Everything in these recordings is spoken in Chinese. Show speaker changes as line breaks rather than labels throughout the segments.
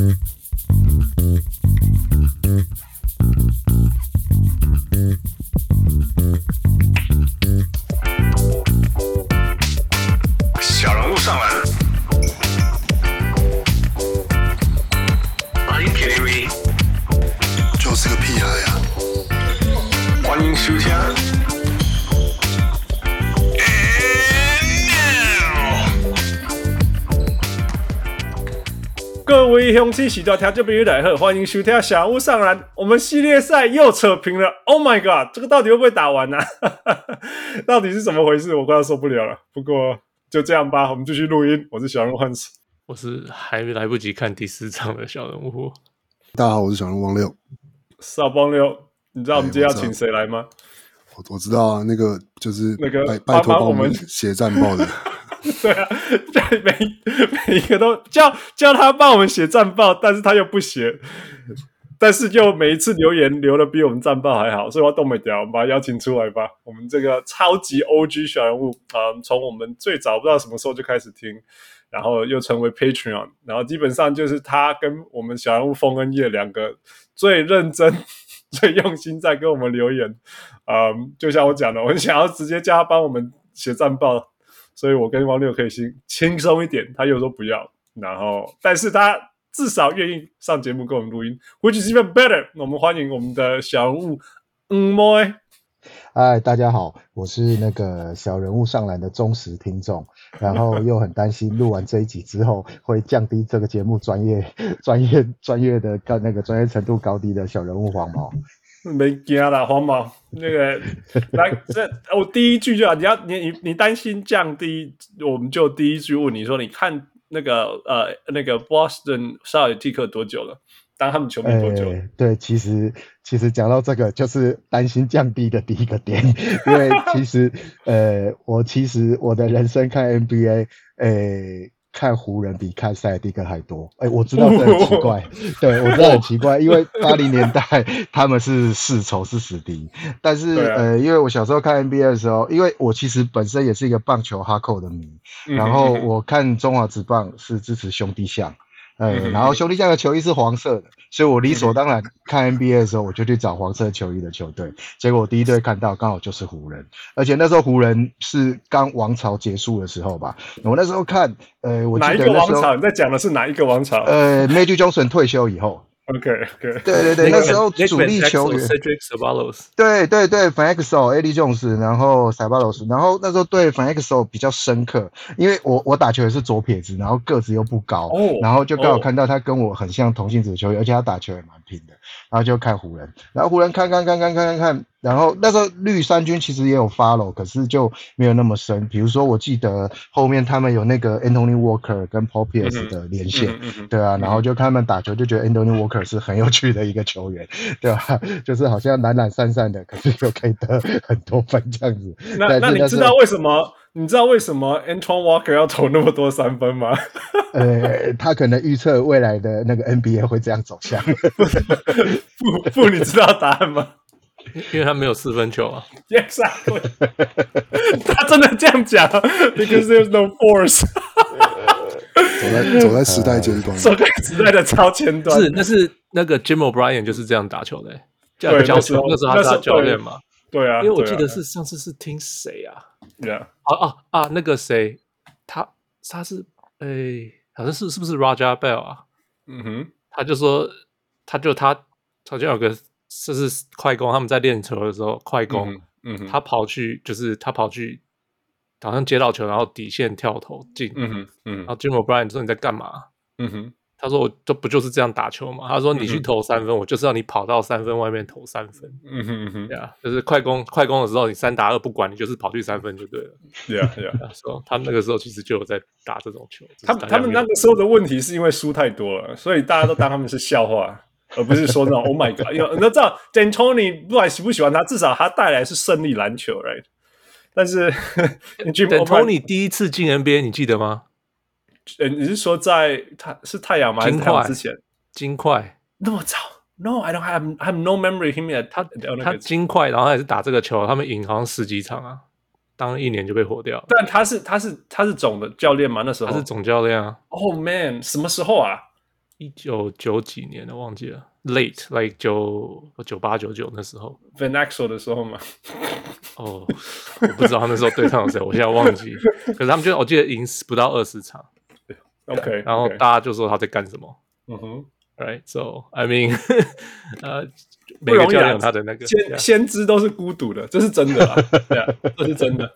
Mm-hmm.
各位乡亲喜多条这边有来贺，欢迎收听小人物上篮。我们系列赛又扯平了，Oh my god！这个到底会不会打完呢、啊？到底是怎么回事？我快要受不了了。不过就这样吧，我们继续录音。我是小人物汉斯，
我是还来不及看第四场的小人物。
大家好，我是小人物王六。
少帮六，你知道我们今天要请谁来吗？
我我知道啊，那个就是
那个
拜拜托帮我们写战报的。
对啊，对每每一个都叫叫他帮我们写战报，但是他又不写，但是就每一次留言留的比我们战报还好，所以我都没掉，我们把他邀请出来吧。我们这个超级 OG 小人物啊，从、我们最早不知道什么时候就开始听，然后又成为 Patreon，然后基本上就是他跟我们小人物风恩业两个最认真、最用心在跟我们留言。嗯、就像我讲的，我想要直接叫他帮我们写战报。所以我跟王六可以轻轻松一点，他又说不要，然后但是他至少愿意上节目跟我们录音，which is even better。我们欢迎我们的小人物，嗯，莫。
嗨，大家好，我是那个小人物上篮的忠实听众，然后又很担心录完这一集之后会降低这个节目专业、专业、专业的高那个专业程度高低的小人物黄毛。
没惊啦，黄毛那个来，这我第一句就要你要你你你担心降低，我们就第一句问你说，你看那个呃那个 Boston 塞尔提克多久了？当他们球迷多久了？
欸？对，其实其实讲到这个，就是担心降低的第一个点，因为其实呃，我其实我的人生看 NBA，诶、欸。看湖人比看塞尔蒂克还多，哎、欸，我知道这很奇怪，对，我知道很奇怪，因为八零年代他们是世仇是死敌，但是、啊、呃，因为我小时候看 NBA 的时候，因为我其实本身也是一个棒球哈扣的迷，然后我看中华职棒是支持兄弟象。呃、嗯，然后兄弟象的球衣是黄色的，所以我理所当然看 NBA 的时候，我就去找黄色球衣的球队。结果我第一队看到刚好就是湖人，而且那时候湖人是刚王朝结束的时候吧。我那时候看，呃，我记得王朝？你在讲的是哪一个王朝？呃
，Magic
Johnson 退休以后。
OK OK，
对对对，那时候主力球员，对对对 Van Exel、Eddie Jones，然后 Ceballos，然后那时候对 Van Exel 比较深刻，因为我我打球也是左撇子，然后个子又不高，oh, 然后就刚好看到他跟我很像同性子的球员，oh. 而且他打球也蛮拼的，然后就看湖人，然后湖人看看看看看看看。然后那时候绿衫军其实也有 follow，可是就没有那么深。比如说，我记得后面他们有那个 Anthony Walker 跟 Paul Pierce 的连线，嗯嗯、对啊，然后就看他们打球，就觉得 Anthony Walker 是很有趣的一个球员，对吧、啊？就是好像懒懒散散的，可是又可以得很多分这样子。
那那你知道为什么？你知道为什么 Antoine Walker 要投那么多三分吗？
呃，他可能预测未来的那个 NBA 会这样走向。
不不，你知道答案吗？
因为他没有四分球啊
，Exactly，他真的这样讲，Because there's no force，
走在走在时代尖端，
走在时代的超前端。
是，那是那个 Jim O'Brien 就是这样打球的，这样教球。那时候他是教练嘛，
对啊，
因为我记得是上次是听谁啊？
对啊，
啊啊啊，那个谁，他他是诶，好像是是不是 Raja Bell 啊？
嗯哼，
他就说，他就他好像有个。这是快攻，他们在练球的时候，快攻，嗯，嗯，他跑去，就是他跑去，好像接到球，然后底线跳投进，嗯哼，嗯，然后 Jim O'Brien 说你在干嘛？嗯哼，他说我这不就是这样打球吗？他说你去投三分，嗯，我就是要你跑到三分外面投三分，嗯哼嗯哼，对啊，就是快攻，快攻的时候你三打二不管，你就是跑去三分就对了，
对啊对啊，
说他那个时候其实就有在打这种球，
他们他们那个时候的问题是因为输太多了，所以大家都当他们是笑话。而不是说那种 Oh my God，因为你都知道 D'Antoni 不管喜不喜欢他，至少他带来是胜利篮球，right？但是
D'Antoni 第一次进 NBA，你记得吗？
呃，你是说在他是太阳吗？金块之前，
金块
那么早？No，I don't have I have no memory him yet。他
他金块，然后也是打这个球，他们赢好像十几场啊，当一年就被火掉。
但他是他是他是总的教练吗？那时候
他是总教练啊。
Oh man，什么时候啊？
一九九几年的忘记了，late like 九九八九九那时候
，Van Exel 的时候嘛。
哦，我不知道他那时候对上有谁，我现在忘记。可是他们就我记得赢不到二十场
，OK，
然后大家就说他在干什么。
嗯哼
，Right，so I mean，呃，
不容易啊。
他的那个
先先知都是孤独的，这是真的啊，对啊，这是真的。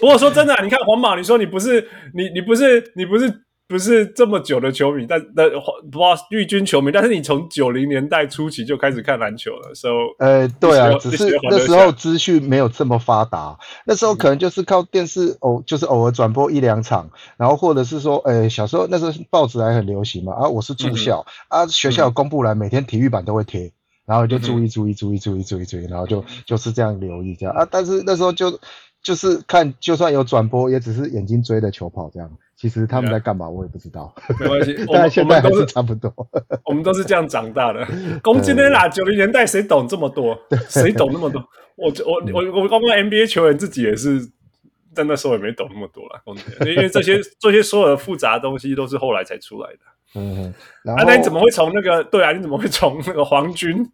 不过说真的，你看皇马，你说你不是你你不是你不是。不是这么久的球迷，但但不知道绿军球迷，但是你从九零年代初期就开始看篮球了，所以
呃，对啊，只是那时候资讯没有这么发达，那时候可能就是靠电视偶，就是偶尔转播一两场，然后或者是说，呃，小时候那时候报纸还很流行嘛，啊，我是住校、嗯、啊，学校有公布栏，每天体育版都会贴，然后就注意注意注意注意注意注意，然后就就是这样留意这样啊，但是那时候就就是看，就算有转播，也只是眼睛追着球跑这样。其实他们在干嘛，我也不知道。
没关系，
但现在都是差不多。
我们都是这样长大的。攻击的啦，九零年代谁懂这么多？谁懂那么多？我我我我刚刚 NBA 球员自己也是在那时候也没懂那么多啦。因为这些 这些所有的复杂的东西都是后来才出来的。
嗯，
啊，那你怎么会从那个？对啊，你怎么会从那个皇军？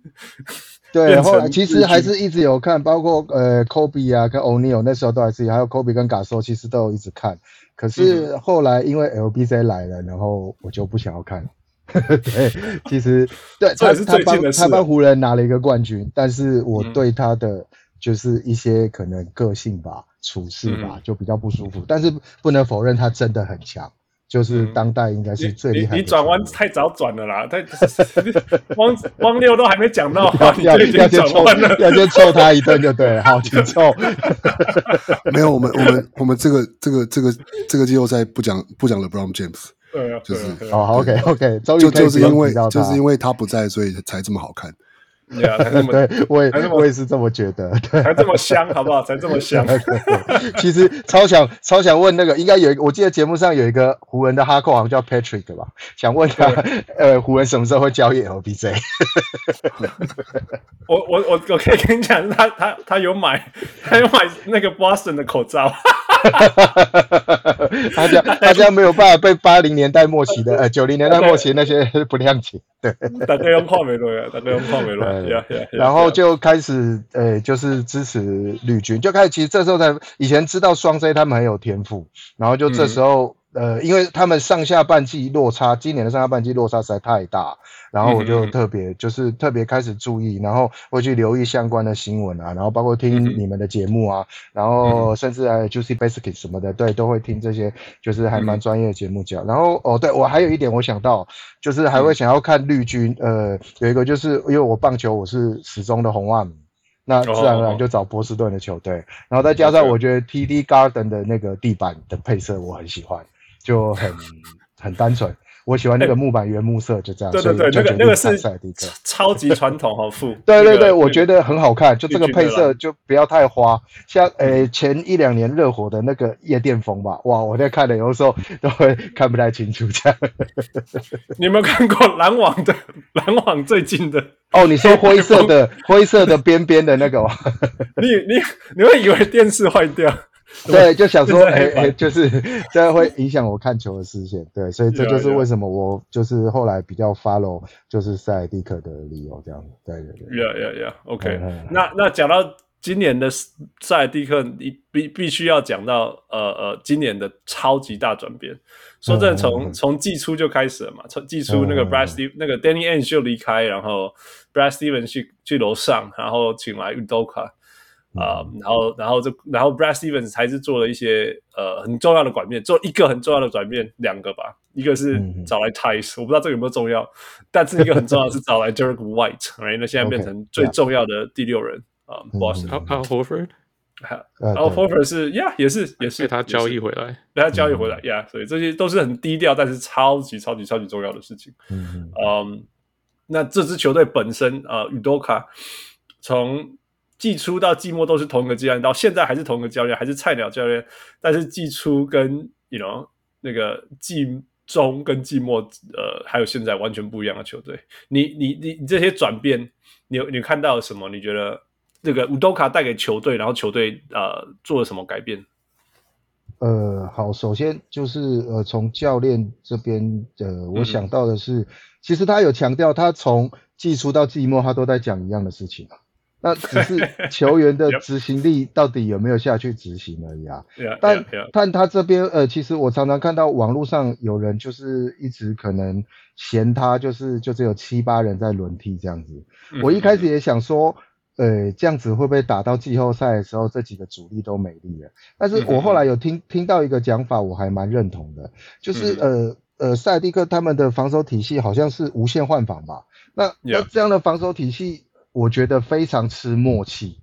对，后来其实还是一直有看，包括呃，Kobe 啊，跟 O'Neal 那时候都还是有，还有 Kobe 跟 Gasol 其实都有一直看。可是后来因为 LBJ 来了，然后我就不想要看了。对，其实对，他是最近的事。他帮湖人拿了一个冠军，但是我对他的就是一些可能个性吧、处事吧，就比较不舒服。但是不能否认他真的很强。就是当代应该是最厉害的。
你转弯太早转了啦！太汪汪六都还没讲到话，
要要先抽，要先抽他一顿就对了。好，请抽。
没有，我们我们我们这个这个这个这个季后赛不讲不讲 LeBron James，
对啊，
就是
哦，OK OK，
就就是因为就是因为他不在，所以才这么好看。
对啊，才这么
对，我也我也是这么觉得，对，
才这么香，好不好？才这么香。
其实超想超想问那个，应该有一个，我记得节目上有一个湖人的哈扣，好像叫 Patrick 吧？想问他，呃，湖人什么时候会交易 LBJ？
我我我我可以跟你讲，他他他有买，他有买那个 Boston 的口罩。
他家他家没有办法被八零年代末期的呃九零年代末期那些不谅解，对，
大概用矿没落 呀，大概用矿没多。
然后就开始呃就是支持绿军，就开始其实这时候才以前知道双 C 他们很有天赋，然后就这时候。呃，因为他们上下半季落差，今年的上下半季落差实在太大，然后我就特别、嗯、就是特别开始注意，然后会去留意相关的新闻啊，然后包括听你们的节目啊，嗯、然后甚至还有 Juicy Baskets 什么的，对，都会听这些，就是还蛮专业的节目讲。嗯、然后哦，对我还有一点我想到，就是还会想要看绿军，呃，有一个就是因为我棒球我是始终的红袜迷，那自然而然就找波士顿的球队，然后再加上我觉得 TD Garden 的那个地板的配色我很喜欢。就很 很单纯，我喜欢那个木板原木色，就这样。
对对对，那个那个是超级传统好富。
对对对，我觉得很好看，就这个配色就不要太花。像呃前一两年热火的那个夜店风吧，哇，我在看的有时候都会看不太清楚这样。
你有没有看过篮网的篮网最近的？
哦，你说灰色的灰色的边边的那个吗？
你你你会以为电视坏掉？
对，就想说，哎哎，就是这样会影响我看球的视线。对，所以这就是为什么我就是后来比较 follow 就是塞尔蒂克的理由，这样子。对对对。
Yeah yeah yeah，OK。那那讲到今年的塞尔蒂克，你必必须要讲到呃呃今年的超级大转变。说真的，从从季初就开始了嘛，从季初那个 Brad Stevens 那个 Danny Ainge 就离开，然后 Brad Stevens 去去楼上，然后请来 Udoka。啊、嗯，然后，然后就，然后 Brad Stevens 还是做了一些呃很重要的转变，做一个很重要的转变，两个吧，一个是找来 Tice，、嗯、我不知道这个有没有重要，但是一个很重要的是找来 Derek White，那现在变成最重要的第六人啊，Boston。
Al Horford，
还 Al Horford 是呀，也是也是
被他交易回来，
被他交易回来呀，所以这些都是很低调，但是超级超级超级重要的事情。嗯，嗯。那这支球队本身啊，Udoka 从季初到季末都是同一个教练，到现在还是同一个教练，还是菜鸟教练。但是季初跟 you know 那个季中跟季末，呃，还有现在完全不一样的球队。你你你你这些转变，你你看到了什么？你觉得这个乌多卡带给球队，然后球队呃做了什么改变？
呃，好，首先就是呃，从教练这边呃，我想到的是，嗯、其实他有强调，他从季初到季末，他都在讲一样的事情啊。那只是球员的 执行力到底有没有下去执行而已啊。但但他这边呃，其实我常常看到网络上有人就是一直可能嫌他就是就只有七八人在轮替这样子。我一开始也想说，呃，这样子会不会打到季后赛的时候这几个主力都没力了？但是我后来有听听到一个讲法，我还蛮认同的，就是呃呃，塞尔蒂克他们的防守体系好像是无限换防吧？那那这样的防守体系。我觉得非常吃默契，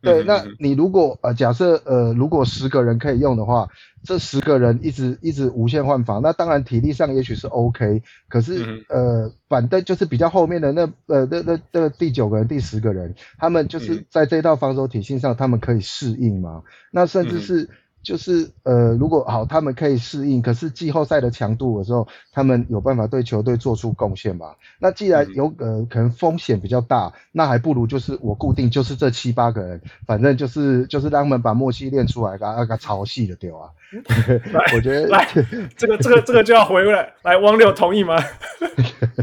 对。那你如果呃假设呃如果十个人可以用的话，这十个人一直一直无限换防，那当然体力上也许是 OK，可是呃反正就是比较后面的那呃那那那第九个人第十个人，他们就是在这套防守体系上，他们可以适应嘛？那甚至是。就是呃，如果好，他们可以适应，可是季后赛的强度的时候，他们有办法对球队做出贡献吧？那既然有呃可能风险比较大，那还不如就是我固定就是这七八个人，反正就是就是让他们把默契练出来，把那个潮戏的丢啊。我觉得
来 这个这个这个就要回来，来汪六同意吗？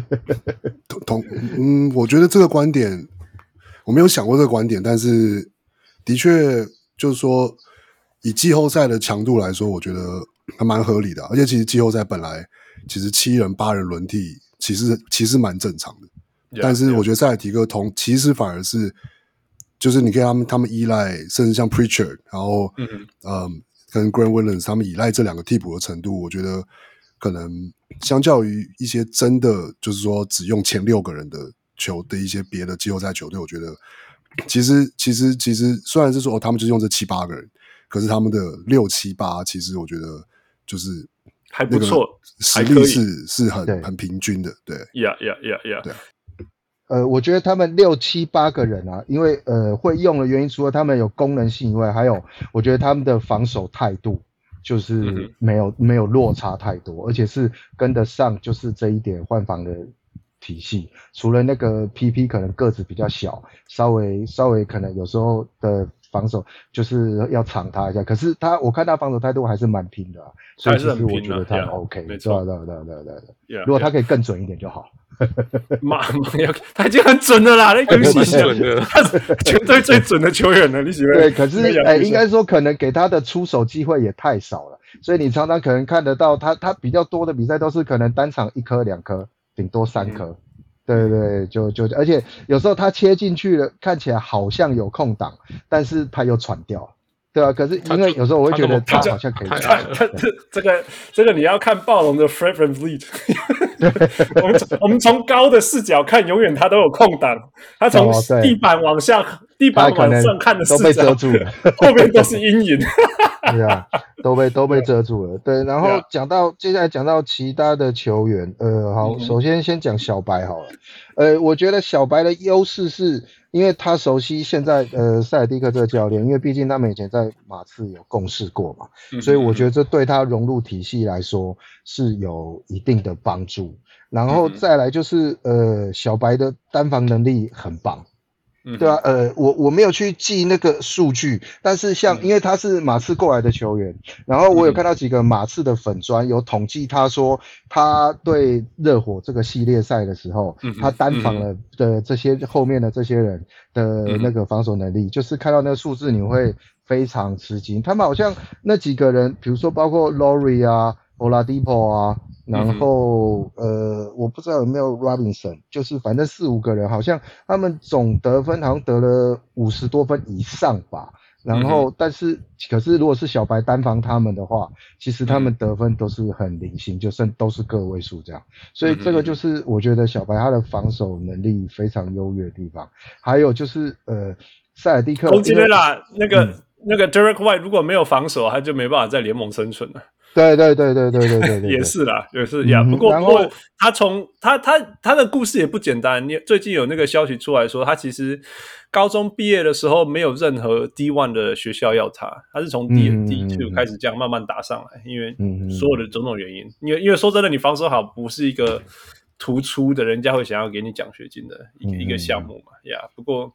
同同嗯，我觉得这个观点我没有想过这个观点，但是的确就是说。以季后赛的强度来说，我觉得还蛮合理的。而且其实季后赛本来其实七人八人轮替，其实其实蛮正常的。Yeah, 但是我觉得塞尔提克同其实反而是，就是你看他们他们依赖，甚至像 Pritchard，然后嗯嗯，跟 Grant Williams 他们依赖这两个替补的程度，我觉得可能相较于一些真的就是说只用前六个人的球的一些别的季后赛球队，我觉得其实其实其实虽然是说、哦、他们就用这七八个人。可是他们的六七八，其实我觉得就是
还不错，
实力是是很很平均的，对。
呀呀呀呀！
对。
呃，我觉得他们六七八个人啊，因为呃会用的原因，除了他们有功能性以外，还有我觉得他们的防守态度就是没有、嗯、没有落差太多，而且是跟得上，就是这一点换防的体系。除了那个 PP 可能个子比较小，稍微稍微可能有时候的。防守就是要抢他一下，可是他我看他防守态度还是蛮拼的，啊，所以其实我觉得他 OK，对对对对对对。如果他可以更准一点就好。
马马要他已经很准的啦，那恭喜一下，他是全队最准的球员了，你喜欢？
对，可是哎，应该说可能给他的出手机会也太少了，所以你常常可能看得到他他比较多的比赛都是可能单场一颗两颗，顶多三颗。对对，就就而且有时候他切进去了，看起来好像有空档，但是他又喘掉了，对啊？可是因为有时候我会觉得他好像可以传。
这 这个这个你要看暴龙的 frequent 我们我们从高的视角看，永远他都有空档，他从地板往下，地板往上看的视角
都被遮住了，
后面都是阴影。
对啊，都被都被遮住了。对，然后讲到接下来讲到其他的球员，呃，好，首先先讲小白好了。呃，我觉得小白的优势是因为他熟悉现在呃塞尔蒂克这个教练，因为毕竟他们以前在马刺有共事过嘛，所以我觉得这对他融入体系来说是有一定的帮助。然后再来就是呃小白的单防能力很棒。对啊，呃，我我没有去记那个数据，但是像因为他是马刺过来的球员，然后我有看到几个马刺的粉砖有统计，他说他对热火这个系列赛的时候，他单防了的这些后面的这些人的那个防守能力，就是看到那个数字你会非常吃惊。他们好像那几个人，比如说包括 Lowry 啊、Oladipo 啊。然后，呃，我不知道有没有 Robinson，就是反正四五个人，好像他们总得分好像得了五十多分以上吧。然后，但是，可是如果是小白单防他们的话，其实他们得分都是很零星，就剩都是个位数这样。所以这个就是我觉得小白他的防守能力非常优越的地方。还有就是，呃，塞尔蒂克，
我记得啦，那个、嗯、那个 Derek White 如果没有防守，他就没办法在联盟生存了。
对对对对对对对，对，
也是啦，也是呀。不过不过，他从他他他的故事也不简单。你最近有那个消息出来说，他其实高中毕业的时候没有任何 D one 的学校要他，他是从 D D2 开始这样慢慢打上来，因为所有的种种原因。因为因为说真的，你防守好不是一个突出的，人家会想要给你奖学金的一个一个项目嘛呀。不过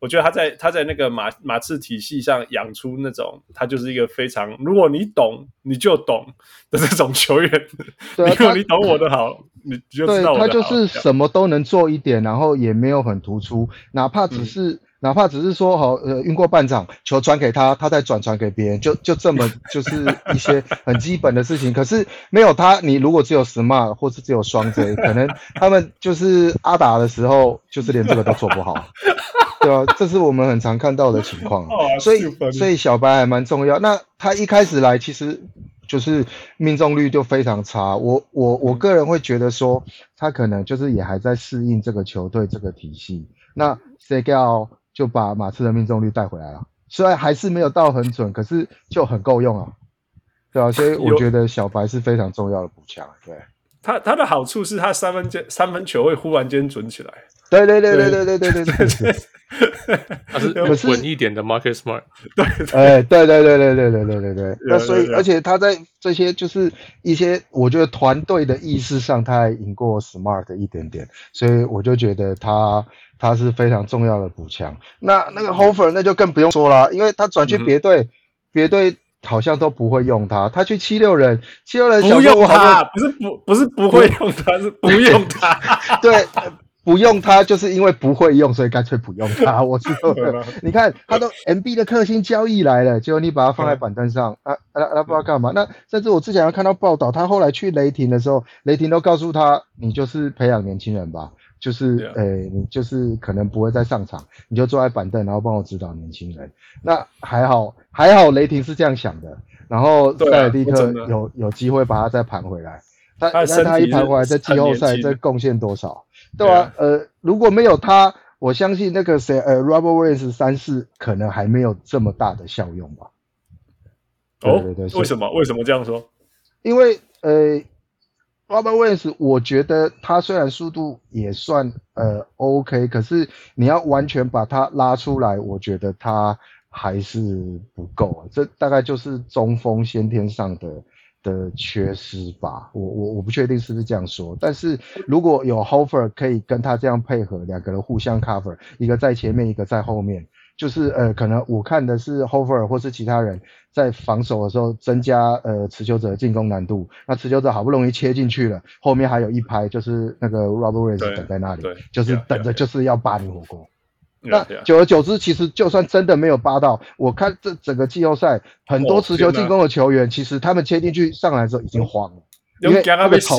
我觉得他在他在那个马马刺体系上养出那种，他就是一个非常，如果你懂你就懂的这种球员。对，如果你懂我的好，你就知道我的好。
对，他就是什么都能做一点，然后也没有很突出，哪怕只是。嗯哪怕只是说好，呃，运过半场，球传给他，他再转传给别人，就就这么就是 一些很基本的事情。可是没有他，你如果只有 Smart 或是只有双 J，可能他们就是阿打的时候，就是连这个都做不好，对啊，这是我们很常看到的情况。所以所以小白还蛮重要。那他一开始来，其实就是命中率就非常差。我我我个人会觉得说，他可能就是也还在适应这个球队这个体系。那谁叫？就把马刺的命中率带回来了，虽然还是没有到很准，可是就很够用啊，对啊，所以我觉得小白是非常重要的补强。对，
他他的好处是他三分间三分球会忽然间准起来。
对对对对对对对对对对，
他是稳一点的 Market Smart。
对，
哎，对对对对对对对对对。那所以，而且他在这些就是一些我觉得团队的意识上，他还赢过 Smart 一点点，所以我就觉得他。他是非常重要的补强，那那个 Hofer 那就更不用说了，因为他转去别队，别队、嗯、好像都不会用他。他去七六人，七六人
不用他，不是不不是不会用他，是不用他。
对，不用他就是因为不会用，所以干脆不用他。我知道了，你看他都 MB 的克星交易来了，结果你把他放在板凳上，啊啊啊，不知道干嘛。那甚至我之前要看到报道，他后来去雷霆的时候，雷霆都告诉他，你就是培养年轻人吧。就是，诶、欸，你就是可能不会再上场，你就坐在板凳，然后帮我指导年轻人。那还好，还好雷霆是这样想的。然后塞尔蒂克有、啊、有机会把他再盘回来。他你看他一盘回来，在季后赛这贡献多少？对啊，对啊呃，如果没有他，我相信那个谁，呃，Robert Williams 三世可能还没有这么大的效用吧。
哦，对对对，为什么？为什么这样说？
因为，呃。Robert Williams，我觉得他虽然速度也算呃 OK，可是你要完全把他拉出来，我觉得他还是不够。这大概就是中锋先天上的的缺失吧。我我我不确定是不是这样说，但是如果有 Hofer 可以跟他这样配合，两个人互相 cover，一个在前面，一个在后面。就是呃，可能我看的是 Hofer 或是其他人在防守的时候增加呃持球者的进攻难度。那持球者好不容易切进去了，后面还有一排就是那个 Robert Williams 等在那里，就是等着就是要扒你火锅。那久而久之，其实就算真的没有扒到，我看这整个季后赛很多持球进攻的球员，其实他们切进去上来的时候已经慌了，因为他被头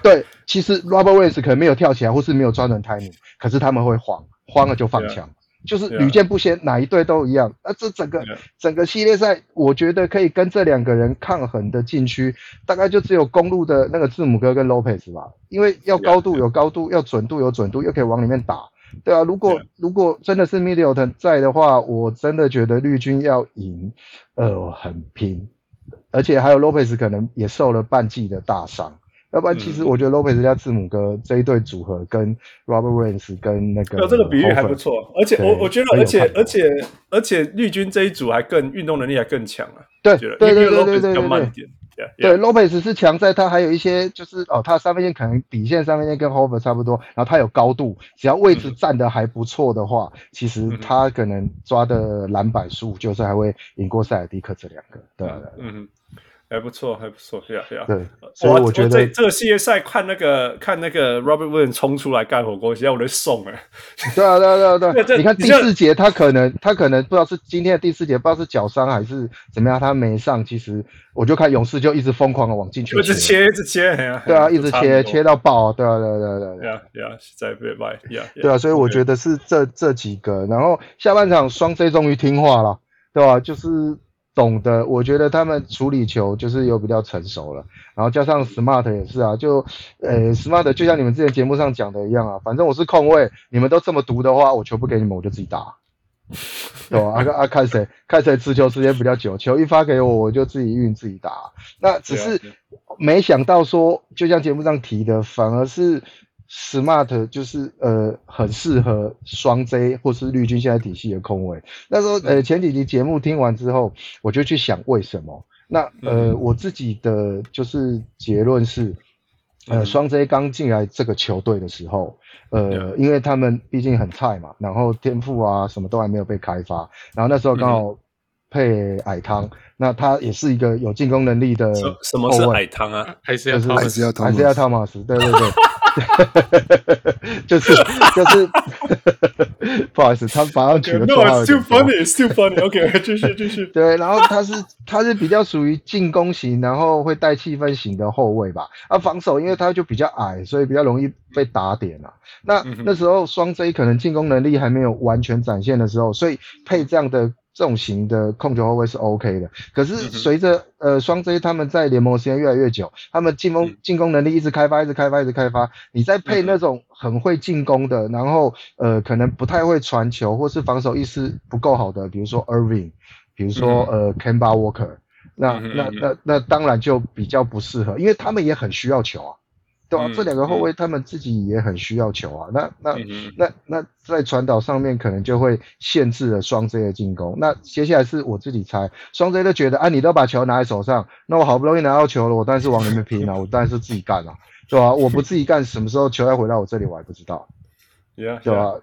对，其实 Robert Williams 可能没有跳起来，或是没有抓准 timing，可是他们会慌，慌了就放枪。就是屡见不鲜，哪一队都一样。那这整个整个系列赛，我觉得可以跟这两个人抗衡的禁区，大概就只有公路的那个字母哥跟 Lopez 吧。因为要高度有高度，要准度有准度，又可以往里面打，对啊。如果如果真的是 Middleton 在的话，我真的觉得绿军要赢，呃，很拼，而且还有 Lopez 可能也受了半季的大伤。要不然，其实我觉得 Lopez 加字母哥这一对组合跟 Robert Williams 跟那个，
有这个比喻还不错。而且我我觉得，而且而且而且绿军这一组还更运动能力还更强啊。
对对对对对对对。
慢点。
对 Lopez 是强在他还有一些就是哦，他三分线可能底线三分线跟 Hover 差不多，然后他有高度，只要位置站得还不错的话，其实他可能抓的篮板数就是还会赢过塞尔迪克这两个。对对。嗯。
还不错，还不错，对啊，对啊。
对，所以我觉得
这这个系列赛看那个看那个 Robert Williams 冲出来干火锅，现在我都送哎。
对啊，对啊，对啊，对。你看第四节，他可能他可能不知道是今天的第四节，不知道是脚伤还是怎么样，他没上。其实我就看勇士就一直疯狂的往进去，
一直切，一直切，
对啊，一直切，切到爆，对啊，对啊对对对。
呀呀，实在被卖呀。
对啊，所以我觉得是这这几个，然后下半场双 C 终于听话了，对吧？就是。懂得，我觉得他们处理球就是有比较成熟了，然后加上 Smart 也是啊，就呃 Smart 就像你们之前节目上讲的一样啊，反正我是控卫，你们都这么毒的话，我球不给你们，我就自己打，对吧？啊啊，看谁看谁持球时间比较久，球一发给我，我就自己运自己打。那只是没想到说，就像节目上提的，反而是。Smart 就是呃很适合双 J 或是绿军现在体系的控位。那时候呃前几集节目听完之后，我就去想为什么。那呃我自己的就是结论是，呃，双 J 刚进来这个球队的时候，呃因为他们毕竟很菜嘛，然后天赋啊什么都还没有被开发，然后那时候刚好配矮汤，嗯、那他也是一个有进攻能力的。
什么是矮汤啊？还是要
还是要
还是要汤马斯？对对对。就是就是，不好意思，他马上取了绰号。
No, it's too funny, it's too funny. OK，继续继续。
对，然后他是他是比较属于进攻型，然后会带气氛型的后卫吧。啊，防守因为他就比较矮，所以比较容易被打点啊。那、嗯、那时候双 J 可能进攻能力还没有完全展现的时候，所以配这样的。这种型的控球后卫是 OK 的，可是随着、嗯、呃双 J 他们在联盟时间越来越久，他们进攻进攻能力一直开发，一直开发，一直开发。你再配那种很会进攻的，然后呃可能不太会传球，或是防守意识不够好的，比如说 Irving，比如说呃 Kemba Walker，那那那那当然就比较不适合，因为他们也很需要球啊。对啊，这两个后卫他们自己也很需要球啊。那那那那在传导上面可能就会限制了双 J 的进攻。那接下来是我自己猜，双 J 都觉得啊，你都把球拿在手上，那我好不容易拿到球了，我当然是往里面拼啊，我当然是自己干啊，对吧？我不自己干，什么时候球要回到我这里，我还不知道，对吧？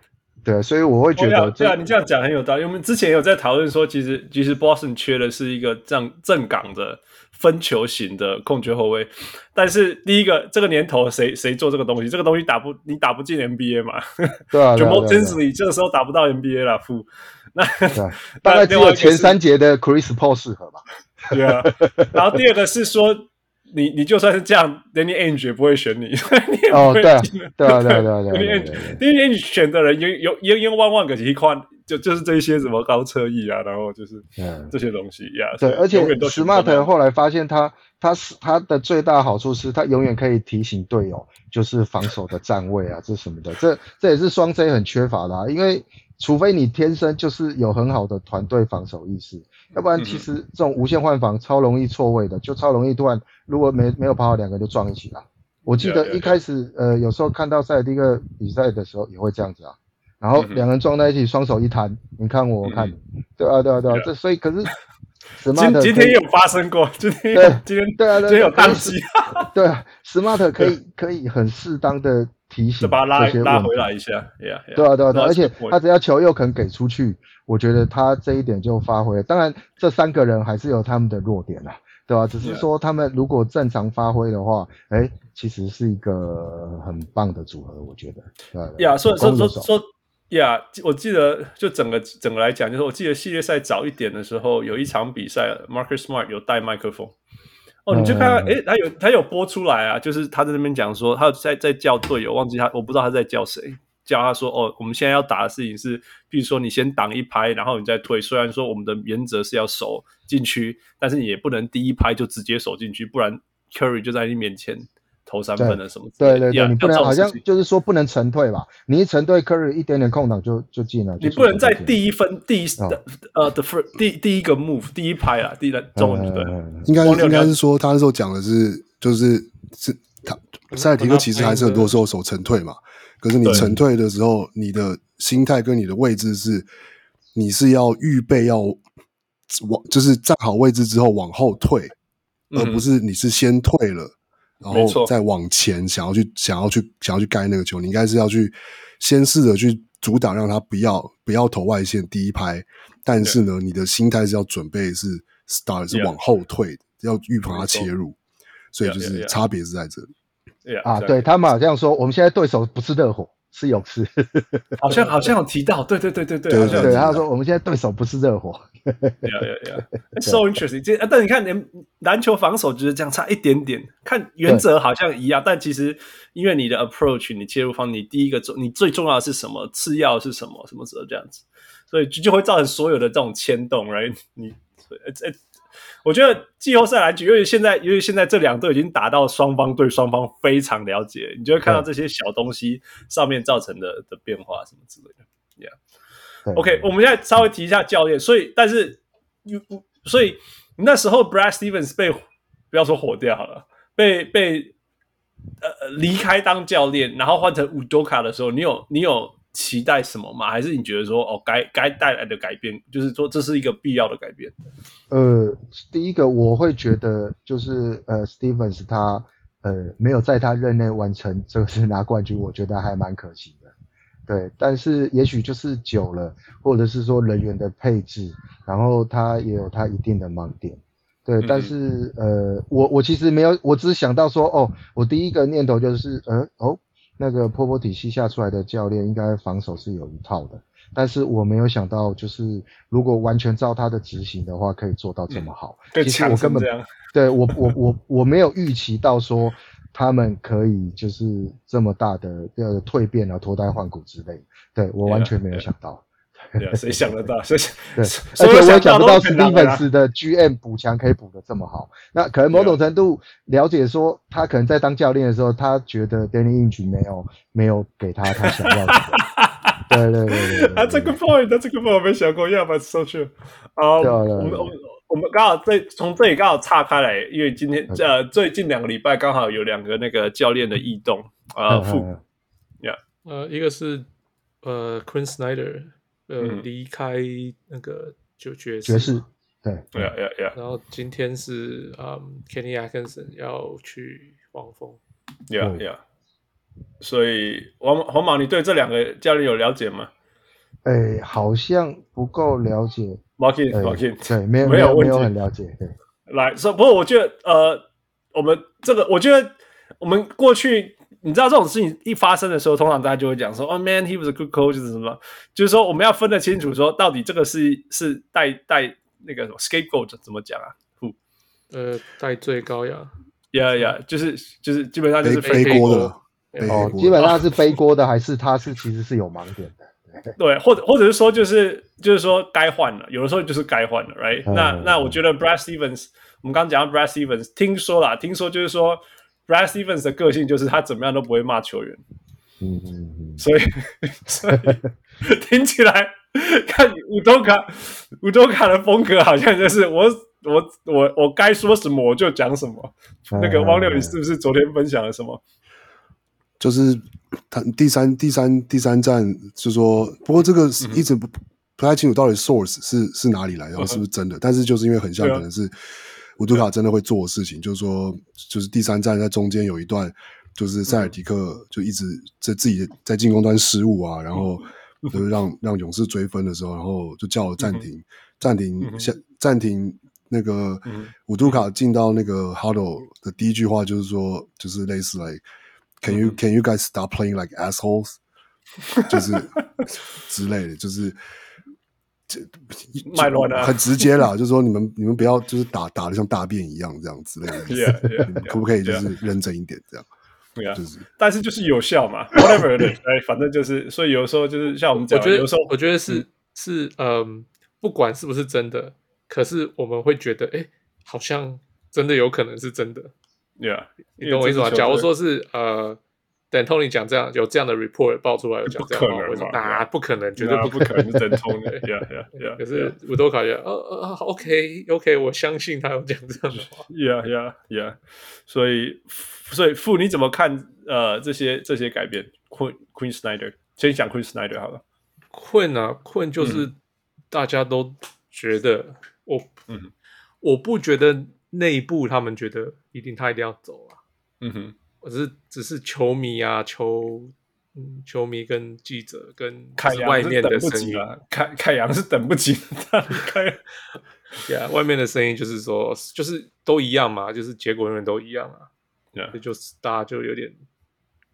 对，所以我会觉得，
对啊，你这样讲很有道理。我们之前有在讨论说，其实其实 Boston 缺的是一个这样正港的。分球型的控球后卫，但是第一个这个年头谁谁做这个东西？这个东西打不你打不进 NBA 嘛？
对啊，
就 Jamal Tinsley 这个时候打不到 NBA 了，负那
大概只有前三节的 Chris Paul 适合吧？
对啊，然后第二个是说，你你就算是这样，Danny Ainge 也不会选你，你也不会进
对啊，对啊，对啊，对啊，Danny
Ainge，Danny Ainge 选的人有有有有万万个情况。就就是这些什么高车翼啊，然后就是这些东西呀。
对，而且 Smart 后来发现他他是他的最大好处是他永远可以提醒队友，就是防守的站位啊，这什么的，这这也是双 J 很缺乏的啊。因为除非你天生就是有很好的团队防守意识，要不然其实这种无限换防超容易错位的，就超容易突然如果没没有跑好，两个就撞一起了。我记得一开始呃有时候看到赛尔蒂克比赛的时候也会这样子啊。然后两人撞在一起，双手一摊，你看我，我看你，对啊，对啊，对啊，这所以可是，
今今天也有发生过，今天对，今天对啊，今天有宕机，
对啊，Smart 可以可以很适当的提醒，
把他拉拉回来一下，对啊，
对啊，对啊，而且他只要球又肯给出去，我觉得他这一点就发挥了。当然，这三个人还是有他们的弱点啦，对吧？只是说他们如果正常发挥的话，哎，其实是一个很棒的组合，我觉得。
对呀，说说说说。呀，yeah, 我记得就整个整个来讲，就是我记得系列赛早一点的时候，有一场比赛，Marcus Smart 有带麦克风，哦，你就看看，诶，他有他有播出来啊，就是他在那边讲说，他在在叫队友，忘记他，我不知道他在叫谁，叫他说，哦，我们现在要打的事情是，比如说你先挡一拍，然后你再推，虽然说我们的原则是要守禁区，但是你也不能第一拍就直接守禁区，不然 Curry 就在你面前。投三分的什么？
对对对，你不能好像就是说不能沉退吧？你一沉退，Curry 一点点空档就就进了。
你不能在第一分第一的呃的 first 第第一个 move 第一拍啊，第一中文对。
应该应该是说，他那时候讲的是就是是他塞尔提克其实还是很多时候守沉退嘛。可是你沉退的时候，你的心态跟你的位置是，你是要预备要往就是站好位置之后往后退，而不是你是先退了。然后再往前，想要去想要去想要去盖那个球，你应该是要去先试着去阻挡，让他不要不要投外线第一拍。但是呢，你的心态是要准备是 start 是往后退，要预防他切入。所以就是差别是在这里。
啊，对他们好像说，我们现在对手不是热火。是勇士，
好像好像有提到，对对对对对，
对对，他说我们现在对手不是热火
，yeah yeah yeah，so interesting。这但你看，连篮球防守就是这样，差一点点。看原则好像一样，但其实因为你的 approach，你切入方，你第一个重，你最重要的是什么？次要是什么？什么时候这样子？所以就就会造成所有的这种牵动，right？你，哎。我觉得季后赛来讲，因为现在，因为现在这两队已经打到双方对双方非常了解，你就会看到这些小东西上面造成的的变化什么之类的。Yeah，OK，我们现在稍微提一下教练，所以，但是，所以那时候 Brad Stevens 被不要说火掉了，被被呃离开当教练，然后换成 Udoka 的时候，你有你有。期待什么吗？还是你觉得说哦，该该带来的改变，就是说这是一个必要的改变？
呃，第一个我会觉得就是呃，Stevens 他呃没有在他任内完成这个是拿冠军，我觉得还蛮可惜的。对，但是也许就是久了，或者是说人员的配置，然后他也有他一定的盲点。对，嗯、但是呃，我我其实没有，我只是想到说，哦，我第一个念头就是，呃，哦，那个波波体系下出来的教练应该防守是有一套的，但是我没有想到，就是如果完全照他的执行的话，可以做到这么好。
嗯、
其实我根本对我我我我没有预期到说。他们可以就是这么大的呃蜕变啊，脱胎换骨之类，对我完全没有想到。
对啊，谁想得到？谁想？对，
而且我也想不到史蒂芬斯的 GM 补强可以补得这么好。那可能某种程度了解说，他可能在当教练的时候，他觉得 Danny Ainge 没有没有给他他想要的。对对对对。啊，这个 point，这个 point 我没想过，要不要收去？啊，我们我们。
我们刚好这从这里刚好岔开来，因为今天呃最近两个礼拜刚好有两个那个教练的异动啊，副
，yeah，呃一个是呃 Queen Snyder 呃离开那个就爵士，
爵士，对
对呀呀呀，
然后今天是嗯 Kenny Atkinson 要去黄蜂
，yeah yeah，所以黄黄毛，你对这两个教练有了解吗？
哎，好像不够了解。
Markin，Markin，
对，没有没有没有很了解。对，
来说，不过我觉得，呃，我们这个，我觉得我们过去，你知道这种事情一发生的时候，通常大家就会讲说，哦，man，he was a good coach，就是什么，就是说我们要分得清楚，说到底这个是是带带那个什么 scapegoat 怎么讲啊？不，
呃，带罪羔羊
呀呀，就是就是基本上就是
背锅的，
哦，基本上是背锅的，还是他是其实是有盲点的。
对，或者或者是说，就是就是说该换了，有的时候就是该换了，right？、嗯、那那我觉得 Brad Stevens，我们刚刚讲到 Brad Stevens，听说啦，听说就是说 Brad Stevens 的个性就是他怎么样都不会骂球员，嗯嗯嗯，所以 所以听起来看乌多卡乌多卡的风格好像就是我我我我该说什么我就讲什么，嗯、那个汪六，你是不是昨天分享了什么？
就是。他第三、第三、第三站就说，不过这个一直不、嗯、不太清楚到底 source 是是哪里来的，然后是不是真的？嗯、但是就是因为很像，可能是乌杜卡真的会做的事情，就是说，就是第三站在中间有一段，就是塞尔迪克就一直在自己在进攻端失误啊，然后就是让让勇士追分的时候，然后就叫了暂停，暂停下暂停那个乌杜卡进到那个 huddle 的第一句话就是说，就是类似来。Can you Can you guys stop playing like assholes？就是 之类的，就是这
脉络呢，
很直接啦，就是说你们你们不要就是打打的像大便一样这样之类的，yeah, yeah, yeah, 可不可以就是认真一点这样？
对啊，就是，但是就是有效嘛，whatever 对，哎，反正就是，所以有时候就是像我们讲，
我觉得
有时候
我觉得是是嗯，不管是不是真的，可是我们会觉得，哎，好像真的有可能是真的。
Yeah，
你懂我意思吗？假如说是呃，等 Tony 讲这样有这样的 report 爆出来，有讲这样的话，我说啊，不可能，绝对不可能是等 Tony。Yeah, yeah, yeah。可是我都感觉得，呃呃，OK，OK，我相信他有讲这样的话。
Yeah, yeah, yeah。所以，所以傅你怎么看呃这些这些改变，Queen Queen Snyder，先讲 Queen Snyder 好了。
Quin 啊，Quin 就是大家都觉得我，嗯，我不觉得。内部他们觉得一定他一定要走啊，嗯哼，我只是只是球迷啊，球嗯，球迷跟记者跟外面的声音，
凯凯阳是等不及他离开，
对啊，外面的声音就是说，就是都一样嘛，就是结果永远都一样啊，对啊，就是大家就有点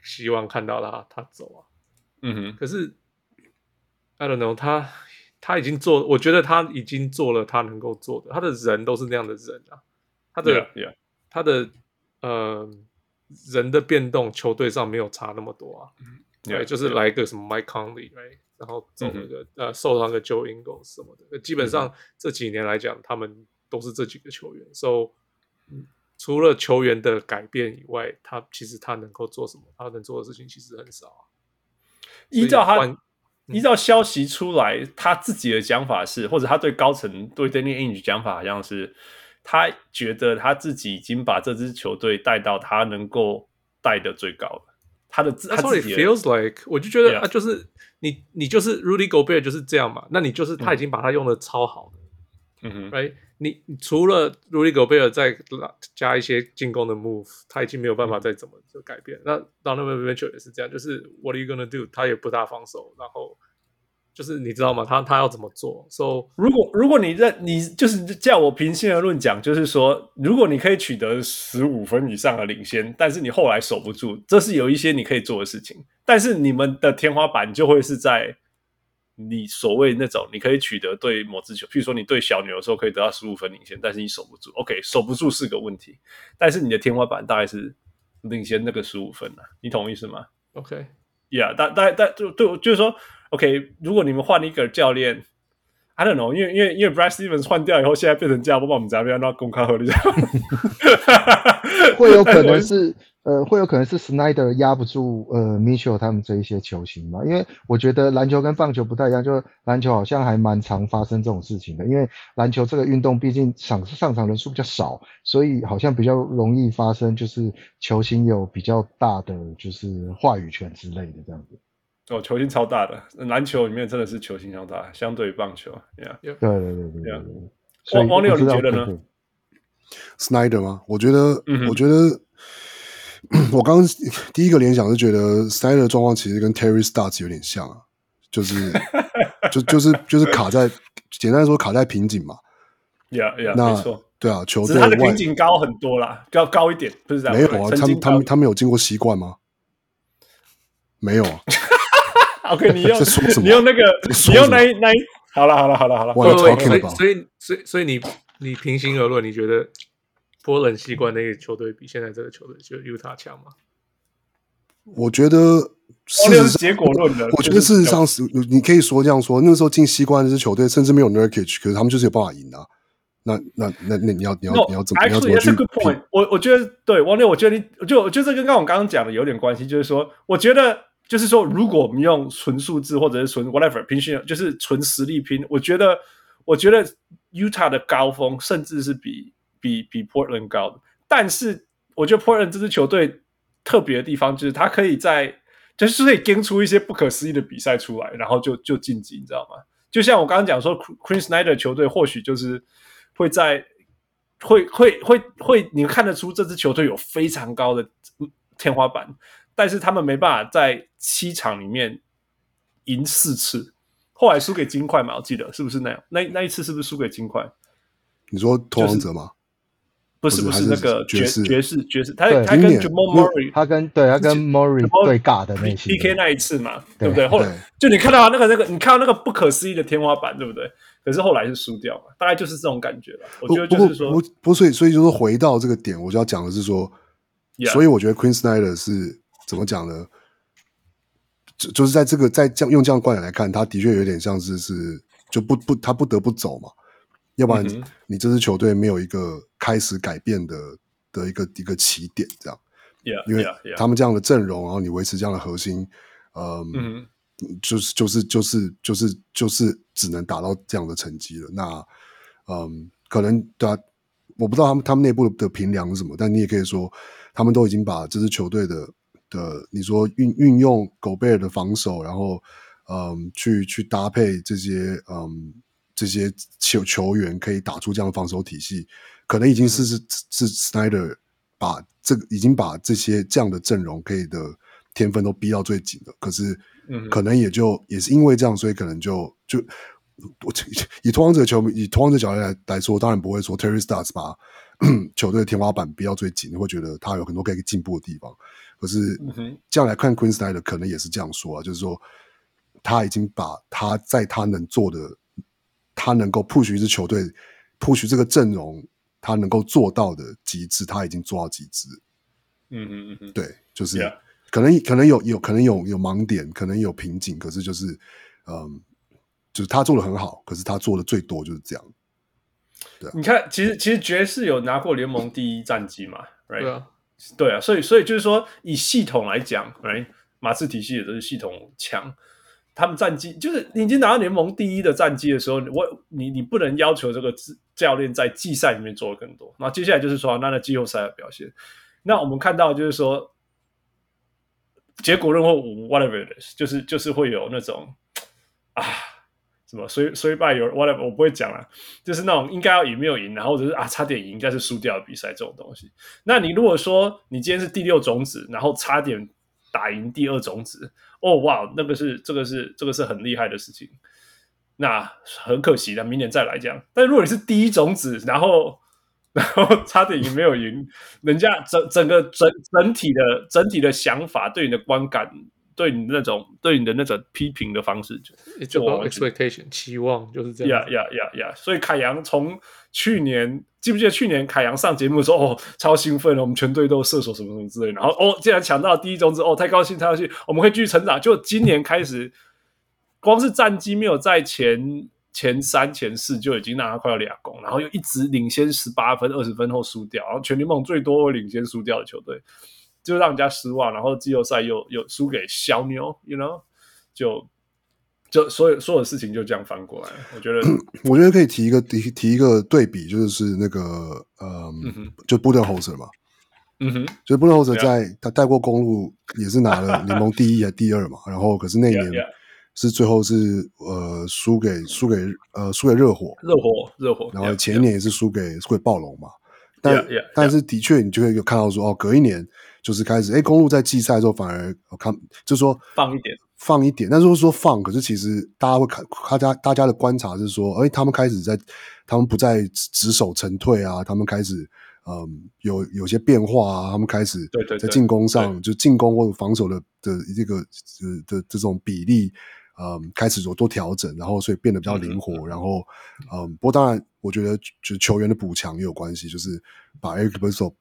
希望看到他他走啊，嗯哼，可是 I don't know 他他已经做，我觉得他已经做了他能够做的，他的人都是那样的人啊。他的
yeah, yeah.
他的呃人的变动，球队上没有差那么多啊。对，就是来一个什么 Mike Conley，right? 然后走那个、mm hmm. 呃受伤的 Joe Ingles 什么的。基本上这几年来讲，mm hmm. 他们都是这几个球员。So，除了球员的改变以外，他其实他能够做什么？他能做的事情其实很少啊。
依照他，嗯、依照消息出来，他自己的讲法是，或者他对高层对 Danny Ainge 讲法好像是。他觉得他自己已经把这支球队带到他能够带的最高了。他的自，他自己
feels like，我就觉得啊，就是你你就是 Rudy Gobert 就是这样嘛。那你就是他已经把他用的超好了，嗯哼，right？你除了 Rudy Gobert 再加一些进攻的 move，他已经没有办法再怎么就改变。那 Donovan Mitchell 也是这样，就是 What are you gonna do？他也不大防守，然后就是你知道吗？他他要怎么做？So
如果如果你认你就是叫我平心而论讲，就是说，如果你可以取得十五分以上的领先，但是你后来守不住，这是有一些你可以做的事情。但是你们的天花板就会是在。你所谓那种，你可以取得对某支球，譬如说你对小牛的时候可以得到十五分领先，但是你守不住。OK，守不住是个问题，但是你的天花板大概是领先那个十五分啊，你同意是吗
？OK，Yeah，
大大大就对，就是说，OK，如果你们换一个教练，I don't know，因为因为因为 Brad Stevens 换掉以后，现在变成这样，不把我们这边那公开合理
会有可能是。呃，会有可能是 Snyder 压不住呃 Mitchell 他们这一些球星嘛？因为我觉得篮球跟棒球不太一样，就篮球好像还蛮常发生这种事情的。因为篮球这个运动毕竟场上场人数比较少，所以好像比较容易发生，就是球星有比较大的就是话语权之类的这样子。
哦，球星超大的，篮球里面真的是球星超大，相对于棒球，yeah.
对对对对对。
王王六，你觉得呢
？Snyder 吗？我觉得，
嗯、
我觉得。我刚刚第一个联想是觉得 Snyder 的状况其实跟 Terry Stotts 有点像啊，就是 就就是就是卡在简单来说卡在瓶颈嘛。
Yeah, yeah,
那
没错，
对啊，球队
他的瓶颈高很多啦，要高一点，不是这样？
没有啊，他们他们他们有经过习惯吗？没有啊。
OK，你用 你用那个你用那一那一，好了好了好了好了。
所以所以所以所以你你平心而论，你觉得？波冷西冠那个球队比现在这个球队就犹他强吗？
我觉得事实是，结果论的。我觉得事实上是，你可以说这样说。那个时候进西冠那支球队，甚至没有 Nurkic，可是他们就是有办法赢啊。那那那那你要你要你要怎么？你要怎么去？
我我觉得对王六，我觉得你就我觉得这跟刚我刚刚讲的有点关系，就是说，我觉得就是说，如果我们用纯数字或者是纯 whatever 拼，就是纯实力拼，我觉得我觉得 Utah 的高峰甚至是比。比比 Portland 高的，但是我觉得 Portland 这支球队特别的地方就是，他可以在就是可以跟出一些不可思议的比赛出来，然后就就晋级，你知道吗？就像我刚刚讲说，Quin Snyder 球队或许就是会在会会会会，你看得出这支球队有非常高的天花板，但是他们没办法在七场里面赢四次，后来输给金块嘛？我记得是不是那样？那那一次是不是输给金块？
你说拓荒者吗？
不是不是那个爵士爵士爵士，他他跟 Jamal Murray，
他跟对他跟 Murray 对尬的那些
PK 那一次嘛，对不对？后来就你看到那个那个，你看到那个不可思议的天花板，对不对？可是后来是输掉嘛，大概就是这种感觉了。我觉得就是说，
不不，所以所以就是回到这个点，我就要讲的是说，所以我觉得 Queen Snyder 是怎么讲呢？就就是在这个在这样用这样观点来看，他的确有点像是是就不不他不得不走嘛。要不然你这支球队没有一个开始改变的的一个一个起点，这样
，yeah,
因为他们这样的阵容，然后你维持这样的核心，嗯，嗯就是就是就是就是就是只能达到这样的成绩了。那，嗯，可能对啊，我不知道他们他们内部的评量是什么，但你也可以说，他们都已经把这支球队的的，你说运运用狗贝尔的防守，然后嗯，去去搭配这些嗯。这些球球员可以打出这样的防守体系，可能已经是是是 Snyder 把这个已经把这些这样的阵容可以的天分都逼到最紧了。可是，可能也就也是因为这样，所以可能就就我以拓荒者球迷以拓荒者角度来来说，当然不会说 Terry Stars 把 球队的天花板逼到最紧，会觉得他有很多可以进步的地方。可是这样来看 Queen Snyder 可能也是这样说啊，就是说他已经把他在他能做的。他能够 push 一支球队，push 这个阵容，他能够做到的极致，他已经做到极致。
嗯嗯嗯嗯，
对，就是
Yeah.
可能可能有有可能有有盲点，可能有瓶颈，可是就是嗯，就是他做的很好，可是他做的最多就是这样。对啊，
你看，其实其实爵士有拿过联盟第一战绩嘛，right？
对啊，
对啊，所以所以就是说，以系统来讲来马刺体系也都是系统强。他们战绩就是你已经拿到联盟第一的战绩的时候，我你你不能要求这个教练在季赛里面做的更多。那接下来就是说，那那季后赛的表现，那我们看到就是说，结果任何 whatever it is，就是就是会有那种啊，什么虽虽败有 whatever，我不会讲了，就是那种应该要赢没有赢，然后或者是啊差点赢，但是输掉的比赛这种东西。那你如果说你今天是第六种子，然后差点打赢第二种子，哦哇，那个是这个是这个是很厉害的事情。那很可惜的，明年再来这样。但如果你是第一种子，然后然后差点赢没有赢，人家整整个整整体的整体的想法对你的观感。对你那种对你的那种批评的方式，就就
expectation 期望就是这样。
呀呀呀呀！所以凯阳从去年记不记得去年凯阳上节目的时候，哦，超兴奋了，我们全队都射手什么什么之类的。然后哦，竟然抢到第一种子，哦，太高兴，太高兴，我们会继续成长。就今年开始，光是战绩没有在前前三、前四就已经让他快要两攻，然后又一直领先十八分、二十分后输掉，然后全联盟最多会领先输掉的球队。就让人家失望，然后季后赛又又输给小牛，you know，就就所有所有事情就这样翻过来。我觉得，
我觉得可以提一个提提一个对比，就是那个呃，嗯、哼就布登侯泽嘛，嗯哼，就布登侯泽在.他带过公路也是拿了联盟第一还第二嘛，然后可是那一年是最后是呃输给输给呃输给热火，
热火热火，
然后前一年也是输给输给暴龙嘛，但.但是的确你就会有看到说哦，隔一年。就是开始，哎，公路在季赛的时候反而我看，就是说
放一点，
放一点。但是说放，可是其实大家会看，大家大家的观察是说，哎，他们开始在，他们不再只守成退啊，他们开始，嗯，有有些变化啊，他们开始在进攻上，就进攻或者防守的的这个的的这种比例。嗯，开始有多调整，然后所以变得比较灵活，嗯、然后嗯，不过当然，我觉得就是球员的补强也有关系，就是把 Eric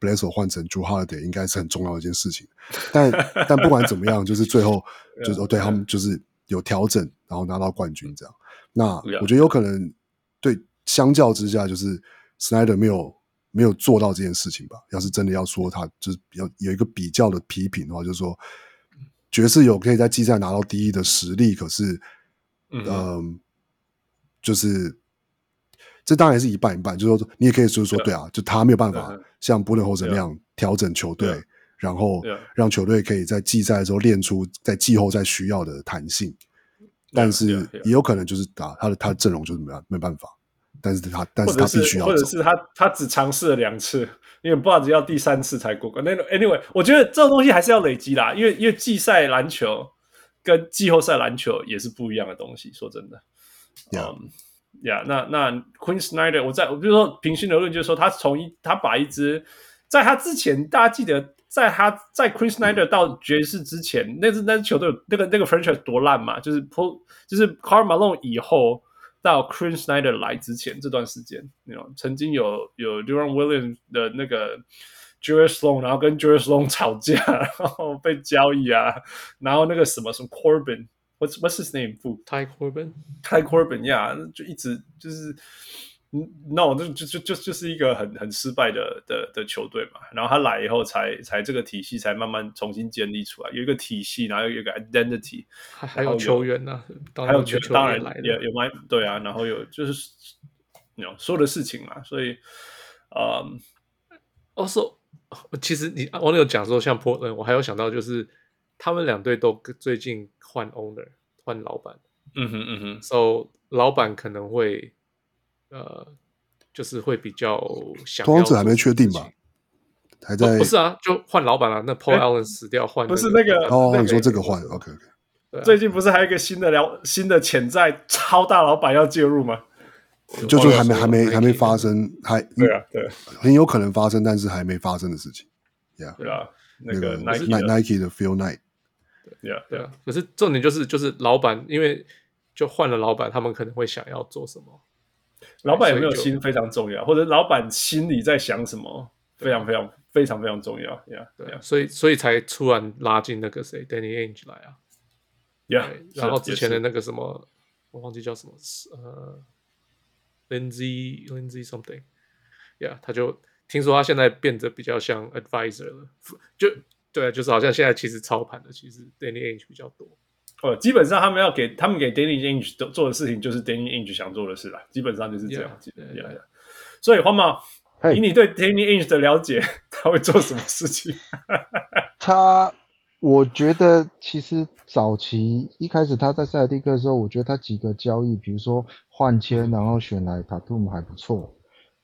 Bledsoe 换成 Holiday 应该是很重要的一件事情。但 但不管怎么样，就是最后 就是哦，对他们就是有调整，然后拿到冠军这样。那我觉得有可能对相较之下，就是 Snyder 没有没有做到这件事情吧。要是真的要说他就是比较有一个比较的批评的话，就是说。爵士有可以在季赛拿到第一的实力，可是，嗯、呃，就是这当然是一半一半。就是说，你也可以就是说，对啊，就他没有办法像布伦霍森那样调整球队，然后让球队可以在季赛的时候练出在季后赛需要的弹性。但是也有可能就是打他的他的阵容就是没没办法。但是他但是他必须要，
或者是他他只尝试了两次。因为不知道要第三次才过关。那 anyway，我觉得这种东西还是要累积啦。因为因为季赛篮球跟季后赛篮球也是不一样的东西。说真的，嗯
Yeah.、um,
yeah, 那那 Queen Snyder，我在我比如说平心而论，就是说他从一他把一支在他之前，大家记得在他在 Quinn Snyder 到爵士之前，那支那支球队那个那个 franchise 多烂嘛？就是 po 就是 Carl Malone 以后。到 Quinn Snyder 来之前这段时间，曾经有有 Duran Williams 的那个 Julius Sloan 然后跟 Julius Sloan 吵架，然后被交易啊，然后那个什么什么 Corbin，What's What's his name？Ty
Corbin，Ty
Corbin，呀，就一直就是。no，这就就就就是一个很很失败的的的球队嘛。然后他来以后才，才才这个体系才慢慢重新建立出来，有一个体系，然后有一个 identity，
还还有球员呢，
还有球员，当然来有有蛮对啊。然后有就是有所有的事情嘛，所以，嗯
，also，其实你网友讲说像 Portland，我还有想到就是他们两队都最近换 owner 换老板，
嗯哼嗯哼
，so 老板可能会。呃，就是会比较想。拓荒者
还没确定吧？还在？
不是啊，就换老板了。那 Paul Allen 死掉，换
不是那个？
哦，那你说这个换？OK
OK。最近不是还有一个新的聊新的潜在超大老板要介入吗？
就就还没还没还没发生，还
对啊对，
很有可能发生，但是还没发生的事情。
Yeah，对啊，那个
Nike 的 Phil Knight。
对啊对啊，
可是重点就是就是老板，因为就换了老板，他们可能会想要做什么。
老板有没有心非常重要，或者老板心里在想什么，非常非常非常非常重要。Yeah,
对啊，所以所以才突然拉进那个谁，Danny Ainge 来啊。
Yeah，
然后之前的那个什么，我忘记叫什么，呃，Lindsay Lindsay something。Yeah，他就听说他现在变得比较像 advisor 了，就对啊，就是好像现在其实操盘的其实 Danny Ainge 比较多。
哦，基本上他们要给他们给 Danny Ainge 做做的事情，就是 Danny Ainge 想做的事啦。基本上就是这样子。所以黄毛，以你对 Danny Ainge 的了解，他会做什么事情？
他我觉得其实早期一开始他在塞尔蒂克的时候，我觉得他几个交易，比如说换签，然后选来塔图姆还不错，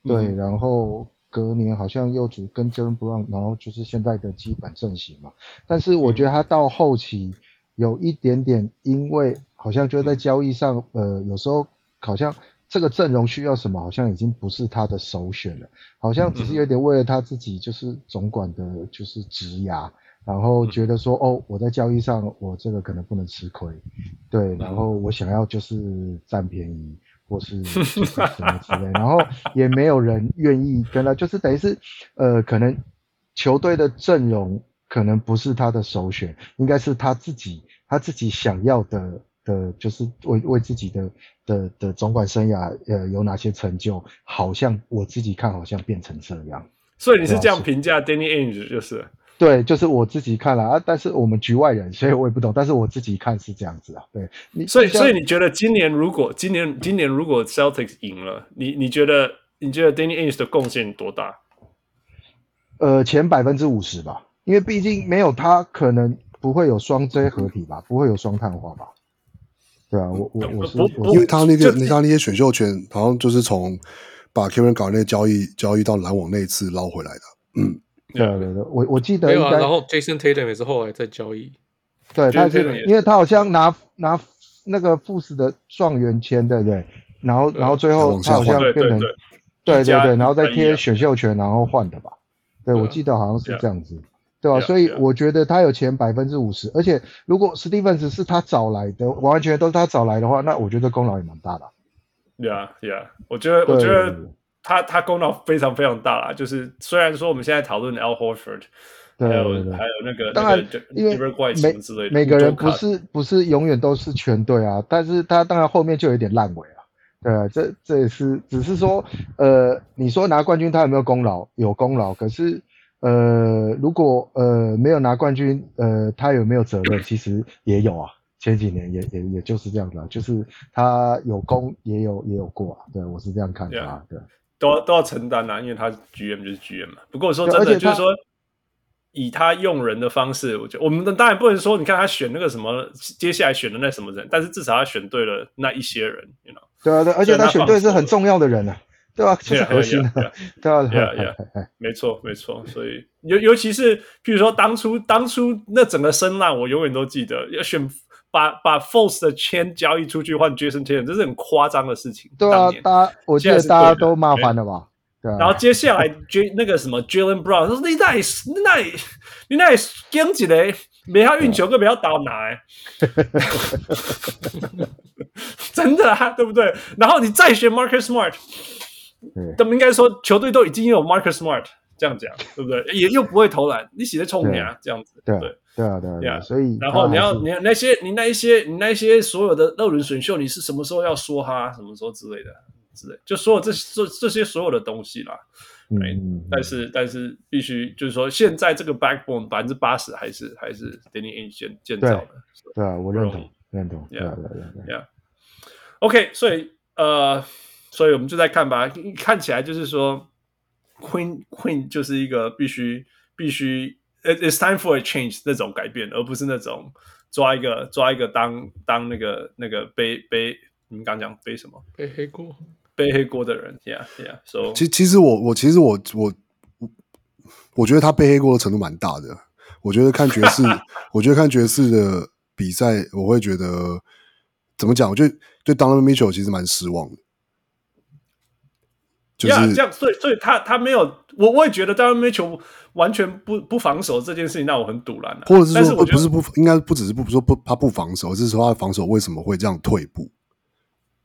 对，嗯、然后隔年好像又主跟 Jaylen Brown，然后就是现在的基本阵型嘛。但是我觉得他到后期有一点点，因为好像就在交易上，呃，有时候好像。这个阵容需要什么，好像已经不是他的首选了，好像只是有点为了他自己，就是总管的，就是职涯，然后觉得说，哦，我在交易上，我这个可能不能吃亏，对，然后我想要就是占便宜，或是什么之类，然后也没有人愿意跟他，就是等于是，呃，可能球队的阵容可能不是他的首选，应该是他自己，他自己想要的。的，就是为为自己的的的总管生涯，呃，有哪些成就？好像我自己看，好像变成这样。
所以你是这样评价 Danny Ainge 就是？
对，就是我自己看了啊，但是我们局外人，所以我也不懂。但是我自己看是这样子啊。对，你
所以所以你觉得今年如果今年今年如果 Celtics 赢了，你你觉得你觉得 Danny Ainge 的贡献多大？
呃，前百分之五十吧，因为毕竟没有他，可能不会有双 J 合体吧，不会有双碳化吧。对啊，我我我是，因
为他那个他那些选秀权好像就是从把 Kevin Garnett 交易交易到篮网那一次捞回来的。嗯，
对对对，我我记得应该。
然后 Jason Tatum 也是后来再交易。
对，他是因为他好像拿拿那个富士的状元签，对不对？然后然后最后他好像变成对对对，然后再贴选秀权，然后换的吧？对，我记得好像是这样子。对吧、啊？所以我觉得他有前百分之五十，而且如果史蒂芬斯是他找来的，完全都是他找来的话，那我觉得功劳也蛮大的。
对啊，对啊，我觉得，我觉得他他功劳非常非常大啦。就是虽然说我们现在讨论 Al Horford，还有还有那个
当然，因为每每个人不是不是永远都是全对啊，但是他当然后面就有点烂尾啊。对啊，这这也是只是说，呃，你说拿冠军他有没有功劳？有功劳，可是。呃，如果呃没有拿冠军，呃，他有没有责任？其实也有啊，前几年也也也就是这样子啊，就是他有功也有也有过啊，对，我是这样看的啊，对，
都要都要承担啊，因为他 GM 就是 GM 嘛。不过说真的，就是说以他用人的方式，我觉得我们当然不能说，你看他选那个什么，接下来选的那什么人，但是至少他选对了那一些人 know?
对啊，对，而且他选对是很重要的人啊。对啊，这是核心的，对啊，对啊，
没错，没错。所以尤尤其是，譬如说当初当初那整个声浪，我永远都记得，要选把把 Force 的签交易出去换 Jason Tatum，这是很夸张的事情。
对啊，大家我记得大家都骂翻了吧？对啊。
然后接下来 J 那个什么 Jaylen Brown 说：“你那你那你那经济嘞，没他运球，更不要倒拿。” 真的啊，对不对？然后你再选 Marcus Smart。他们应该说，球队都已经有 Marcus Smart 这样讲，对不对？也又不会投篮，你写的聪明啊，这样子，
对
对。
对啊对啊，所以
然后你要你那些你那一些你那一些所有的热轮选秀，你是什么时候要说他，什么时候之类的之类，就所有这这这些所有的东西啦。嗯，但是但是必须就是说，现在这个 backbone 百分之八十还是还是 Danny Ainge 建建造的，
对啊，我认同认同，对对对对
，OK，所以呃。所以我们就在看吧，看起来就是说，Queen Queen 就是一个必须必须，It's time for a change 那种改变，而不是那种抓一个抓一个当当那个那个背背，你们刚讲背什么？
背黑锅，
背黑锅的人，Yeah Yeah。So
其其实我我其实我我我觉得他背黑锅的程度蛮大的。我觉得看爵士，我觉得看爵士的比赛，我会觉得怎么讲？我觉得对 Donovan Mitchell 其实蛮失望的。
呀、就是，yeah, 这样，所以，所以他他没有，我我也觉得，当然，球完全不不防守这件事情让我很赌烂了。
或者是说，不是不应该不只是不说不他不防守，而是说他的防守为什么会这样退步？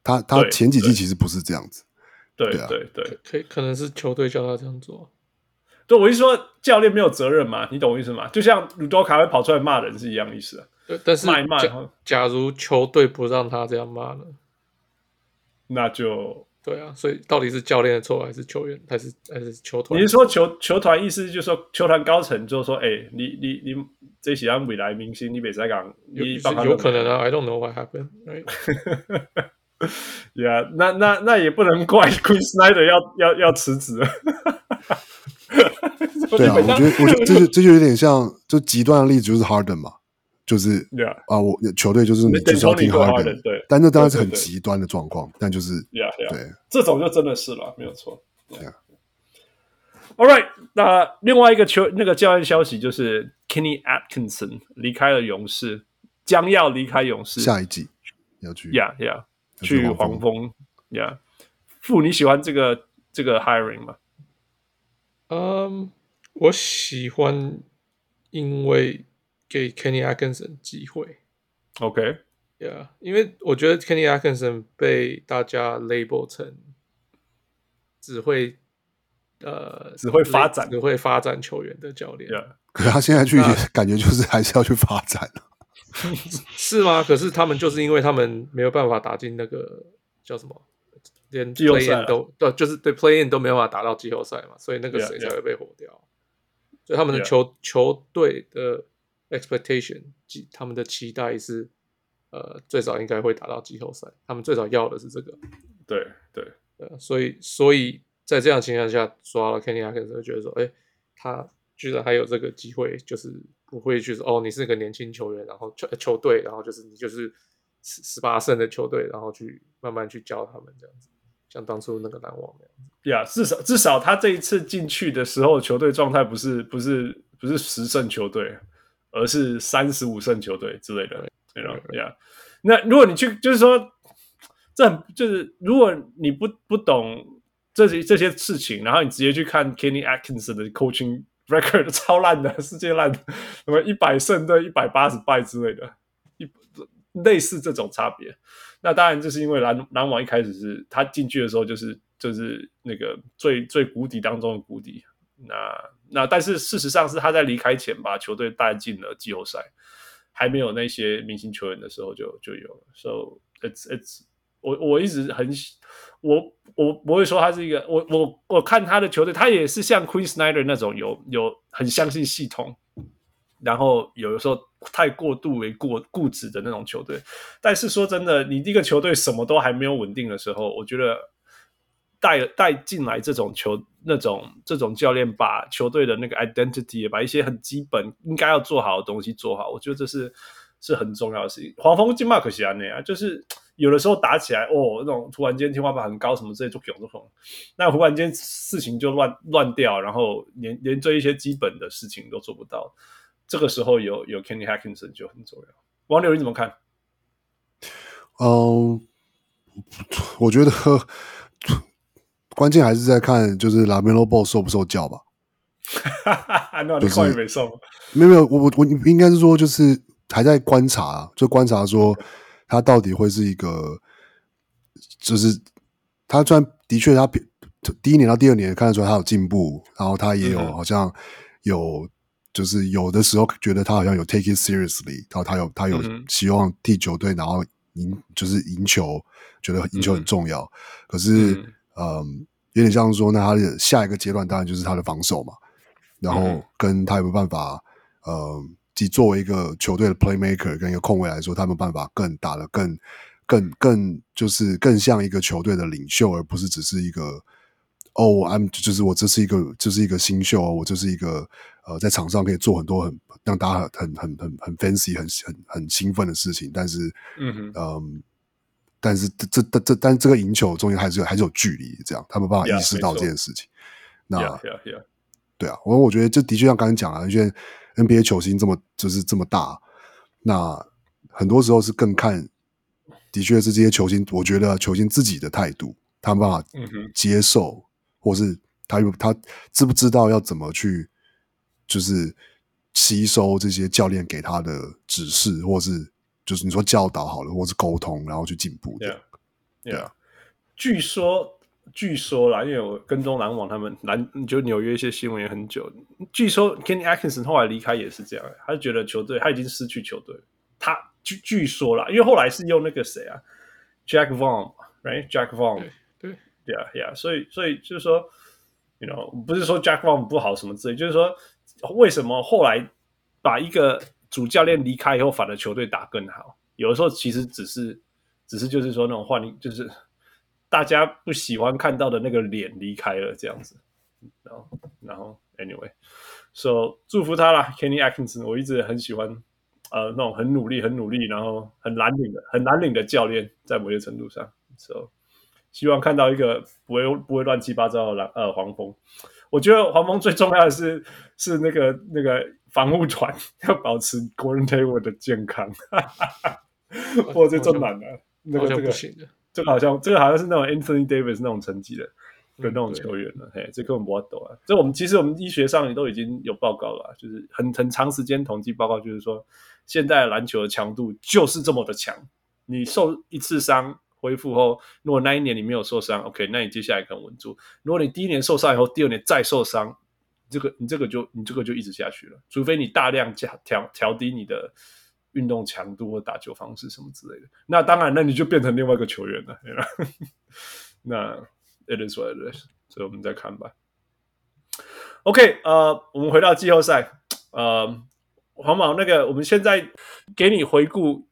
他他前几季其实不是这样子。
对对对，对，
可可能是球队叫他这样做。
对，我是说教练没有责任嘛，你懂我意思吗？就像鲁多卡会跑出来骂人是一样意思。
对，但是骂骂，假如球队不让他这样骂呢？
那就。
对啊，所以到底是教练的错还是球员，还是还是球团？
你是说球球团意思就是说球团高层就是说，哎、欸，你你你这些未来明星，你别在港，你帮他
有可能啊，I don't know what happened。
呀、yeah，那那那也不能怪 Quin Snyder 要要要辞职，
对啊，我觉得，我觉得这就这就有点像，就极端的例子就是 Harden 嘛，就是啊，我球队就是你就是要听 Harden，对，但那当然是很极端的状况，但就是对，
这种就真的是了，没有错。All right，那另外一个球那个教练消息就是 Kenny Atkinson 离开了勇士，将要离开勇士，
下一季要去
，Yeah Yeah，去黄蜂，Yeah。傅，你喜欢这个这个 hiring 吗？
嗯，um, 我喜欢，因为给 Kenny Atkinson 机会。
OK，Yeah，
因为我觉得 Kenny Atkinson 被大家 label 成只会呃
只会发展
只会发展球员的教练。
Yeah.
可是他现在去感觉就是还是要去发展
是吗？可是他们就是因为他们没有办法打进那个叫什么？连 play-in 都对，就是对 play-in 都没有办法打到季后赛嘛，所以那个谁才会被火掉。Yeah, yeah. 所以他们的球 Yeah. 球队的 expectation，他们的期待是，呃，最早应该会打到季后赛。他们最早要的是这个。
对对
对，所以所以在这样情况下抓了 Kenny Atkinson，觉得说，哎，他居然还有这个机会，就是不会去说，哦，你是个年轻球员，然后球球队，然后就是你就是十十八胜的球队，然后去慢慢去教他们这样子。像当初那个篮网那样子，
呀，至少至少他这一次进去的时候，球队状态不是不是不是十胜球队，而是三十五胜球队之类的，对吧？呀，那如果你去，就是说，这很就是如果你不不懂这些这些事情，然后你直接去看 Kenny Atkinson 的 coaching record 超烂的，世界烂的，什么一百胜对一百八十败之类的，一类似这种差别。那当然，就是因为篮篮网一开始是他进去的时候，就是就是那个最最谷底当中的谷底。那那但是事实上是他在离开前把球队带进了季后赛，还没有那些明星球员的时候就就有了。So it's it's 我我一直很我我不会说他是一个我我我看他的球队，他也是像 Queen Snyder 那种有有很相信系统。然后有的时候太过度为过固执的那种球队，但是说真的，你这个球队什么都还没有稳定的时候，我觉得带带进来这种球那种这种教练，把球队的那个 identity，把一些很基本应该要做好的东西做好，我觉得这是是很重要的事情。黄蜂进马可西安那样，就是有的时候打起来哦，那种突然间天花板很高，什么之类就囧就红，那忽然间事情就乱乱掉，然后连连这一些基本的事情都做不到。这个时候有有 Kenny Hackinson 就很重要。王柳你怎么看？
嗯，我觉得关键还是在看就是 LaMelo Ball 受不受教吧。
那你话也没受。
没有没有，我我我应该是说就是还在观察，就观察说他到底会是一个，就是他虽然的确他第一年到第二年看得出来他有进步，然后他也有好像有。就是有的时候觉得他好像有 take it seriously，然后他有他有希望替球队然后赢，就是赢球，觉得赢球很重要。可是，嗯，有点像说，那他的下一个阶段当然就是他的防守嘛。然后跟他有没有办法，呃，即作为一个球队的 playmaker 跟一个控卫来说，他有没有办法更打得更更更就是更像一个球队的领袖，而不是只是一个。哦，我 I'm 就是我这是一个这是一个新秀，我这是一个呃，在场上可以做很多很让大家很很很很 fancy 很很很兴奋的事情，但是嗯哼嗯，但是这这这但这个赢球中间还是有还是有距离，这样他没办法意识到这件事情。那.对啊，我我觉得这的确像刚才讲了，因为 NBA 球星这么就是这么大，那很多时候是更看，的确是这些球星，我觉得球星自己的态度，他没办法接受。或是他有他知不知道要怎么去，就是吸收这些教练给他的指示，或是就是你说教导好了，或是沟通，然后去进步。
Yeah, yeah. 据说据说啦，因为我跟踪篮网他们篮就纽约一些新闻也很久。据说 Kenny Atkinson 后来离开也是这样，他就觉得球队他已经失去球队。他据据说啦，因为后来是用那个谁啊，Jack Vaughn，right？Jack Vaughn。Yeah, yeah. 所以，所以就是说，you know，不是说 Jack Vaughn 不好什么之类，就是说，为什么后来把一个主教练离开以后，反而球队打更好？有的时候其实只是，只是就是说那种换，就是大家不喜欢看到的那个脸离开了这样子。然后，然后 Anyway，so 祝福他啦，Kenny Atkinson，我一直很喜欢，呃，那种很努力、很努力，然后很蓝领的、很蓝领的教练，在某些程度上，so 希望看到一个不会不会乱七八糟的蓝呃黄蜂。我觉得黄蜂最重要的是是那个那个防护团要保持 Gordon Hayward 的健康，哈哈哈，我觉得这难的，那个这个这个好像这个好像是那种 Anthony Davis 那种成绩的。的那种球员了，嗯、嘿，这根本不要抖啊！这我们其实我们医学上也都已经有报告了，就是很很长时间统计报告，就是说现在篮球的强度就是这么的强。你受一次伤恢复后，如果那一年你没有受伤，OK，那你接下来很稳住。如果你第一年受伤以后，第二年再受伤，这个你这个就你这个就一直下去了，除非你大量加调调低你的运动强度或打球方式什么之类的。那当然，那你就变成另外一个球员了。那。It is what it is，所以我们再看吧。OK，呃，我们回到季后赛。呃，黄毛，那个，我们现在给你回顾，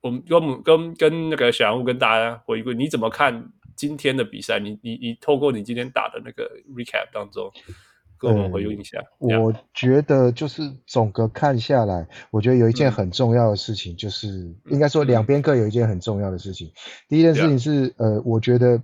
我们跟我们跟跟那个小杨跟大家回顾，你怎么看今天的比赛？你你你透过你今天打的那个 recap 当中，跟我们回应一下。
嗯、我觉得就是总个看下来，我觉得有一件很重要的事情，就是、嗯、应该说两边各有一件很重要的事情。嗯、第一件事情是，呃，我觉得。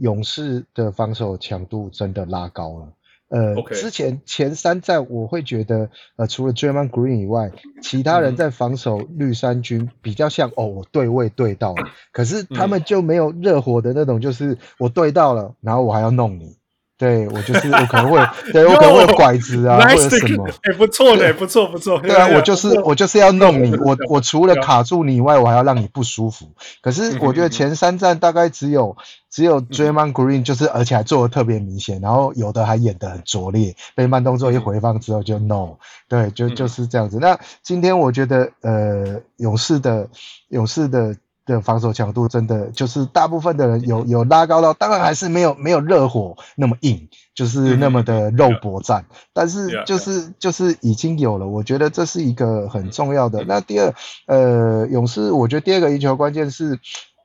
勇士的防守强度真的拉高了。呃.之前前三战我会觉得，呃，除了 Draymond Green 以外，其他人在防守绿衫军比较像哦，我对位对到了，可是他们就没有热火的那种，就是我对到了，然后我还要弄你。对，我就是我可能会，对我可能会有拐子啊，或者什么，
哎，不错的，不错不错。
对啊，我就是我就是要弄你，我我除了卡住你以外，我还要让你不舒服。可是我觉得前三站大概只有只有 Draymond Green，就是而且还做的特别明显，然后有的还演的很拙劣，被慢动作一回放之后就 no，对，就就是这样子。那今天我觉得呃，勇士的勇士的。的防守强度真的就是大部分的人有有拉高到，当然还是没有没有热火那么硬，就是那么的肉搏战，但是就是就是已经有了，我觉得这是一个很重要的。那第二，呃，勇士，我觉得第二个赢球关键是，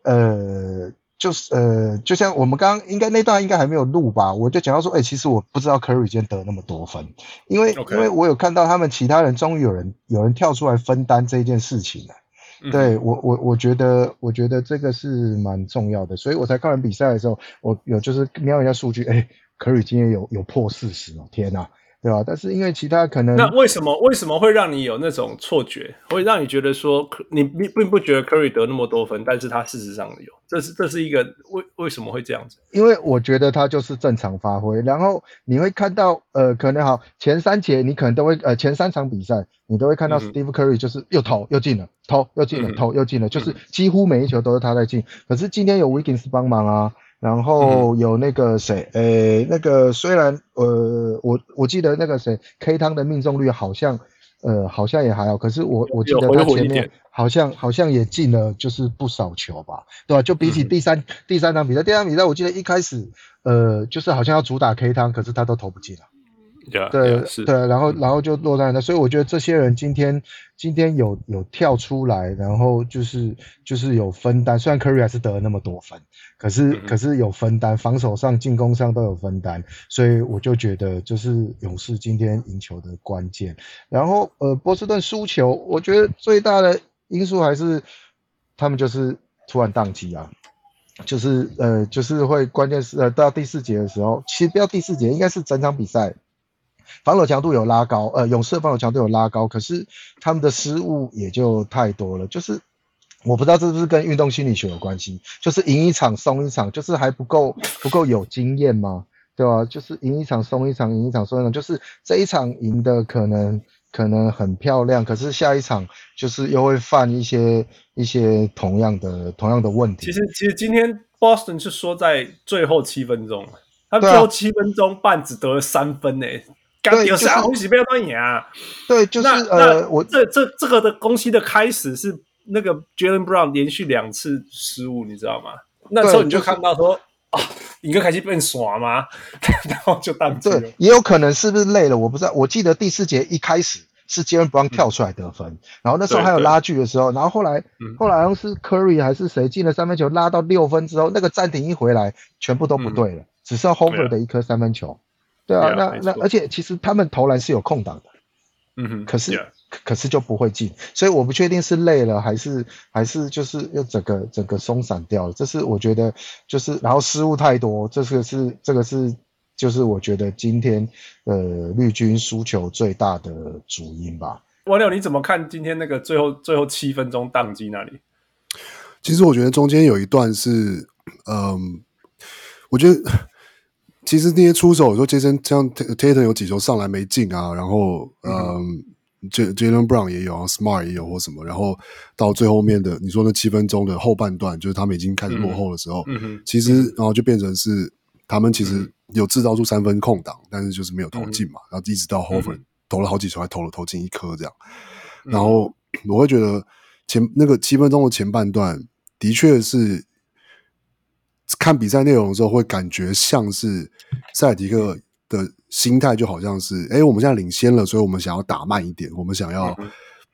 呃，就是呃，就像我们刚刚应该那段应该还没有录吧，我就讲到说，哎、欸，其实我不知道 Curry 今天得那么多分，因为因为我有看到他们其他人终于有人有人跳出来分担这件事情了。对我我我觉得我觉得这个是蛮重要的，所以我才看完比赛的时候，我有就是瞄一下数据，哎，Curry 今天有有破四十哦，天哪！对吧？但是因为其他可能，
那为什么为什么会让你有那种错觉，会让你觉得说你并并不觉得 Curry 得那么多分，但是他事实上有，这是这是一个为为什么会这样子？
因为我觉得他就是正常发挥，然后你会看到呃，可能好前三节你可能都会呃前三场比赛你都会看到 Steve Curry 就是又投又进了，投又进了，投又进了，就是几乎每一球都是他在进。可是今天有 Wiggins 帮忙啊。然后有那个谁，诶、那个虽然呃，我我记得那个谁，K 汤的命中率好像呃好像也还好，可是我我记得他前面好像好像也进了就是不少球吧，对吧？就比起第三、嗯、第三场比赛，第三场比赛我记得一开始呃就是好像要主打 K 汤，可是他都投不进了。
Yeah,
对
yeah, 是，
对，然后然后就落在那，所以我觉得这些人今天今天有有跳出来，然后就是就是有分担。虽然 Curry 还是得了那么多分，可是、嗯、可是有分担，防守上、进攻上都有分担，所以我就觉得就是勇士今天赢球的关键。然后呃，波士顿输球，我觉得最大的因素还是他们就是突然宕机啊，就是呃就是会关键是呃到第四节的时候，其实不要第四节，应该是整场比赛。防守强度有拉高，呃，勇士的防守强度有拉高，可是他们的失误也就太多了。就是我不知道这是不是跟运动心理学有关系，就是赢一场松一场，就是还不够不够有经验吗？对吧？就是赢一场松一场，赢一场松一场，就是这一场赢的可能可能很漂亮，可是下一场就是又会犯一些一些同样的同样的问题。
其实其实今天 Boston 是说在最后七分钟，他们最后七分钟半只得了三分呢、欸。对，有啥东西不要乱演啊？
对，就是
那
呃，
那我这这这个的攻击的开始是那个 Jaylen Brown 连续两次失误，你知道吗？那时候你就看到说、就是、啊，一个开始被耍吗？然后就当
对，也有可能是不是累了？我不知道。我记得第四节一开始是 Jaylen Brown 跳出来得分，嗯、然后那时候还有拉锯的时候，然后后来、嗯、后来好像是 Curry 还是谁进了三分球，拉到六分之后，那个暂停一回来，全部都不对了，嗯、只剩 Homer 的一颗三分球。对啊，那那而且其实他们投篮是有空档的，
嗯哼，
可是可是就不会进，所以我不确定是累了还是还是就是又整个整个松散掉了。这是我觉得就是然后失误太多，这个是这个是就是我觉得今天呃绿军输球最大的主因吧。
王六，你怎么看今天那个最后最后七分钟宕机那里？
其实我觉得中间有一段是，嗯，我觉得其实那些出手，说杰森像 Tatum 有几球上来没进啊，然后嗯，Jaylen Brown 也有，Smart 也有或什么，然后到最后面的你说那七分钟的后半段，就是他们已经开始落后的时候，其实然后就变成是他们其实有制造出三分空档，但是就是没有投进嘛，然后一直到 Horford 投了好几球，还投了投进一颗这样，然后我会觉得前那个七分钟的前半段。的确是看比赛内容的时候，会感觉像是塞尔提克的心态，就好像是：哎，我们现在领先了，所以我们想要打慢一点，我们想要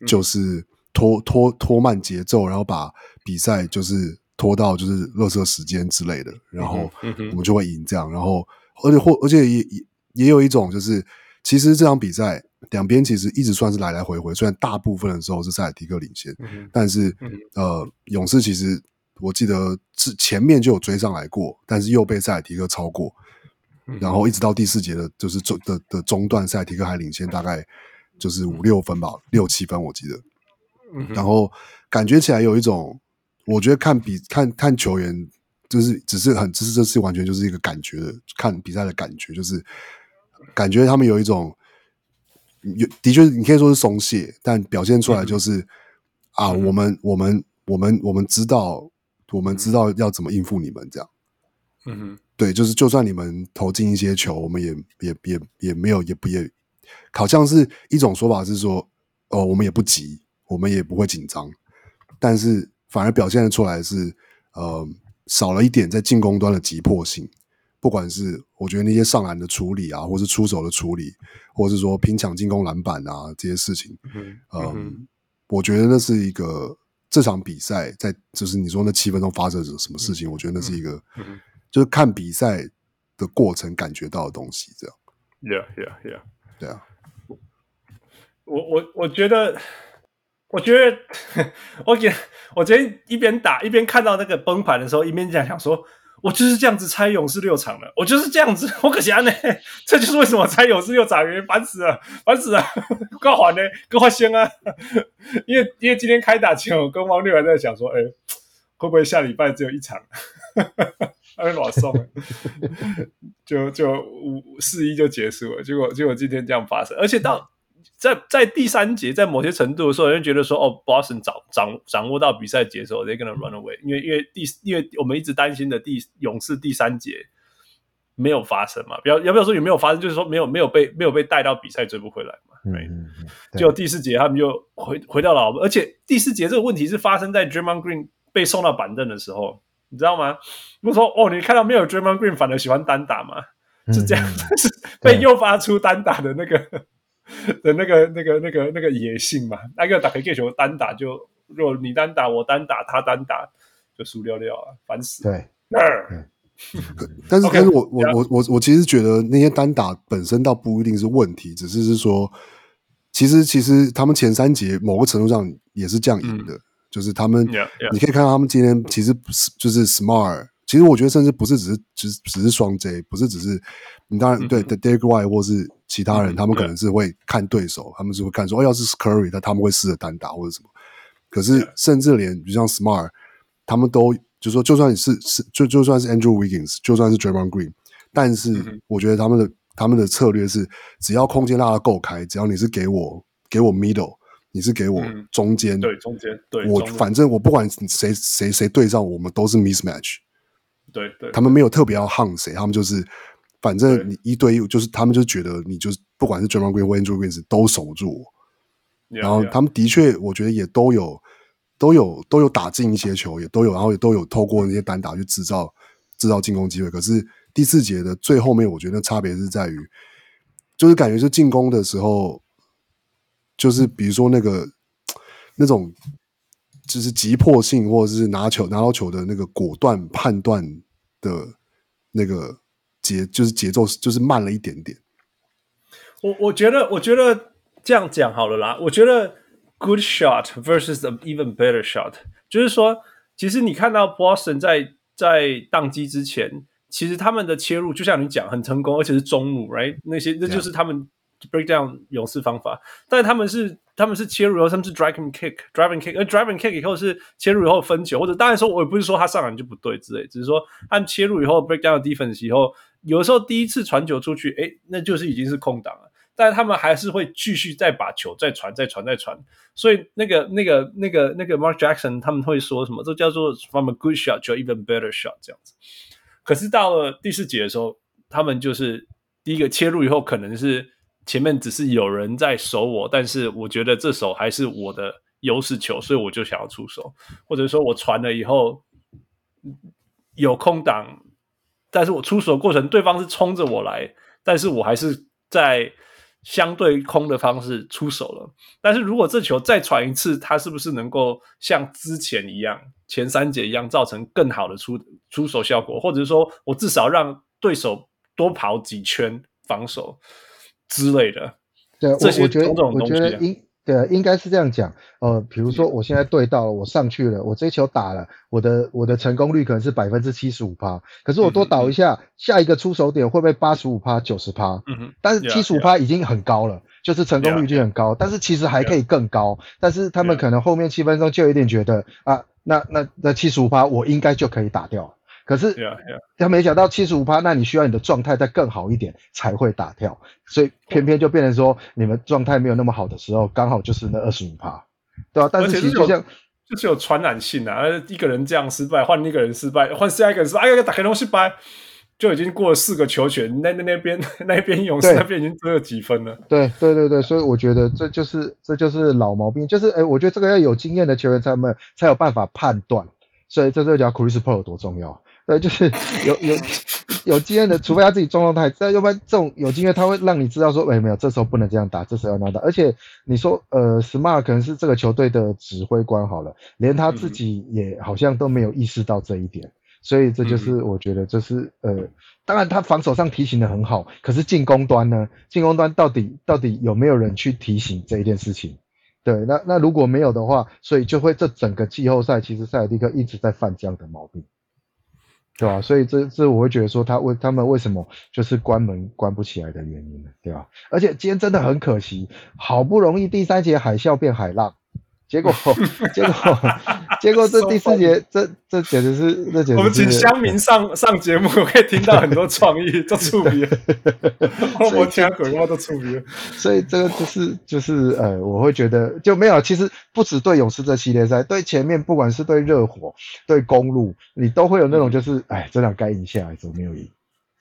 就是拖拖拖慢节奏，然后把比赛就是拖到就是热射时间之类的，然后我们就会赢这样。然后，而且或而且也也也有一种就是，其实这场比赛两边其实一直算是来来回回，虽然大部分的时候是塞尔提克领先，
嗯、
但是、
嗯、
呃，勇士其实我记得是前面就有追上来过，但是又被塞尔提克超过，
嗯、
然后一直到第四节的，就是中的的中段，塞尔提克还领先大概就是五六分吧，六七分我记得，
嗯、
然后感觉起来有一种，我觉得看比看看球员就是只是很只是这次完全就是一个感觉的看比赛的感觉，就是感觉他们有一种。有的确，你可以说是松懈，但表现出来就是、嗯、啊，我们我们我们我们知道，我们知道要怎么应付你们这样。
嗯哼，
对，就是就算你们投进一些球，我们也也也也没有也不也，好像是一种说法是说，哦，我们也不急，我们也不会紧张，但是反而表现得出来是，呃，少了一点在进攻端的急迫性。不管是我觉得那些上篮的处理啊，或是出手的处理，或是说拼抢进攻篮板啊这些事情，
嗯
我觉得那是一个这场比赛在就是你说那七分钟发生什什么事情，嗯、我觉得那是一个、
嗯、
就是看比赛的过程感觉到的东西，这样。
Yeah, yeah, yeah。
对啊。
我我我觉得，我觉得，我觉我今天一边打一边看到那个崩盘的时候，一边这样想说。我就是这样子猜勇士六场的，我就是这样子，我可惜呢，这就是为什么猜勇士六场，原因烦死了，烦死了，够还呢，够花心啊！因为因为今天开打前，我跟汪六还在想说，哎，会不会下礼拜只有一场？还没保送，就就五四一就结束了，结果结果今天这样发生，而且到。在在第三节，在某些程度的时候，人觉得说，哦，Boston 掌掌掌握到比赛节奏，they're gonna run away。因为因为第因为我们一直担心的第勇士第三节没有发生嘛，不要要不要说有没有发生，就是说没有没有被没有被带到比赛追不回来嘛。对，结果第四节他们就回回到了，而且第四节这个问题是发生在 Draymond Green 被送到板凳的时候，你知道吗？不是说哦，你看到没有 Draymond Green 反而喜欢单打嘛？是这样，嗯、是被诱发出单打的那个。的那个、那个、那个、那个野性嘛，那个打黑球单打就，如果你单打，我单打，他单打，就输掉掉啊，烦死。
对，
但是，但是我我我我我其实觉得那些单打本身倒不一定是问题，只是是说，其实其实他们前三节某个程度上也是这样赢的，就是他们，你可以看到他们今天其实就是 smart。其实我觉得，甚至不是只是只只是双 J，不是只是你当然对 Derrick White 或是其他人，他们可能是会看对手，他们是会看说，哦，要是 Curry，那他们会试着单打或者什么。可是甚至连比如像 Smart，他们都就说，就算是是就就算是 Andrew Wiggins，就算是 Draymond Green，但是我觉得他们的他们的策略是，只要空间拉得够开，只要你是给我给我 middle，你是给我中间，
对中间，对
我反正我不管谁谁谁对上我们都是 mismatch。
对对，
他们没有特别要夯谁，他们就是反正你一对一，就是他们就觉得你就是不管是 Draymond Green 或 Andrew Wiggins 都守住我，然后他们的确我觉得也都有都有都有打进一些球，也都有，然后也都有透过那些单打去制造制造进攻机会。可是第四节的最后面，我觉得差别是在于，就是感觉是进攻的时候，就是比如说那个那种。就是急迫性，或者是拿球拿到球的那个果断判断的那个节就是节奏就是慢了一点点。
我我觉得我觉得这样讲好了啦。我觉得 good shot versus an even better shot，就是说，其实你看到 Boston 在在宕机之前，其实他们的切入就像你讲很成功，而且是中路，right？那些那就是他们 break down 勇士方法，但他们是。他们是切入以后，他们是 driving kick，driving kick，而 driving kick 以后是切入以后分球，或者当然说，我也不是说他上篮就不对之类，只是说按切入以后 break down defense 以后，有的时候第一次传球出去，诶，那就是已经是空档了，但他们还是会继续再把球再传、再传、再传，所以那个、那个、那个、那个 Mark Jackson 他们会说什么？这叫做 from a good shot to even better shot 这样子。可是到了第四节的时候，他们就是第一个切入以后，可能是。前面只是有人在守我，但是我觉得这手还是我的优势球，所以我就想要出手，或者说我传了以后有空档，但是我出手过程对方是冲着我来，但是我还是在相对空的方式出手了。但是如果这球再传一次，他是不是能够像之前一样，前三节一样造成更好的出出手效果，或者说我至少让对手多跑几圈防守？之类的，
对，
这些种种
我觉得应对，应该是这样讲。呃，比如说我现在对到了，我上去了，我这球打了，我的我的成功率可能是百分之七十五趴，可是我多倒一下，嗯、下一个出手点会不会八十五趴、九十趴？嗯哼，但是七十五趴已经很高了.就是成功率就很高但是其实还可以更高。但是他们可能后面七分钟就有点觉得.啊，那那那七十五趴我应该就可以打掉。可是，他没想到七十五趴，那你需要你的状态再更好一点才会打跳，所以偏偏就变成说你们状态没有那么好的时候，刚好就是那二十五趴，对吧、啊？但是其实就像
就是有传染性啊，一个人这样失败，换一个人失败，换下一个人失败，哎呀，打开东西掰，就已经过了四个球权，那那那边 那边勇士那边已经只有几分了。
对对对对，所以我觉得这就是这就是老毛病，就是哎，我觉得这个要有经验的球员才们才有办法判断，所以这就讲 Chris Paul 有多重要。对，就是有有有经验的，除非他自己状态太，要不然这种有经验，他会让你知道说，哎，没有，这时候不能这样打，这时候要那样打。而且你说，呃，Smart 可能是这个球队的指挥官好了，连他自己也好像都没有意识到这一点，所以这就是我觉得，这是呃，当然他防守上提醒的很好，可是进攻端呢，进攻端到底到底有没有人去提醒这一件事情？对，那那如果没有的话，所以就会这整个季后赛，其实塞尔蒂克一直在犯这样的毛病。对吧？所以这这我会觉得说他为他们为什么就是关门关不起来的原因呢？对吧？而且今天真的很可惜，好不容易第三节海啸变海浪。结果，结果，结果这第四节，这这简直是，这简直是。我们请乡民上上节目，可以听到很多创意，都触笔。我听鬼话都出名。所以这个就是就是呃，我会觉得就没有。其实不止对勇士这系列赛，对前面不管是对热火、对公路，你都会有那种就是，哎，这场该赢下来，怎么没有赢？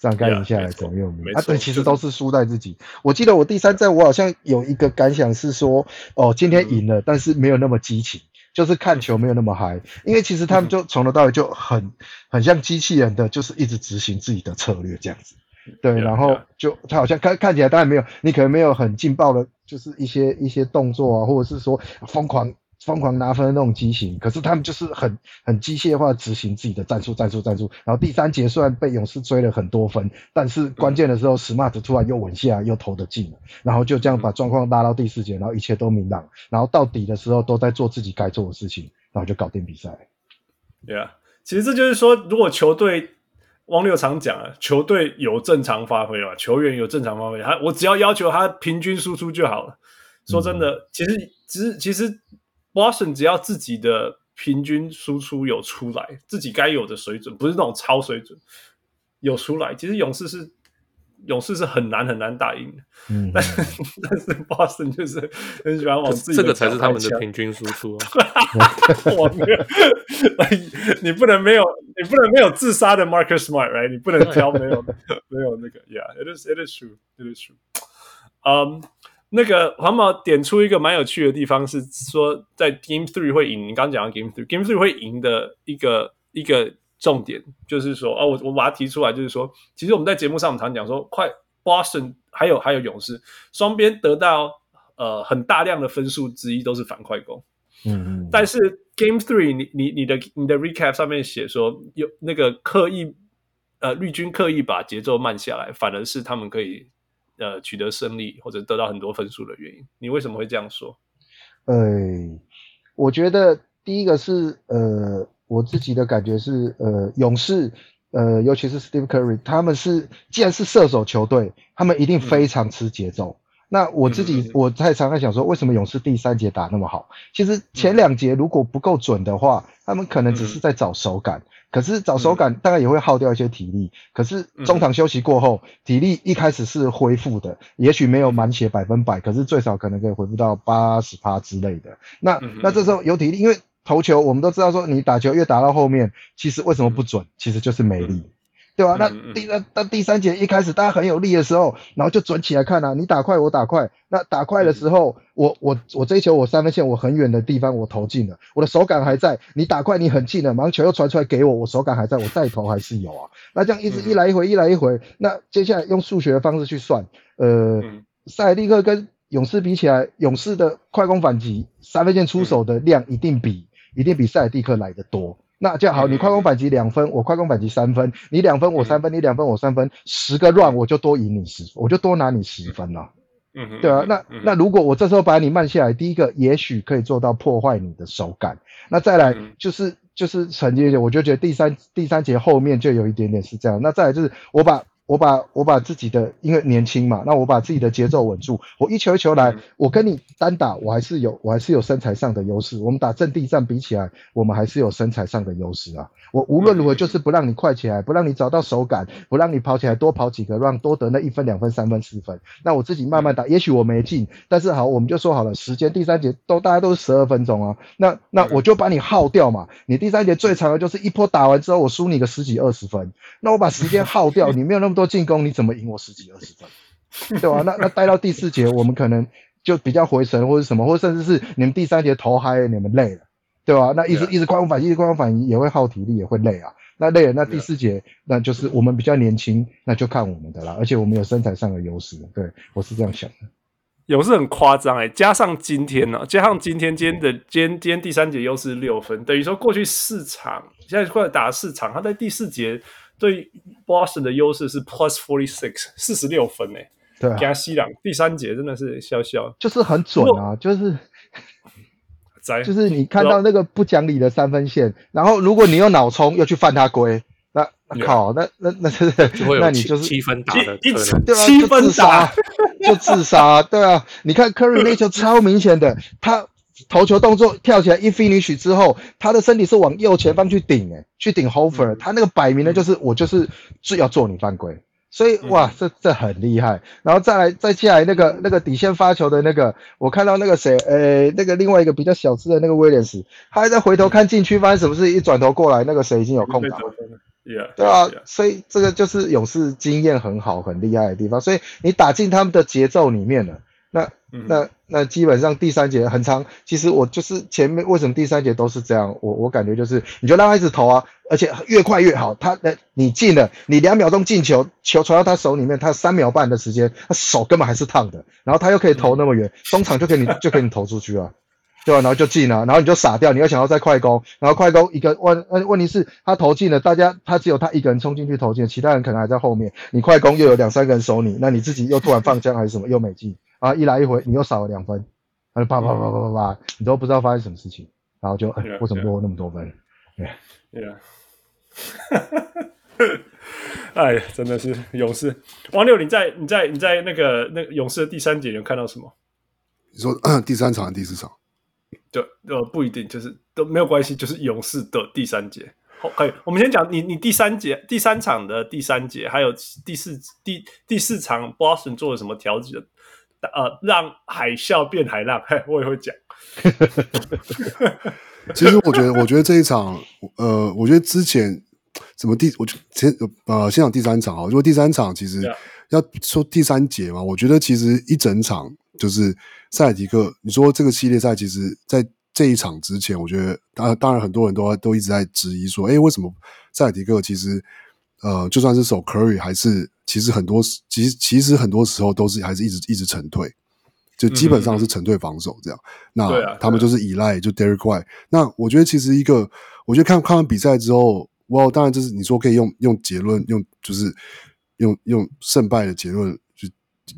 这样该赢下来怎么又没？啊，对，其实都是输在自己。我记得我第三战，我好像有一个感想是说，哦，今天赢了，但是没有那么激情，就是看球没有那么嗨。因为其实他们就从头到尾就很很像机器人的，就是一直执行自己的策略这样子。对，然后就他好像看看起来当然没有，你可能没有很劲爆的，就是一些一些动作啊，或者是说疯狂。疯狂拿分的那种机型，可是他们就是很很机械化执行自己的战术，战术，战术。然后第三节虽然被勇士追了很多分，但是关键的时候，Smart 突然又稳下，又投得进了，然后就这样把状况拉到第四节，然后一切都明朗。然后到底的时候都在做自己该做的事情，然后就搞定比赛。
对啊，其实这就是说，如果球队汪六常讲啊，球队有正常发挥啊，球员有正常发挥，他我只要要求他平均输出就好了。说真的，嗯、其实其实其实。Boston 只要自己的平均输出有出来，自己该有的水准，不是那种超水准，有出来。其实勇士是勇士是很难很难打赢的，嗯，但是 但是 Boston 就是很喜欢往自己，
这个才是他们的平均输出啊！
我没有，你不能没有，你不能没有自杀的 Marcus Smart，right？你不能挑没有没有那个，Yeah，it is it is true，it is true，嗯。Um, 那个黄毛点出一个蛮有趣的地方，是说在 Game Three 会赢。你刚刚讲到 Game Three，Game Three 会赢的一个一个重点，就是说，哦，我我把它提出来，就是说，其实我们在节目上我们常讲说，快 Boston 还有还有勇士双边得到呃很大量的分数之一都是反快攻，嗯嗯，但是 Game Three 你你你的你的 Recap 上面写说有那个刻意呃绿军刻意把节奏慢下来，反而是他们可以呃取得胜利或者得到很多分数的原因。你为什么会这样说？
呃，我觉得第一个是呃，我自己的感觉是呃，勇士呃，尤其是 Steve Curry，他们是既然是射手球队，他们一定非常吃节奏。嗯那我自己我在常常想说，为什么勇士第三节打那么好？其实前两节如果不够准的话，他们可能只是在找手感。可是找手感大概也会耗掉一些体力。可是中场休息过后，体力一开始是恢复的，也许没有满血百分百，可是最少可能可以恢复到八十趴之类的。那那这时候有体力，因为投球我们都知道说，你打球越打到后面，其实为什么不准？其实就是没力。对吧？那第那那第三节一开始大家很有力的时候，然后就准起来看啊，你打快我打快。那打快的时候，我我我这一球我三分线我很远的地方我投进了，我的手感还在。你打快你很近了，马上球又传出来给我，我手感还在，我再投还是有啊。那这样一直一来一回一来一回，那接下来用数学的方式去算，呃，塞尔蒂克跟勇士比起来，勇士的快攻反击三分线出手的量一定比一定比塞尔蒂克来的多。那这样好，你快攻反击两分，我快攻反击三分，你两分我三分，你两分我三分，十个 run 我就多赢你十，我就多拿你十分了。嗯哼，对啊，那那如果我这时候把你慢下来，第一个也许可以做到破坏你的手感，那再来就是就是承接，我就觉得第三第三节后面就有一点点是这样，那再来就是我把。我把我把自己的，因为年轻嘛，那我把自己的节奏稳住，我一球一球来，我跟你单打，我还是有我还是有身材上的优势。我们打阵地战比起来，我们还是有身材上的优势啊。我无论如何就是不让你快起来，不让你找到手感，不让你跑起来多跑几个，让多得那一分两分三分四分。那我自己慢慢打，也许我没进，但是好，我们就说好了，时间第三节都大家都是十二分钟啊，那那我就把你耗掉嘛。你第三节最长的就是一波打完之后，我输你个十几二十分，那我把时间耗掉，你没有那么多。做进攻你怎么赢我十几二十分，对吧？那那待到第四节，我们可能就比较回神或者什么，或者甚至是你们第三节投嗨了，你们累了，对吧？那一直一直快攻反击，一直快攻反击也会耗体力，也会累啊。那累了，那第四节那就是我们比较年轻，那就看我们的啦。而且我们有身材上的优势，对，我是这样想的。
有是很夸张哎，加上今天呢、啊，加上今天今天的今天今天第三节优势六分，等于说过去四场现在快打四场，他在第四节。对 Boston 的优势是 plus forty six 四十六分诶，
对、啊，
加西朗第三节真的是笑笑，
就是很准啊，就是就是你看到那个不讲理的三分线，然后如果你用脑冲又去犯他规，那那靠，那那那是那你就是
七分打的，
对
啊，
七分打。
就自杀，对啊，你看 Curry 那球超明显的，他。投球动作跳起来一 finish 之后，他的身体是往右前方去顶，诶，去顶 Hofer，他那个摆明了就是我就是是要做你犯规，所以哇，这这很厉害。然后再来再下来那个那个底线发球的那个，我看到那个谁，呃，那个另外一个比较小资的那个威廉斯，他还在回头看禁区发生什么事，一转头过来，那个谁已经有空档。了，对啊，所以这个就是勇士经验很好很厉害的地方，所以你打进他们的节奏里面了。那那那基本上第三节很长，其实我就是前面为什么第三节都是这样，我我感觉就是你就让他一直投啊，而且越快越好。他那你进了，你两秒钟进球，球传到他手里面，他三秒半的时间，他手根本还是烫的，然后他又可以投那么远，中场就给你 就给你投出去了，对吧？然后就进了，然后你就傻掉，你又想要再快攻，然后快攻一个问问问题是他投进了，大家他只有他一个人冲进去投进，其他人可能还在后面，你快攻又有两三个人守你，那你自己又突然放枪还是什么又没进。啊！一来一回，你又少了两分，他就啪啪啪啪啪啪，你都不知道发生什么事情，然后就为什么多那么多分？对，
对啊，哈哈哈！哎呀，真的是勇士。王六，你在你在你在那个那个勇士的第三节，有看到什么？
你说第三场、第四场？
就呃不一定，就是都没有关系，就是勇士的第三节。好，可以。我们先讲你你第三节第三场的第三节，还有第四第第四场 Boston 做了什么调整？呃，让海啸变海浪，嘿，我也会讲。
其实我觉得，我觉得这一场，呃，我觉得之前怎么第，我就先呃先讲第三场啊。如果第三场其实要说第三节嘛，我觉得其实一整场就是塞尔提克。你说这个系列赛，其实在这一场之前，我觉得当然当然很多人都都一直在质疑说，哎，为什么塞尔提克其实呃就算是守 Curry 还是。其实很多，其实其实很多时候都是还是一直一直沉退，就基本上是沉退防守这样。嗯、那、啊、他们就是依赖就 Derrick White。那我觉得其实一个，我觉得看看完比赛之后，，Well，当然就是你说可以用用结论，用就是用用胜败的结论就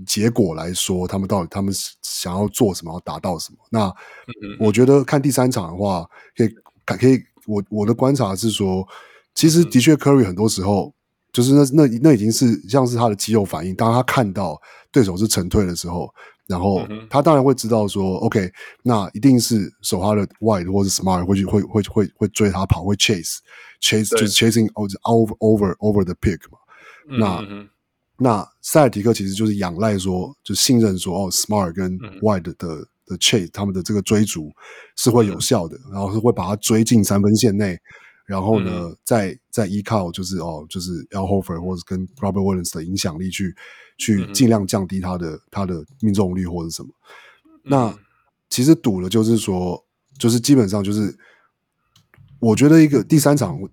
结果来说，他们到底他们想要做什么，要达到什么？那我觉得看第三场的话，可以可以，我我的观察是说，其实的确 Curry 很多时候就是那那那已经是像是他的肌肉反应，当他看到对手是沉退的时候。然后他当然会知道说，OK，那一定是守他的 White 或者 Smart 会去会会会会追他跑，会 chase chase 就是 chasing over over over the pick 嘛。那、嗯、那塞尔提克其实就是仰赖说，就信任说，哦，Smart 跟 White 的、嗯、的 chase 他们的这个追逐是会有效的，嗯、然后是会把他追进三分线内，然后呢，嗯、再再依靠就是哦，就是 Al Horford 或者跟 Robert Williams 的影响力去。去尽量降低他的他的命中率或者什么，那其实赌了就是说，就是基本上就是，我觉得一个第三场会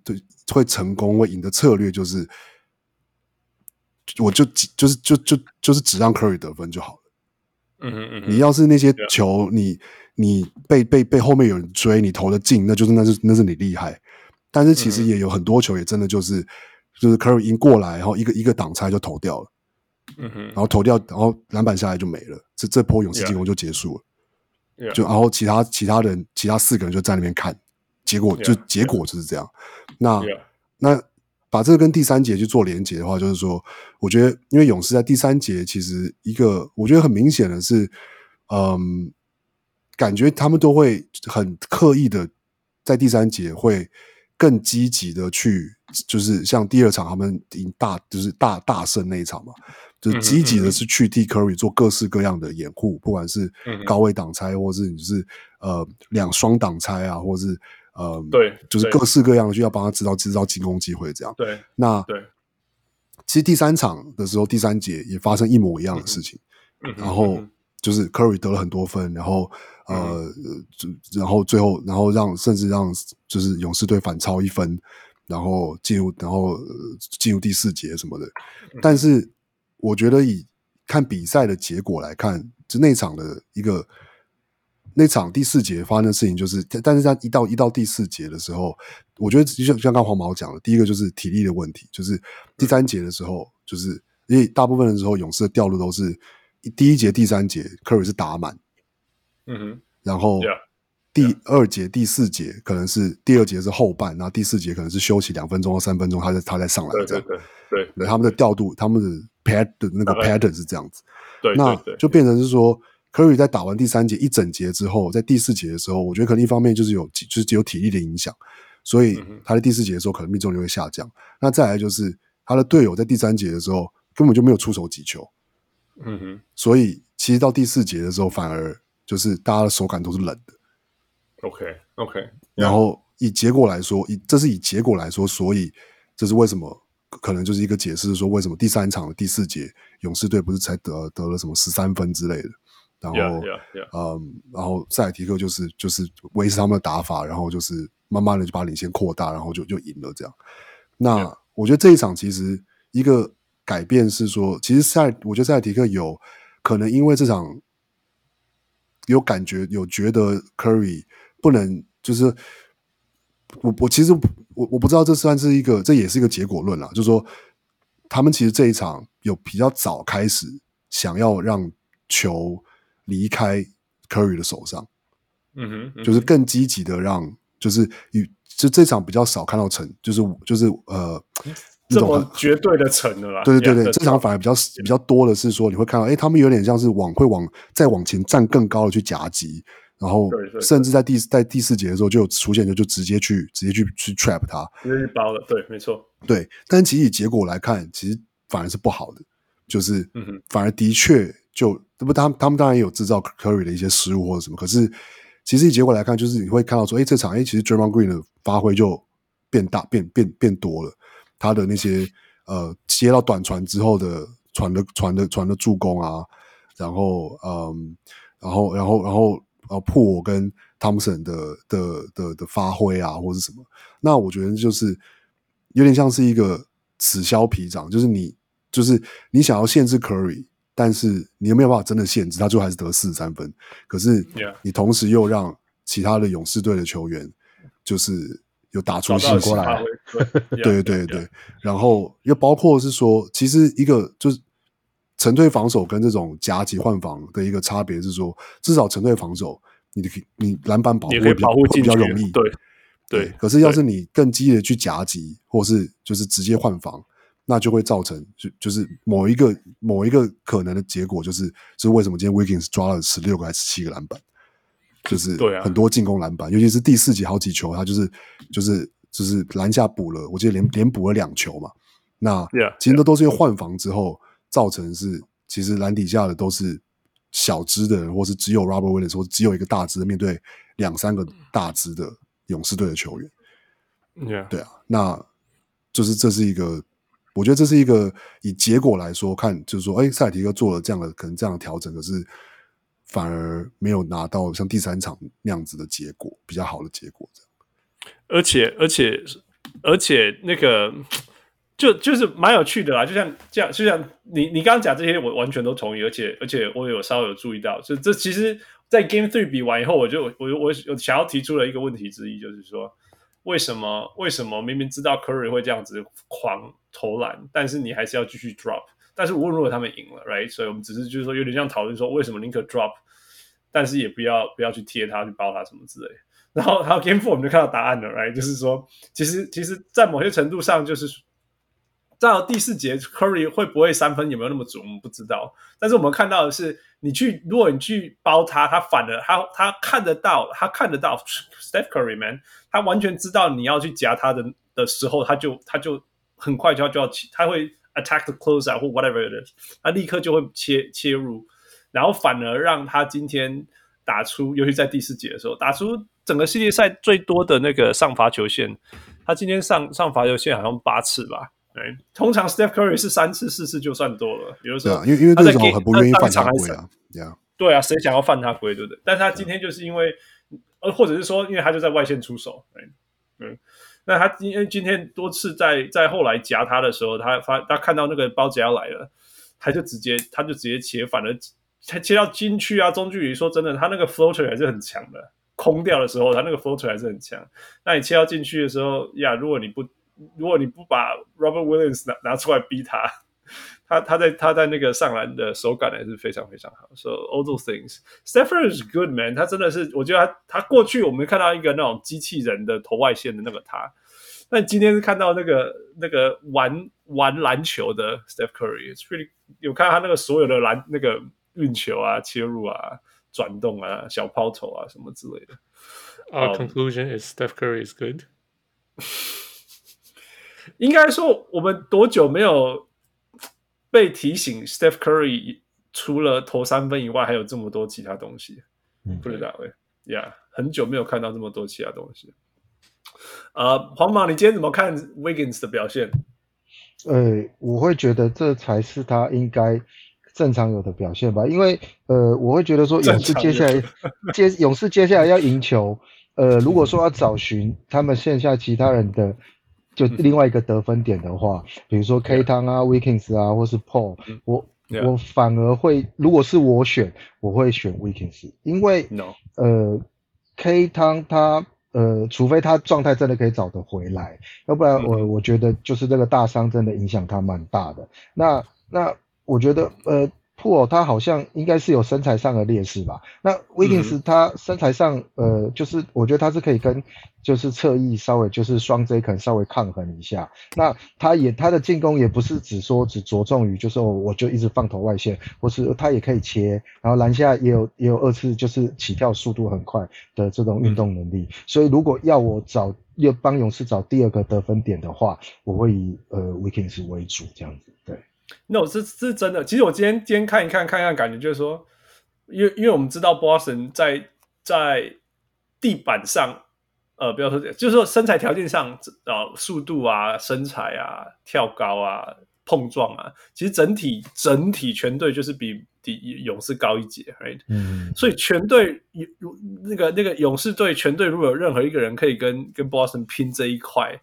会成功会赢的策略就是，我就就是就就就是只让 Curry 得分就好了。嗯嗯嗯，你要是那些球你你被被被后面有人追，你投的进，那就是那是那是你厉害。但是其实也有很多球也真的就是就是 Curry 赢过来，然后一个一个挡拆就投掉了。嗯哼，然后投掉，然后篮板下来就没了，这这波勇士进攻就结束了。Yeah. 就然后其他其他人，其他四个人就在那边看，结果就 yeah. 结果就是这样。那 Yeah. 那把这个跟第三节去做连接的话，就是说，我觉得因为勇士在第三节其实一个我觉得很明显的是，嗯，感觉他们都会很刻意的在第三节会更积极的去，就是像第二场他们赢大就是大大胜那一场嘛。就积极的是去替 Curry 做各式各样的掩护，不管是高位挡拆，或是你是呃两双挡拆啊，或是呃对，就是各式各样的就要帮他制造制造进攻机会，这样。对，那对，其实第三场的时候，第三节也发生一模一样的事情，然后就是 Curry 得了很多分，然后呃，然后最后然后让甚至让就是勇士队反超一分，然后进入然后进入第四节什么的，但是。我觉得以看比赛的结果来看，就那场的一个那场第四节发生的事情，就是，但是在一到一到第四节的时候，我觉得就像像刚黄毛讲的，第一个就是体力的问题，就是第三节的时候，就是因为大部分的时候勇士的调度都是第一节、第三节，Curry 是打满，嗯哼，然后。第二节、第四节可能是第二节是后半，然后第四节可能是休息两分钟或三分钟，他再他再上来这样。对对他们的调度，他们的的那个 pattern 是这样子。对，那就变成是说，Curry 在打完第三节一整节之后，在第四节的时候，我觉得可能一方面就是有就是有体力的影响，所以他在第四节的时候可能命中率会下降。那再来就是他的队友在第三节的时候根本就没有出手几球，嗯哼，所以其实到第四节的时候，反而就是大家的手感都是冷的。
OK，OK，okay, okay,
然后以结果来说，以这是以结果来说，所以这是为什么可能就是一个解释，说为什么第三场的第四节勇士队不是才得得了什么十三分之类的，然后
yeah, yeah, yeah.
嗯，然后塞尔提克就是就是维持他们的打法，然后就是慢慢的就把领先扩大，然后就就赢了这样。那.我觉得这一场其实一个改变是说，其实塞我觉得塞尔提克有可能因为这场有感觉有觉得 Curry。不能，就是我我其实我我不知道这算是一个，这也是一个结果论啦。就是说，他们其实这一场有比较早开始想要让球离开 Curry 的手上，嗯哼，嗯哼，就是更积极的让，就是与就这场比较少看到成，就是就是呃。
这么绝对的成了啦，
对对对对，这场反而比较比较多的是说，你会看到，哎，他们有点像是往会往再往前站更高的去夹击，然后甚至在第在第四节的时候就有出现，就就直接去直接去去 trap 他，
直接去包了，对，没错，
对。但其实以结果来看，其实反而是不好的，就是反而的确就不，他们他们当然也有制造 Curry 的一些失误或者什么，可是其实以结果来看，就是你会看到说，哎，这场哎，其实 Draymond Green 的发挥就变大变变变多了。他的那些呃接到短传之后的传的传的传的助攻啊，然后嗯，然后然后然后呃破我跟汤普森的的的的发挥啊，或是什么？那我觉得就是有点像是一个此消彼长，就是你就是你想要限制 Curry，但是你又没有办法真的限制他，最后还是得四十三分。可是你同时又让其他的勇士队的球员就是有打出信过来，
对
对对对，然后又包括是说，其实一个就是沉退防守跟这种夹击换防的一个差别是说，至少沉退防守，你的你篮板保护会比较会比较容易，
对。
对，可是要是你更激烈的去夹击，或是就是直接换防，那就会造成就就是某一个某一个可能的结果，就是是为什么今天 Wiggins 抓了十六个还是七个篮板。就是很多进攻篮板，尤其是第四节好几球，他就是就是就是篮下补了，我记得连连补了两球嘛。那其实都都是因为换防之后造成是，其实篮底下的都是小只的人，或是只有 Robert Williams，或只有一个大只面对两三个大只的勇士队的球员。对啊，那就是这是一个，我觉得这是一个以结果来说看，就是说，哎，塞尔提克做了这样的可能这样的调整，可是。反而没有拿到像第三场那样子的结果，比较好的结果这样。
而且，而且，而且，那个就就是蛮有趣的啦。就像这样，就像你你刚刚讲这些，我完全都同意。而且，而且我有稍微有注意到，就这其实，在 Game Three 比完以后，我就我我我想要提出了一个问题之一，就是说，为什么为什么明明知道 Curry 会这样子狂投篮，但是你还是要继续 drop？但是无论如果他们赢了，right？所以我们只是就是说有点像讨论说，为什么宁可 drop，但是也不要不要去贴他去包他什么之类。然后还有 Game Four 我们就看到答案了，right？就是说，其实其实，在某些程度上，就是到第四节 Curry 会不会三分有没有那么准，我们不知道。但是我们看到的是，你去如果你去包他，他反而他他看得到，他看得到 Steph Curry man，他完全知道你要去夹他的的时候，他就他就很快就要就要起，他会。Attack the closeout 或 whatever it is，他立刻就会切切入，然后反而让他今天打出，尤其在第四节的时候，打出整个系列赛最多的那个上罚球线。他今天上上罚球线好像八次吧？对，通常 Steph Curry 是三次四次就算多了。比如说，
因为因为这种很不愿意犯他规啊，
对啊，谁想要犯他规，对不对？但是他今天就是因为，呃，或者是说，因为他就在外线出手，嗯。那他因为今天多次在在后来夹他的时候，他发他看到那个包夹要来了，他就直接他就直接切，反而他切到禁区啊，中距离。说真的，他那个 floater 还是很强的，空掉的时候，他那个 floater 还是很强。那你切到禁区的时候呀，如果你不如果你不把 Robert Williams 拿拿出来逼他。他他在他在那个上篮的手感还是非常非常好。So all those things, Stephen is good man。他真的是，我觉得他他过去我们看到一个那种机器人的投外线的那个他，但今天是看到那个那个玩玩篮球的 Steph Curry。It's pretty 有看到他那个所有的篮那个运球啊、切入啊、转动啊、小抛投啊什么之类的。
Our conclusion is Steph Curry is good。
应该说，我们多久没有？被提醒，Steph Curry 除了投三分以外，还有这么多其他东西，不知道哎呀，很久没有看到这么多其他东西。呃，黄马，你今天怎么看 Wiggins 的表现？
呃，我会觉得这才是他应该正常有的表现吧，因为呃，我会觉得说勇士接下来 接勇士接下来要赢球，呃，如果说要找寻他们线下其他人的。就另外一个得分点的话，嗯、比如说 K 汤啊、Weekings 啊，或是 Paul，、嗯、我、我反而会，如果是我选，我会选 Weekings，因
为
呃，K 汤他呃，除非他状态真的可以找得回来，要不然我、嗯、我觉得就是这个大伤真的影响他蛮大的。那那我觉得呃。普他好像应该是有身材上的劣势吧？那威金斯他身材上，呃，就是我觉得他是可以跟就是侧翼稍微就是双 J 可能稍微抗衡一下。那他也他的进攻也不是只说只着重于就是我我就一直放投外线，或是他也可以切，然后篮下也有也有二次就是起跳速度很快的这种运动能力。所以如果要我找要帮勇士找第二个得分点的话，我会以呃威金斯为主这样子，对。
那我是是真的。其实我今天今天看一看看一看，感觉就是说，因为因为我们知道 Boston 在在地板上，呃，不要说，就是说身材条件上，呃，速度啊、身材啊、跳高啊、碰撞啊，其实整体整体全队就是比比勇士高一截，right？嗯。所以全队有那个那个勇士队全队，如果有任何一个人可以跟跟 Boston 拼这一块。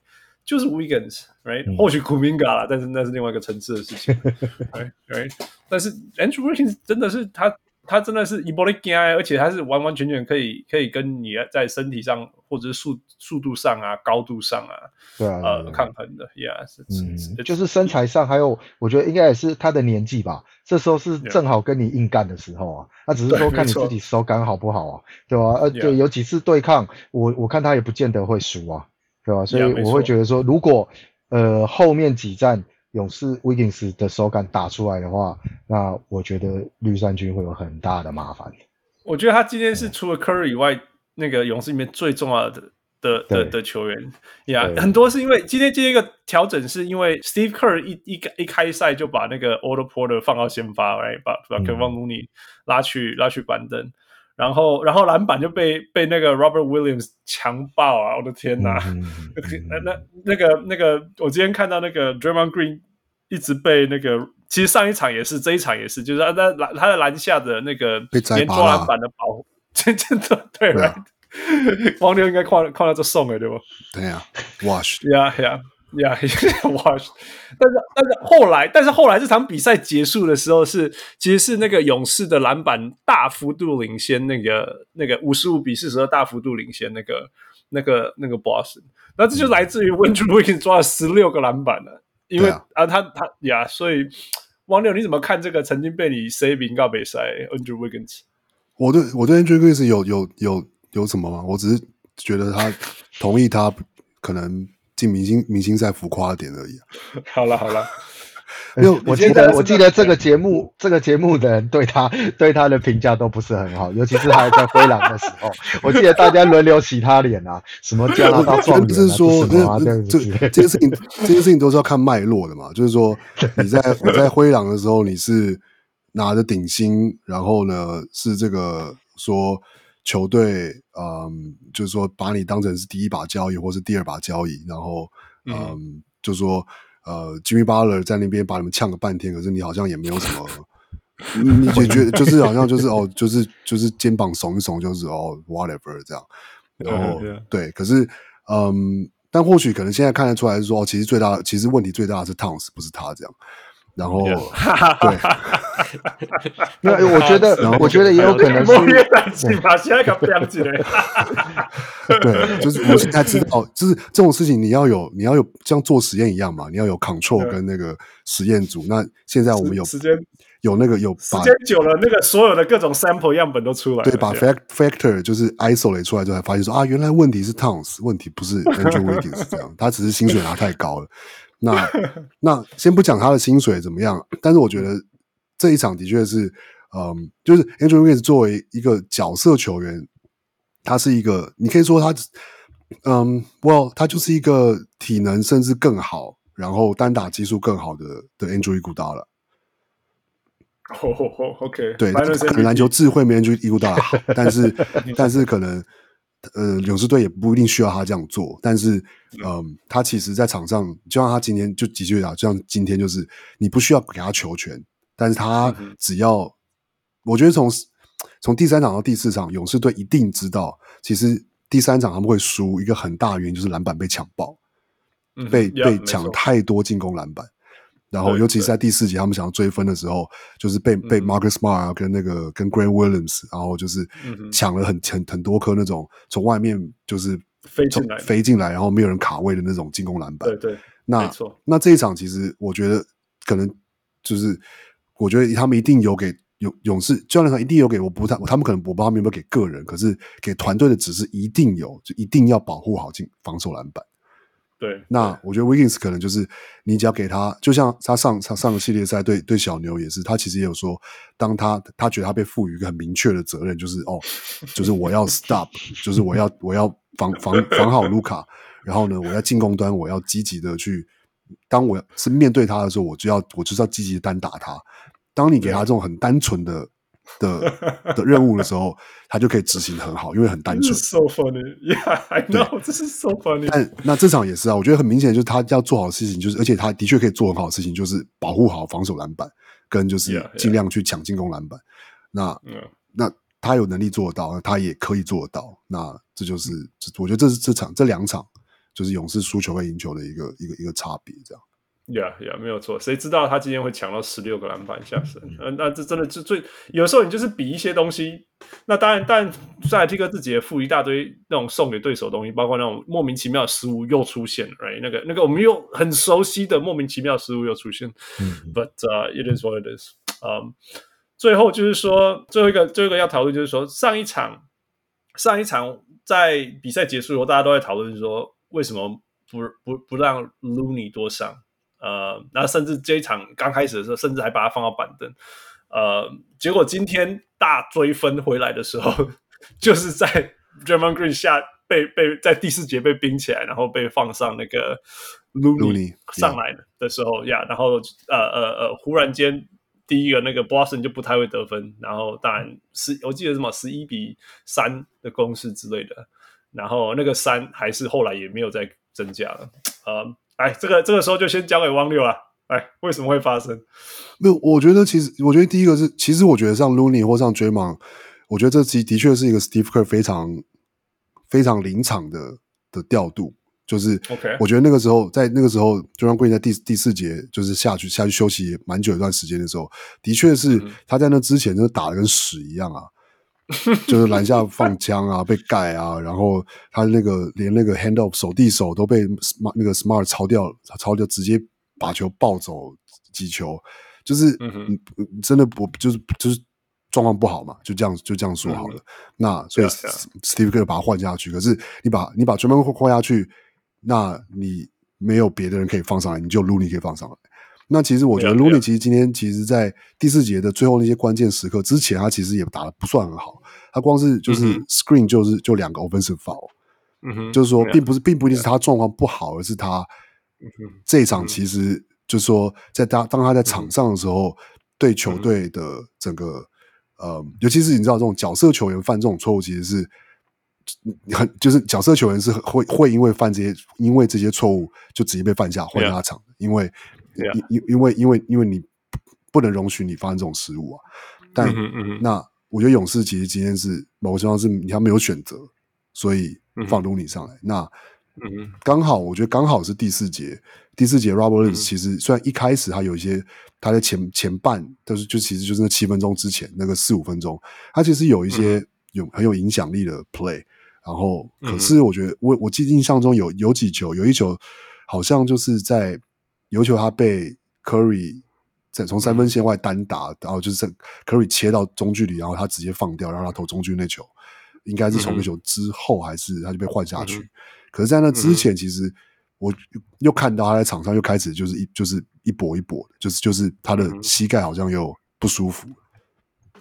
就是 Wiggins，right？、嗯、或许 Kuminga 啦，但是那是另外一个层次的事情，right？right？但是 Andrew Wiggins 真的是他他真的是一波的惊，而且他是完完全全可以可以跟你在身体上或者是速速度上啊、高度上啊，
对啊，
呃，抗衡的，Yeah，是
嗯，就是身材上还有，我觉得应该也是他的年纪吧，这时候是正好跟你硬干的时候啊，那只是说看你自己手感好不好啊，对吧？呃，对，有几次对抗，我我看他也不见得会输啊，对吧？所以我会觉得说，如果呃后面几战。勇士 Wiggins 的手感打出来的话，那我觉得绿衫军会有很大的麻烦。
我觉得他今天是除了 Curry 以外，那个勇士里面最重要的的的的球员呀。Yeah, 很多是因为今天今天一个调整，是因为 Steve Kerr 一一一开赛就把那个 Otto Porter 放到先发，right? 把把 Kevon Looney 拉去拉去板凳。然后，然后篮板就被被那个 Robert Williams 强暴啊！我的天哪，嗯嗯、那那那个那个，我今天看到那个 Draymond Green 一直被那个，其实上一场也是，这一场也是，就是他在篮他在篮下的那个连抓篮板的保护，真 真的 对吧？王流应该看看到这送的对不？
对呀，Wash，
呀呀。呀，哇！但是但是后来，但是后来这场比赛结束的时候是，其实是那个勇士的篮板大幅度领先，那个那个五十五比四十二大幅度领先那个那个那个 Boston。那这就来自于 Andrew Wiggins 抓了十六个篮板了，因为啊，啊他他呀，所以王六你怎么看这个曾经被你 saving 告比赛 Andrew Wiggins？
我对我对 Andrew Wiggins 有有有有什么吗？我只是觉得他同意他可能。进明星明星赛浮夸一点而已、啊。
好了好了，
没有，我记得我记得这个节目这个节目的人对他对他的评价都不是很好，尤其是他还在灰狼的时候，我记得大家轮流洗他脸啊，什么加拿大状元啊，就是说这这
这件事情这些事情都是要看脉络的嘛，就是说你在 你在灰狼的时候你是拿着顶薪，然后呢是这个说。球队，嗯，就是说把你当成是第一把交椅，或是第二把交椅，然后，嗯，嗯就是说，呃，Jimmy Butler 在那边把你们呛个半天，可是你好像也没有什么，你也觉得 就是好像就是哦，就是就是肩膀耸一耸，就是哦，whatever 这样，然后对，对，可是，嗯，但或许可能现在看得出来是说，其实最大，其实问题最大的是 Towns，不是他这样。然后.对，
那我觉得，我觉得也有可能是，
对，就是我现在知道，就是这种事情，你要有，你要有像做实验一样嘛，你要有 control 跟那个实验组。那现在我们有时间，有那个有
时间久了，那个所有的各种 sample 样本都出来了，
对，把 fact factor 就是 isolate 出来之后，才发现说啊，原来问题是 Towns，问题不是 Andrew Wiggins 是这样，他只是薪水拿太高了。那 那先不讲他的薪水怎么样，但是我觉得这一场的确是，嗯，就是 Andrew Wiggins 作为一个角色球员，他是一个，你可以说他，嗯，Well，他就是一个体能甚至更好，然后单打技术更好的的 Andrew Iguodala。
哦哦，OK，
对，可能篮球智慧没 Andrew Iguodala 好，但是 但是可能。呃，勇士队也不一定需要他这样做，但是，嗯、呃，他其实，在场上，就像他今天就的确啊，就像今天就是，你不需要给他球权，但是他只要，嗯、我觉得从从第三场到第四场，勇士队一定知道，其实第三场他们会输，一个很大的原因就是篮板被抢爆，嗯、被被抢太多进攻篮板。然后，尤其是在第四节，他们想要追分的时候，就是被、嗯、被 Marcus Smart 跟那个跟 Grant Williams，然后就是抢了很很很多颗那种从外面就是
飞进来
飞进来，然后没有人卡位的那种进攻篮板。
对对，
那错。那这一场其实我觉得可能就是，我觉得他们一定有给勇勇士教练团一定有给我不太，他们可能我不知道他们有没有给个人，可是给团队的指示一定有，就一定要保护好进防守篮板。
对，
那我觉得 Wiggins 可能就是你只要给他，就像他上上上个系列赛对对小牛也是，他其实也有说，当他他觉得他被赋予一个很明确的责任，就是哦，就是我要 stop，就是我要我要防防防好卢卡，然后呢，我在进攻端我要积极的去，当我是面对他的时候，我就要我就是要积极的单打他。当你给他这种很单纯的。的的任务的时候，他就可以执行得很好，因为很单纯。
So funny, yeah, I know. 这 是 so funny.
但那这场也是啊，我觉得很明显，就是他要做好的事情，就是而且他的确可以做很好的事情，就是保护好防守篮板，跟就是尽量去抢进攻篮板。Yeah, yeah. 那那他有能力做得到，他也可以做得到。那这就是，我觉得这是这场这两场就是勇士输球和赢球的一个一个一个差别，这样。
Yeah, yeah，没有错。谁知道他今天会抢到十六个篮板下身？嗯、呃，那这真的是最有时候你就是比一些东西。那当然，但塞尔提克自己也附一大堆那种送给对手的东西，包括那种莫名其妙的失误又出现了，right？那个那个我们又很熟悉的莫名其妙的失误又出现。嗯，But、uh, it is what it is。嗯，最后就是说，最后一个最后一个要讨论就是说，上一场上一场在比赛结束以后，大家都在讨论说，为什么不不不让 Looney 多上？呃，那甚至这一场刚开始的时候，甚至还把他放到板凳。呃，结果今天大追分回来的时候，就是在 Draymond Green 下被被在第四节被冰起来，然后被放上那个 Looney 上来的时候呀，然后呃呃呃，忽然间第一个那个 Boston 就不太会得分，然后当然十我记得什么十一比三的公式之类的，然后那个三还是后来也没有再增加了，呃。哎，这个这个时候就先交给汪六啊。哎，为什么会发生？
没有，我觉得其实，我觉得第一个是，其实我觉得像 Looney 或像 Draymond，我觉得这其的确是一个 Steve Kerr 非常非常临场的的调度。就是，OK，我觉得那个时候在那个时候，Draymond Green 在第第四节就是下去下去休息蛮久一段时间的时候，的确是他在那之前就打的跟屎一样啊。就是篮下放枪啊，被盖啊，然后他那个连那个 hand off 手递手都被 smart 那个 smart 抄掉，抄掉直接把球抱走几球，就是嗯真的不就是就是状况不好嘛，就这样就这样说好了。嗯、那所以 Steve Kerr 把他换下去，可是你把你把 Draymond 换下去，那你没有别的人可以放上来，你就 Looney 可以放上来。那其实我觉得 Looney 其实今天其实，在第四节的最后那些关键时刻之前，他其实也打得不算很好。他光是就是 screen 就是就两个 offensive foul，嗯哼，就是说并不是并不一定是他状况不好，而是他这一场其实就是说在他当他在场上的时候，对球队的整个呃，尤其是你知道这种角色球员犯这种错误，其实是很就是角色球员是会会因为犯这些因为这些错误就直接被犯下换下场，因为。因因因为因为因为你不能容许你发生这种失误啊，但、那我觉得勇士其实今天是某个情况是你还没有选择，所以放 Looney 上来。嗯、那刚好我觉得刚好是第四节，第四节 Robert Williams 其实虽然一开始他有一些他在前前半，但是就其实就是那七分钟之前那个四五分钟，他其实有一些有很有影响力的 play，然后可是我觉得我我记印象中有有几球有一球好像就是在。有球他被 Curry 在从三分线外单打，然后就是 Curry 切到中距离，然后他直接放掉，然后他投中距那球，应该是从那球之后还是他就被换下去？嗯、可是，在那之前，其实我又看到他在场上又开始就是一就是一跛一跛的，就是就是他的膝盖好像又不舒服，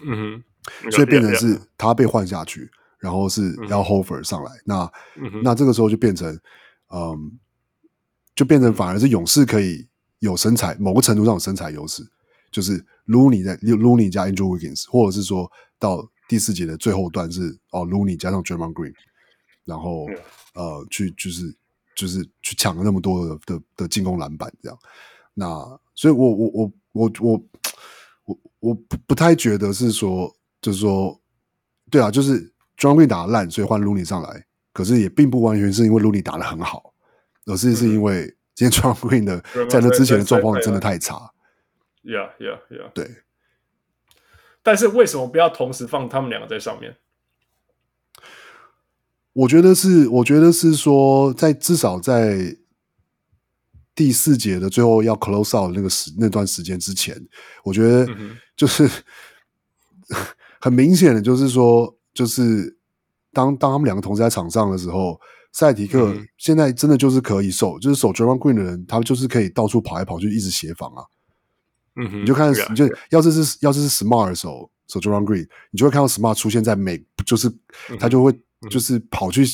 嗯哼，所以变成是他被换下去，然后是要 Horford 上来，那、嗯、那这个时候就变成嗯。就变成反而是勇士可以有身材，某个程度上有身材优势，就是 Looney 在 Looney 加 Andrew Wiggins，或者是说到第四节的最后段是哦 Looney 加上 Draymond Green，然后、嗯、呃去就是就是去抢了那么多的的的进攻篮板这样，那所以我我我我我我我不不太觉得是说就是说对啊，就是 Draymond Green 打得烂，所以换 Looney 上来，可是也并不完全是因为 Looney 打得很好。而是是因为今天 Draymond Green 的在那之前的状况真的太差。
Yeah, yeah, yeah。
对。
但是为什么不要同时放他们两个在上面？
我觉得是，我觉得是说，在至少在第四节的最后要 close out 那个时那段时间之前，我觉得就是、嗯、很明显的，就是说，就是当当他们两个同时在场上的时候。塞提克现在真的就是可以守，嗯、就是守 Draymond Green 的人，他就是可以到处跑来跑去，一直协防啊。嗯哼，你就看，啊、你就要是是要是是 Smart 的守守 Draymond Green，你就会看到 Smart 出现在每，就是他就会就是跑去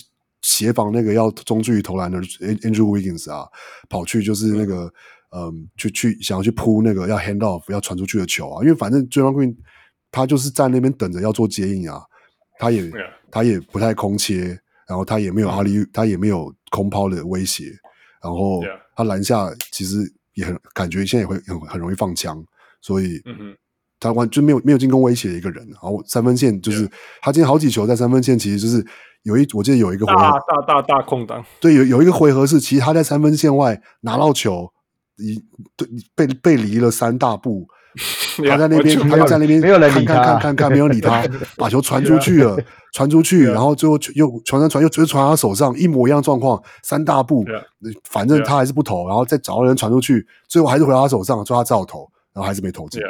协防那个要中距离投篮的 Andrew Wiggins 啊，跑去就是那个嗯，嗯，去去想要去扑那个要 hand off 要传出去的球啊，因为反正 Draymond Green 他就是在那边等着要做接应啊，他也、啊、他也不太空切。然后他也没有阿里，嗯、他也没有空抛的威胁。然后他篮下其实也很感觉现在也会很很容易放枪，所以他完就没有没有进攻威胁的一个人。然后三分线就是他今天好几球在三分线，其实就是有一我记得有一个回合
大大大大空档，
对，有有一个回合是其实他在三分线外拿到球，一对被被离了三大步，
他
在那边，他就在那边，
没有人理他，
看看看看，没有理他，把球传出去了，传出去，然后最后又传传传，又直接传他手上，一模一样状况，三大步，反正他还是不投，然后再找个人传出去，最后还是回到他手上，最后他只好投，然后还是没投进。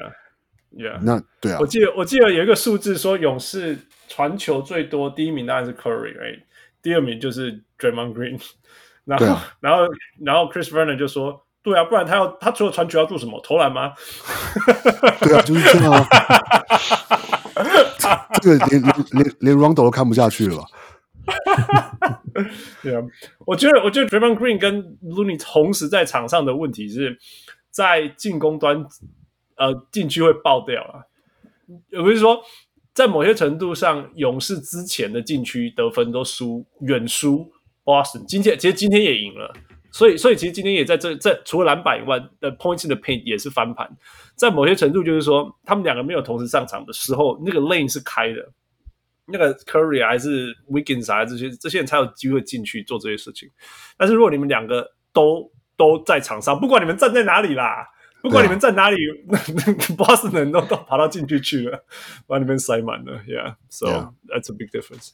Yeah.
那对啊，
我记得我记得有一个数字说，勇士传球最多，第一名当然是 Curry，right? 第二名就是 Draymond Green。然后，啊、然后，然后 Chris Vernon 就说：“对啊，不然他要他除了传球要做什么？投篮吗？”
对啊，就是这样啊。这个连连连 Rondo 都看不下去了吧？
对啊，我觉得我觉得 Draymond Green 跟 Looney 同时在场上的问题是在进攻端。呃，禁区会爆掉啊。也不是说，在某些程度上，勇士之前的禁区得分都输，远输 Boston。今天其实今天也赢了，所以所以其实今天也在这在除了篮板以外的 points in the paint 也是翻盘。在某些程度，就是说他们两个没有同时上场的时候，那个 lane 是开的，那个 Curry 还是 Wiggins 还是这些这些人才有机会进去做这些事情。但是如果你们两个都都在场上，不管你们站在哪里啦。不管你们在哪里，Boston 人都都跑到禁区去了，把你们塞满了。Yeah，so yeah. that's a big difference.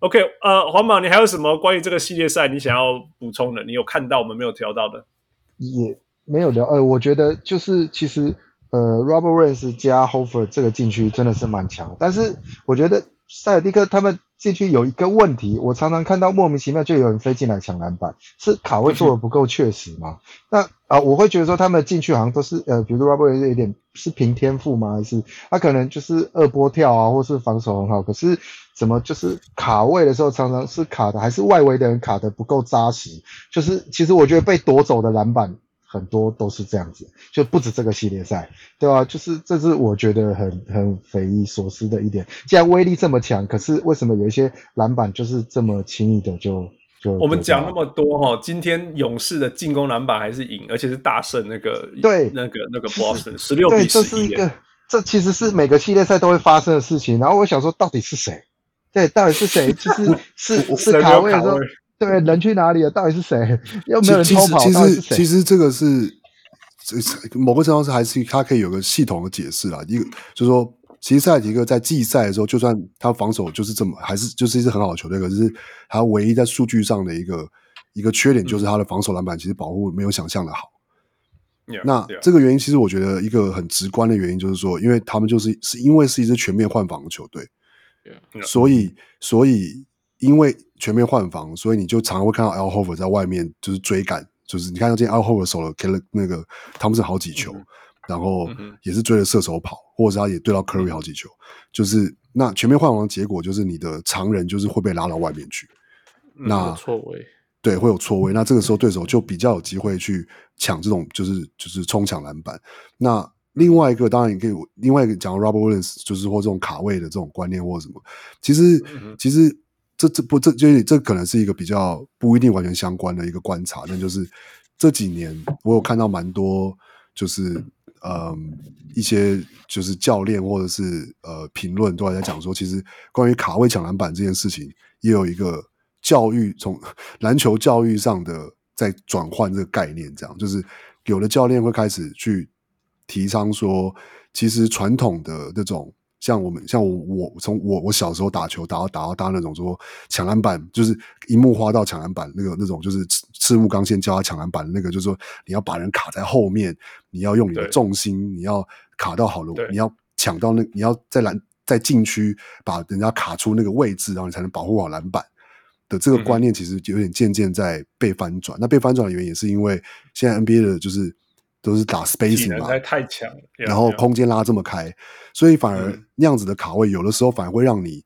OK，呃，黄毛，你还有什么关于这个系列赛你想要补充的？你有看到我们没有调到的？
也没有聊。呃，我觉得就是其实呃，Robert Williams 加 Hofer 这个禁区真的是蛮强，但是我觉得塞尔蒂克他们。禁区有一个问题，我常常看到莫名其妙就有人飞进来抢篮板，是卡位做的不够确实吗？那啊、我会觉得说他们进去好像都是呃，比如说 Robert 有点是凭天赋吗？还是他可能就是二波跳啊，或是防守很好，可是怎么就是卡位的时候常常是卡的，还是外围的人卡的不够扎实？就是其实我觉得被夺走的篮板。很多都是这样子，就不止这个系列赛，对吧？就是这是我觉得很很匪夷所思的一点。既然威力这么强，可是为什么有一些篮板就是这么轻易的就就？
我们讲那么多哈，今天勇士的进攻篮板还是赢，而且是大胜那个
对
那个那个 Boston 十六比十一。
这是一个，这其实是每个系列赛都会发生的事情。然后我想说，到底是谁？对，到底是谁？就是是是卡位的时候。对，人去哪里了？到底是谁？又没有人偷跑？
其实其实这个是，这某个程度上还是他可以有个系统的解释啦。一个就是说，其实塞尔提克在季赛的时候，就算他防守就是这么，还是就是一支很好的球队，可是他唯一在数据上的一个一个缺点，就是他的防守篮板其实保护没有想象的好。
Yeah,
那这个原因，其实我觉得一个很直观的原因就是说，因为他们就是是因为是一支全面换防的球队.所以所以。因为全面换防，所以你就常常会看到 Al Horford 在外面就是追赶，就是你看到今天 Al Horford 守了给了那个汤普森好几球，嗯、然后也是追着射手跑，或者是他也对到 Curry 好几球，嗯、就是那全面换防的结果就是你的常人就是会被拉到外面去，
嗯、
那
错位。
对会有错位，那这个时候对手就比较有机会去抢这种就是就是冲抢篮板。那另外一个当然也可以，另外一个讲 Robert Williams 就是或这种卡位的这种观念或者什么，其实、嗯、其实。这这不这就是这可能是一个比较不一定完全相关的一个观察，那就是这几年我有看到蛮多，就是嗯一些就是教练或者是呃评论都还在讲说，其实关于卡位抢篮板这件事情，也有一个教育从 篮球教育上的在转换这个概念，这样就是有的教练会开始去提倡说，其实传统的那种。像我们，像我，我从我我小时候打球打到打到大那种说抢篮板，就是樱木花道抢篮板那个那种，就是赤赤木刚宪教他抢篮板的那个，就是说你要把人卡在后面，你要用你的重心，你要卡到好了，你要抢到那，你要在篮在禁区把人家卡出那个位置，然后你才能保护好篮板的这个观念，其实有点渐渐在被翻转。嗯、那被翻转的原因也是因为现在 NBA 的就是。都是打 spacing 嘛，
太强，
然后空间拉这么开，所以反而那样子的卡位，有的时候反而会让你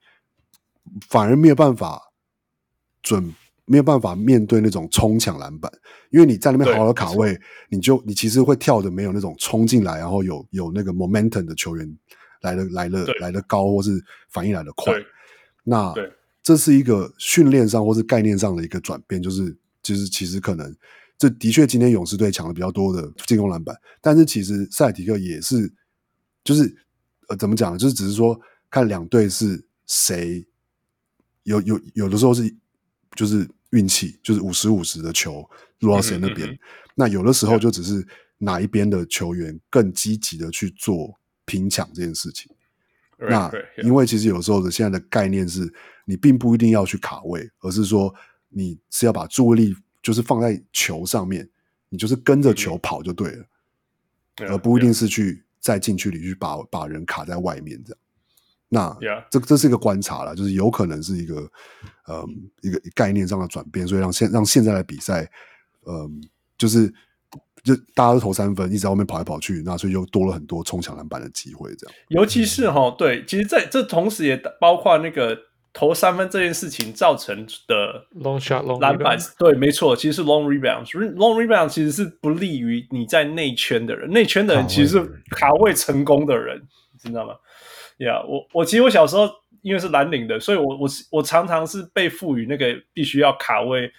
反而没有办法准，没有办法面对那种冲抢篮板，因为你在那边好好的卡位，你就你其实会跳的没有那种冲进来，然后有有那个 momentum 的球员来的来的来的高，或是反应来的快。那这是一个训练上或是概念上的一个转变，就是就是其实可能。这的确，今天勇士队抢了比较多的进攻篮板，但是其实塞尔提克也是，就是呃，怎么讲呢？就是只是说看两队是谁有有有的时候是，就是因运气，就是五十五十的球落到谁那边。嗯嗯嗯，那有的时候就只是哪一边的球员更积极的去做拼抢这件事情。那因为其实有时候的现在的概念是，你并不一定要去卡位，而是说你是要把注意力就是放在球上面，你就是跟着球跑就对了，mm -hmm. 而不一定是去在禁区里去把把人卡在外面这样。那、这这是一个观察了，就是有可能是一个嗯一个概念上的转变，所以让现让现在的比赛，嗯，就是。就大家都投三分，一直在外面跑来跑去，那所以又多了很多冲抢篮板的机会，这样。
尤其是哈，对，其实在这同时也包括那个投三分这件事情造成的
long shot long
篮板，对，没错，其实是 long rebound，long rebounds 其实是不利于你在内圈的人，内圈的人其实是卡位成功的人，你知道吗？呀、yeah，我我其实我小时候因为是蓝领的，所以我我我常常是被赋予那个必须要卡位。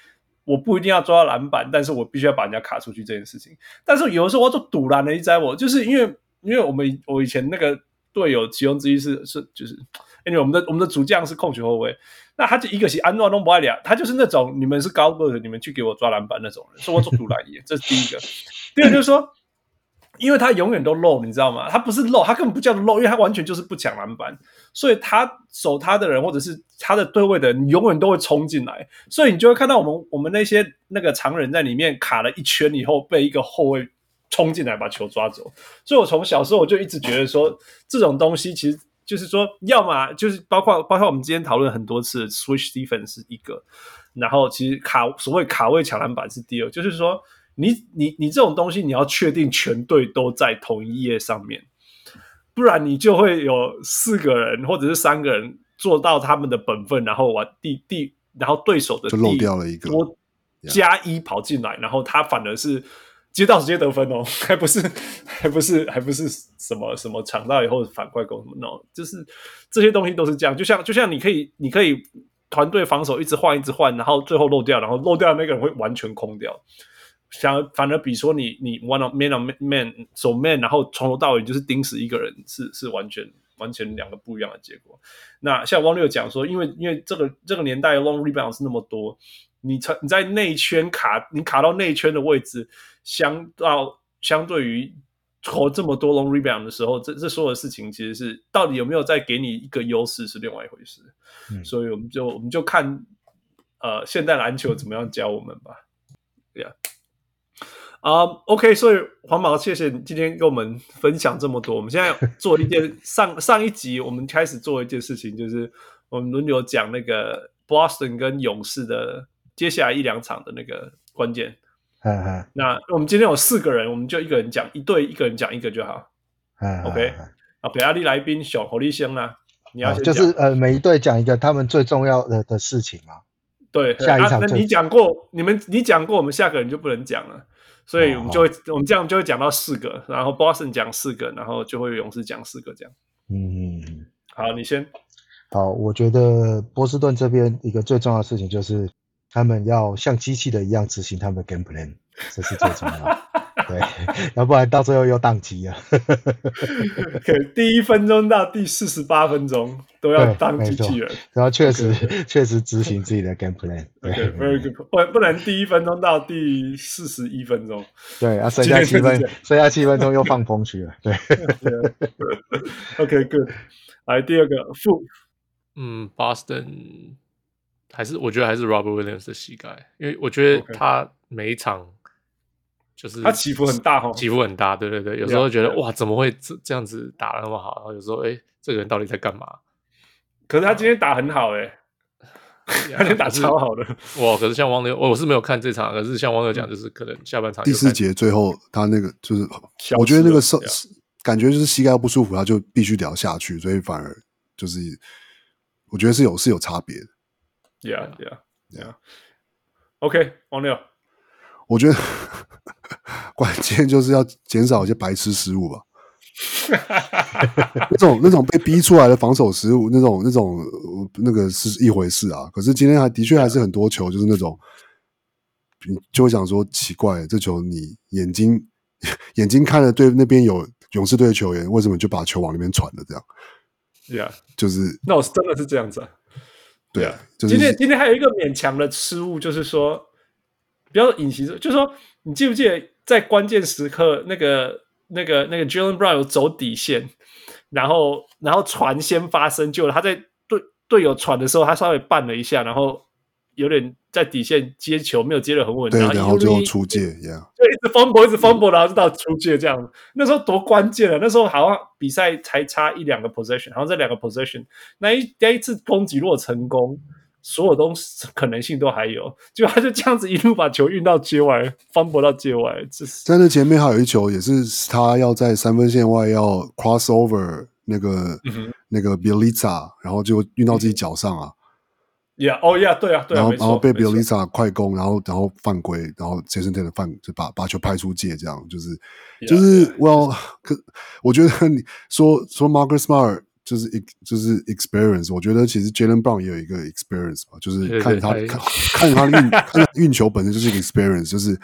我不一定要抓到篮板，但是我必须要把人家卡出去这件事情。但是有的时候我就赌烂了一灾，我就是因为因为我们我以前那个队友其中之一是是就是，因为我们的我们的主将是控球后卫，那他就一个是安诺东不爱俩，他就是那种你们是高个的，你们去给我抓篮板那种人，所以我就赌烂也，这是第一个。第二个就是说。因为他永远都漏，你知道吗？他不是漏，他根本不叫漏，因为他完全就是不抢篮板，所以他守他的人或者是他的对位的人，永远都会冲进来，所以你就会看到我们我们那些那个常人在里面卡了一圈以后，被一个后卫冲进来把球抓走。所以我从小时候我就一直觉得说，这种东西其实就是说，要么就是包括包括我们今天讨论很多次，switch defense 是一个，然后其实卡所谓卡位抢篮板是第二，就是说。你你你这种东西，你要确定全队都在同一页上面，不然你就会有四个人或者是三个人做到他们的本分，然后玩第第，然后对手的
就漏掉了一个
多加一跑进来，然后他反而是接到直接得分哦，还不是还不是还不是什么什么抢到以后反快攻什么 no，就是这些东西都是这样，就像就像你可以你可以团队防守一直换一直换，然后最后漏掉，然后漏掉那个人会完全空掉。想反而比说你你 one on man on man 守 man，然后从头到尾就是盯死一个人，是是完全完全两个不一样的结果。那像汪六讲说，因为因为这个这个年代 long rebound 是那么多，你你在内圈卡，你卡到内圈的位置，相到相对于投这么多 long rebound 的时候，这这所有的事情其实是到底有没有再给你一个优势是另外一回事。嗯、所以我们就我们就看呃现代篮球怎么样教我们吧。对呀。啊、um，OK，所以黄毛，谢谢你今天跟我们分享这么多。我们现在做一件 上上一集，我们开始做一件事情，就是我们轮流讲那个 Boston 跟勇士的接下来一两场的那个关键。
嗯嗯。
那我们今天有四个人，我们就一个人讲一队，一个人讲一个就好。
嗯。
OK。啊，北阿利来宾小侯立先啊，你要
就是呃，每一队讲一个他们最重要的的事情嘛。
对。下一场、啊、那你讲过，你们你讲过，我们下个人就不能讲了。所以我们就会，我们这样就会讲到四个，然后 Boston 讲四个，然后就会有勇士讲四个这样。
嗯嗯，
好，你先。
好，我觉得波士顿这边一个最重要的事情就是，他们要像机器的一样执行他们的 game plan，这是最重要的。对，要不然到最后又宕机了。
可第一分钟到第四十八分钟都要当机器人，
然后确实确实执行自己的 game plan。对
，very good。不不能第一分钟到第四十一分钟。
对，啊，剩下七分，剩下七分钟又放风去了。对。
OK，good。来第二个负，
嗯，Boston 还是我觉得还是 Robert Williams 的膝盖，因为我觉得他每一场。就是
他起伏很大哈，
起伏很大，对对对，有时候觉得哇，怎么会这这样子打的那么好？然后有时候哎，这个人到底在干嘛？
可是他今天打很好 哎，他今天打超好的
哇！可是像汪六，我是没有看这场，可是像汪六讲，就是可能下半场
第四节最后他那个就是，我觉得那个受感觉就是膝盖不舒服，他就必须得要下去，所以反而就是我觉得是有是有差别的。
Yeah, yeah, yeah. OK，王六。
我觉得 关键就是要减少一些白痴失误吧。那种那种被逼出来的防守失误，那种那种那个是一回事啊。可是今天还的确还是很多球，就是那种你就会想说奇怪，这球你眼睛 眼睛看了对那边有勇士队的球员，为什么就把球往那边传了？这
样，，Yeah，，
就是
那我是真的是这样子啊。
对啊，就是
今天今天还有一个勉强的失误，就是说，不要隐形，就是说，你记不记得在关键时刻那个那个那个 Jaylen Brown 有走底线，然后然后传先发生，就他在队队友传的时候，他稍微绊了一下，然后有点。在底线接球没有接得很稳，
对，
然
后，就出界，yeah.
就一直 fumble，一直 fumble，然后就到出界这样。那时候多关键啊！那时候好像比赛才差一两个 possession，然后这两个 possession，那一第一次攻击如果成功，所有东西可能性都还有。就他就这样子一路把球运到界外，fumble 到界外。
在那前面还有一球，也是他要在三分线外要 cross over 那个、嗯、那个 Bjelica，然后就运到自己脚上啊。
Yeah, Oh,，Yeah，对啊，对啊，
然后然后被
b i l i s a
快攻，然后然后犯规，然后 Jason Tatum 犯就把把球拍出界，这样就是就是 Well，可我觉得你说说 Marcus Smart 就是就是 experience，我觉得其实 Jaylen Brown 也有一个 experience 吧，就是看他看看他运 看运球本身就是一个 experience，就是。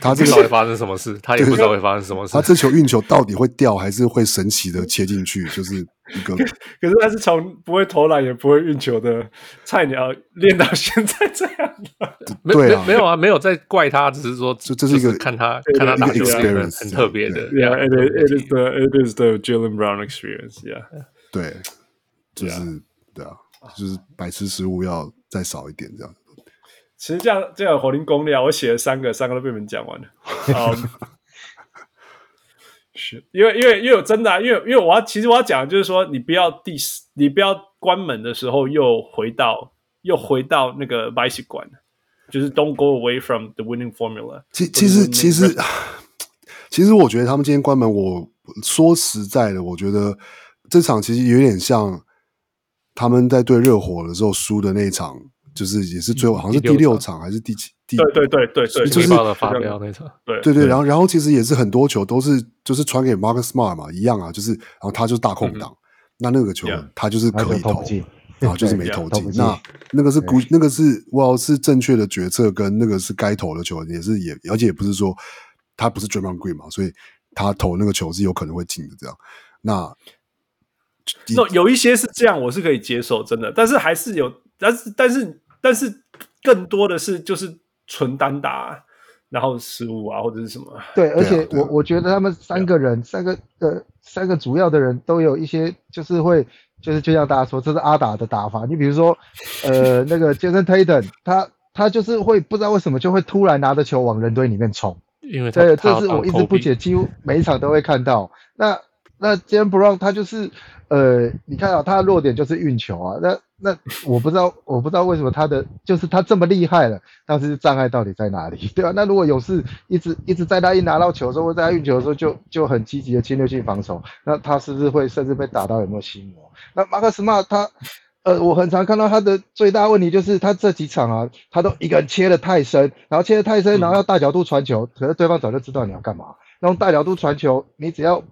他这个
不知道会发生什么事，他也不知道会发生什么事。
他这球运球到底会掉还是会神奇的切进去？就是一个，可
是他是从不会投篮也不会运球的菜鸟练到现在这样的。
对啊，
没有啊，没有在怪他，只是说
这这是一个
看他看他打球 experience 很特别的。
Yeah, it is the it is the Jaylen Brown experience. Yeah，
对，就是对啊，就是白痴失误要再少一点这样。
其实这样这样火灵攻略啊，我写了三个，三个都被你们讲完了。Um, 是因为因为因为真的、啊，因为因为我要其实我要讲的就是说，你不要第你不要关门的时候又回到又回到那个 vice 馆，就是 don't go away from the winning formula
其。其其实其实其实我觉得他们今天关门，我说实在的，我觉得这场其实有点像他们在对热火的时候输的那一场。就是也是最后好像是第六场还是第几？第
对对对对对，
就是
发飙那场。
对
对对，然后然后其实也是很多球都是就是传给 Marcus Smart 嘛，一样啊，就是然后他就是大空档，那那个球他就是可以投，然后就是没 投进。那那个是估那个是哇是正确的决策，跟那个是该投的球也是也而且也不是说他不是 Draymond Green 嘛，所以他投那个球是有可能会进的这样。那
那有一些是这样，我是可以接受，真的，但是还是有，但是但是。但是更多的是就是纯单打，然后失误啊或者是什么。
对，而且我我觉得他们三个人，三个呃三个主要的人都有一些就是会就是就像大家说，这是阿达的打法。你比如说呃那个 Jason Tatum，他他就是会不知道为什么就会突然拿着球往人堆里面冲，
因为
这这是我一直不解，几乎每一场都会看到。那那 Jaylen Brown 他就是呃你看到他的弱点就是运球啊，那。那我不知道，我不知道为什么他的就是他这么厉害了，但是障碍到底在哪里？对吧？那如果勇士一直一直在他一拿到球的时候，在他运球的时候就就很积极的侵略性防守，那他是不是会甚至被打到有没有心魔？那马克斯马他，呃，我很常看到他的最大问题就是他这几场啊，他都一个人切得太深，然后切得太深，然后要大角度传球，可是对方早就知道你要干嘛。那种大角度传球，你只要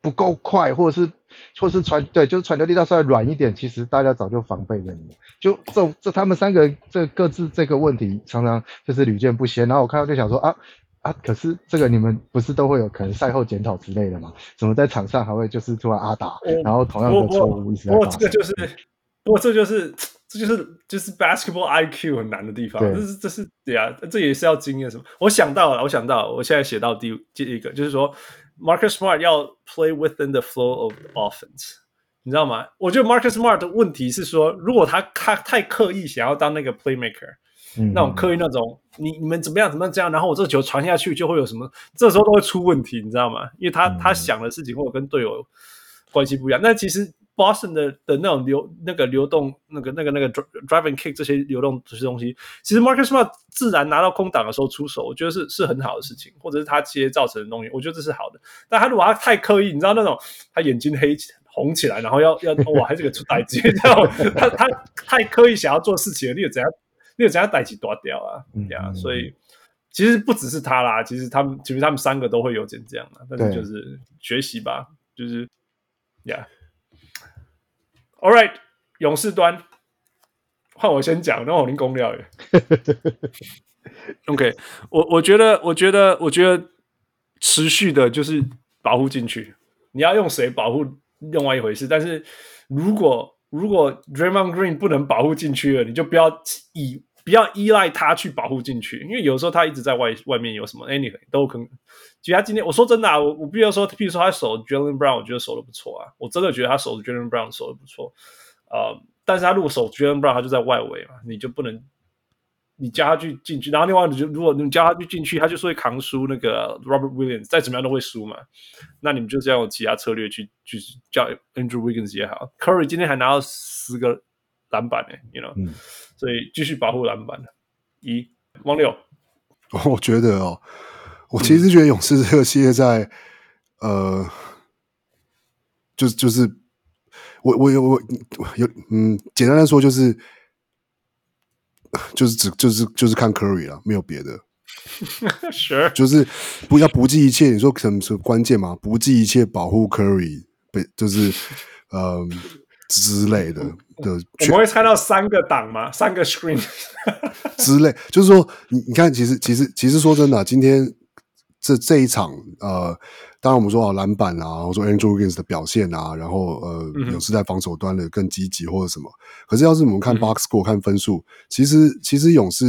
不够快，或者是。或是传对，就是传球力道稍微软一点，其实大家早就防备了你。就这种这他们三个人这各自这个问题，常常就是屡见不鲜。然后我看到就想说啊啊，可是这个你们不是都会有可能赛后检讨之类的吗？怎么在场上还会就是突然阿打，然后同样的错误一直在
这个就是，不过这就是这就是就是 basketball IQ 很难的地方。这是这是对啊，这也是要经验什么？我想到了，我想到了，我现在写到第第一个就是说。Marcus Smart 要 play within the flow of offense，你知道吗？我觉得 Marcus Smart 的问题是说，如果他他太刻意想要当那个 playmaker，嗯，那种刻意那种，你你们怎么样怎么样这样，然后我这个球传下去就会有什么，这时候都会出问题，你知道吗？因为他他想的事情或者跟队友关系不一样。那其实。Boston 的的那种流那个流动那个那个那个 driving kick 这些流动这些东西，其实 Marcus Smart 自然拿到空档的时候出手，我觉得是是很好的事情，或者是他接造成的东西，我觉得这是好的。但他如果他太刻意，你知道那种他眼睛黑红起来，然后要要哇，还是个出代机，然后他他太刻意想要做事情，你有怎样你有怎样代机断掉啊？呀、嗯，所以其实不只是他啦，其实他们其实他们三个都会有点这样的，但是就是学习吧，就是呀。All right，勇士端换我先讲，那我拎公料耶。OK，我我觉得，我觉得，我觉得持续的就是保护进去。你要用谁保护，另外一回事。但是如果如果 Draymond Green 不能保护进去了，你就不要以不要依赖他去保护进去，因为有时候他一直在外外面有什么 anything 都可能。其他今天我说真的啊，我我必要说，譬如说他守 Jaylen Brown，我觉得守的不错啊，我真的觉得他守 Jaylen Brown 守的不错。呃，但是他如果守 Jalen Brown，他就在外围嘛，你就不能。你加他去进去，然后另外你就如果你加他去进去，他就是会扛输那个 Robert Williams，再怎么样都会输嘛。那你们就是要用其他策略去去叫 Andrew Wiggins 也好，Curry 今天还拿到十个篮板呢，you know，、所以继续保护篮板。一，王六，
我觉得哦，我其实觉得勇士这个系列在，嗯、呃，就是就是我我有我有嗯，简单来说就是。就是只就是就是看 Curry 了，没有别的。
是，
就是不要不计一切。你说什么是关键吗？不计一切保护 Curry，被就是呃之类的的。
我们会猜到三个档吗？三个 screen
之类，就是说你你看，其实其实其实说真的，今天这这一场呃。当然，我们说啊，篮板啊，或者说 Andrew Wiggins 的表现啊，然后呃，勇士在防守端的更积极或者什么。可是，要是我们看 box score、嗯、看分数，其实其实勇士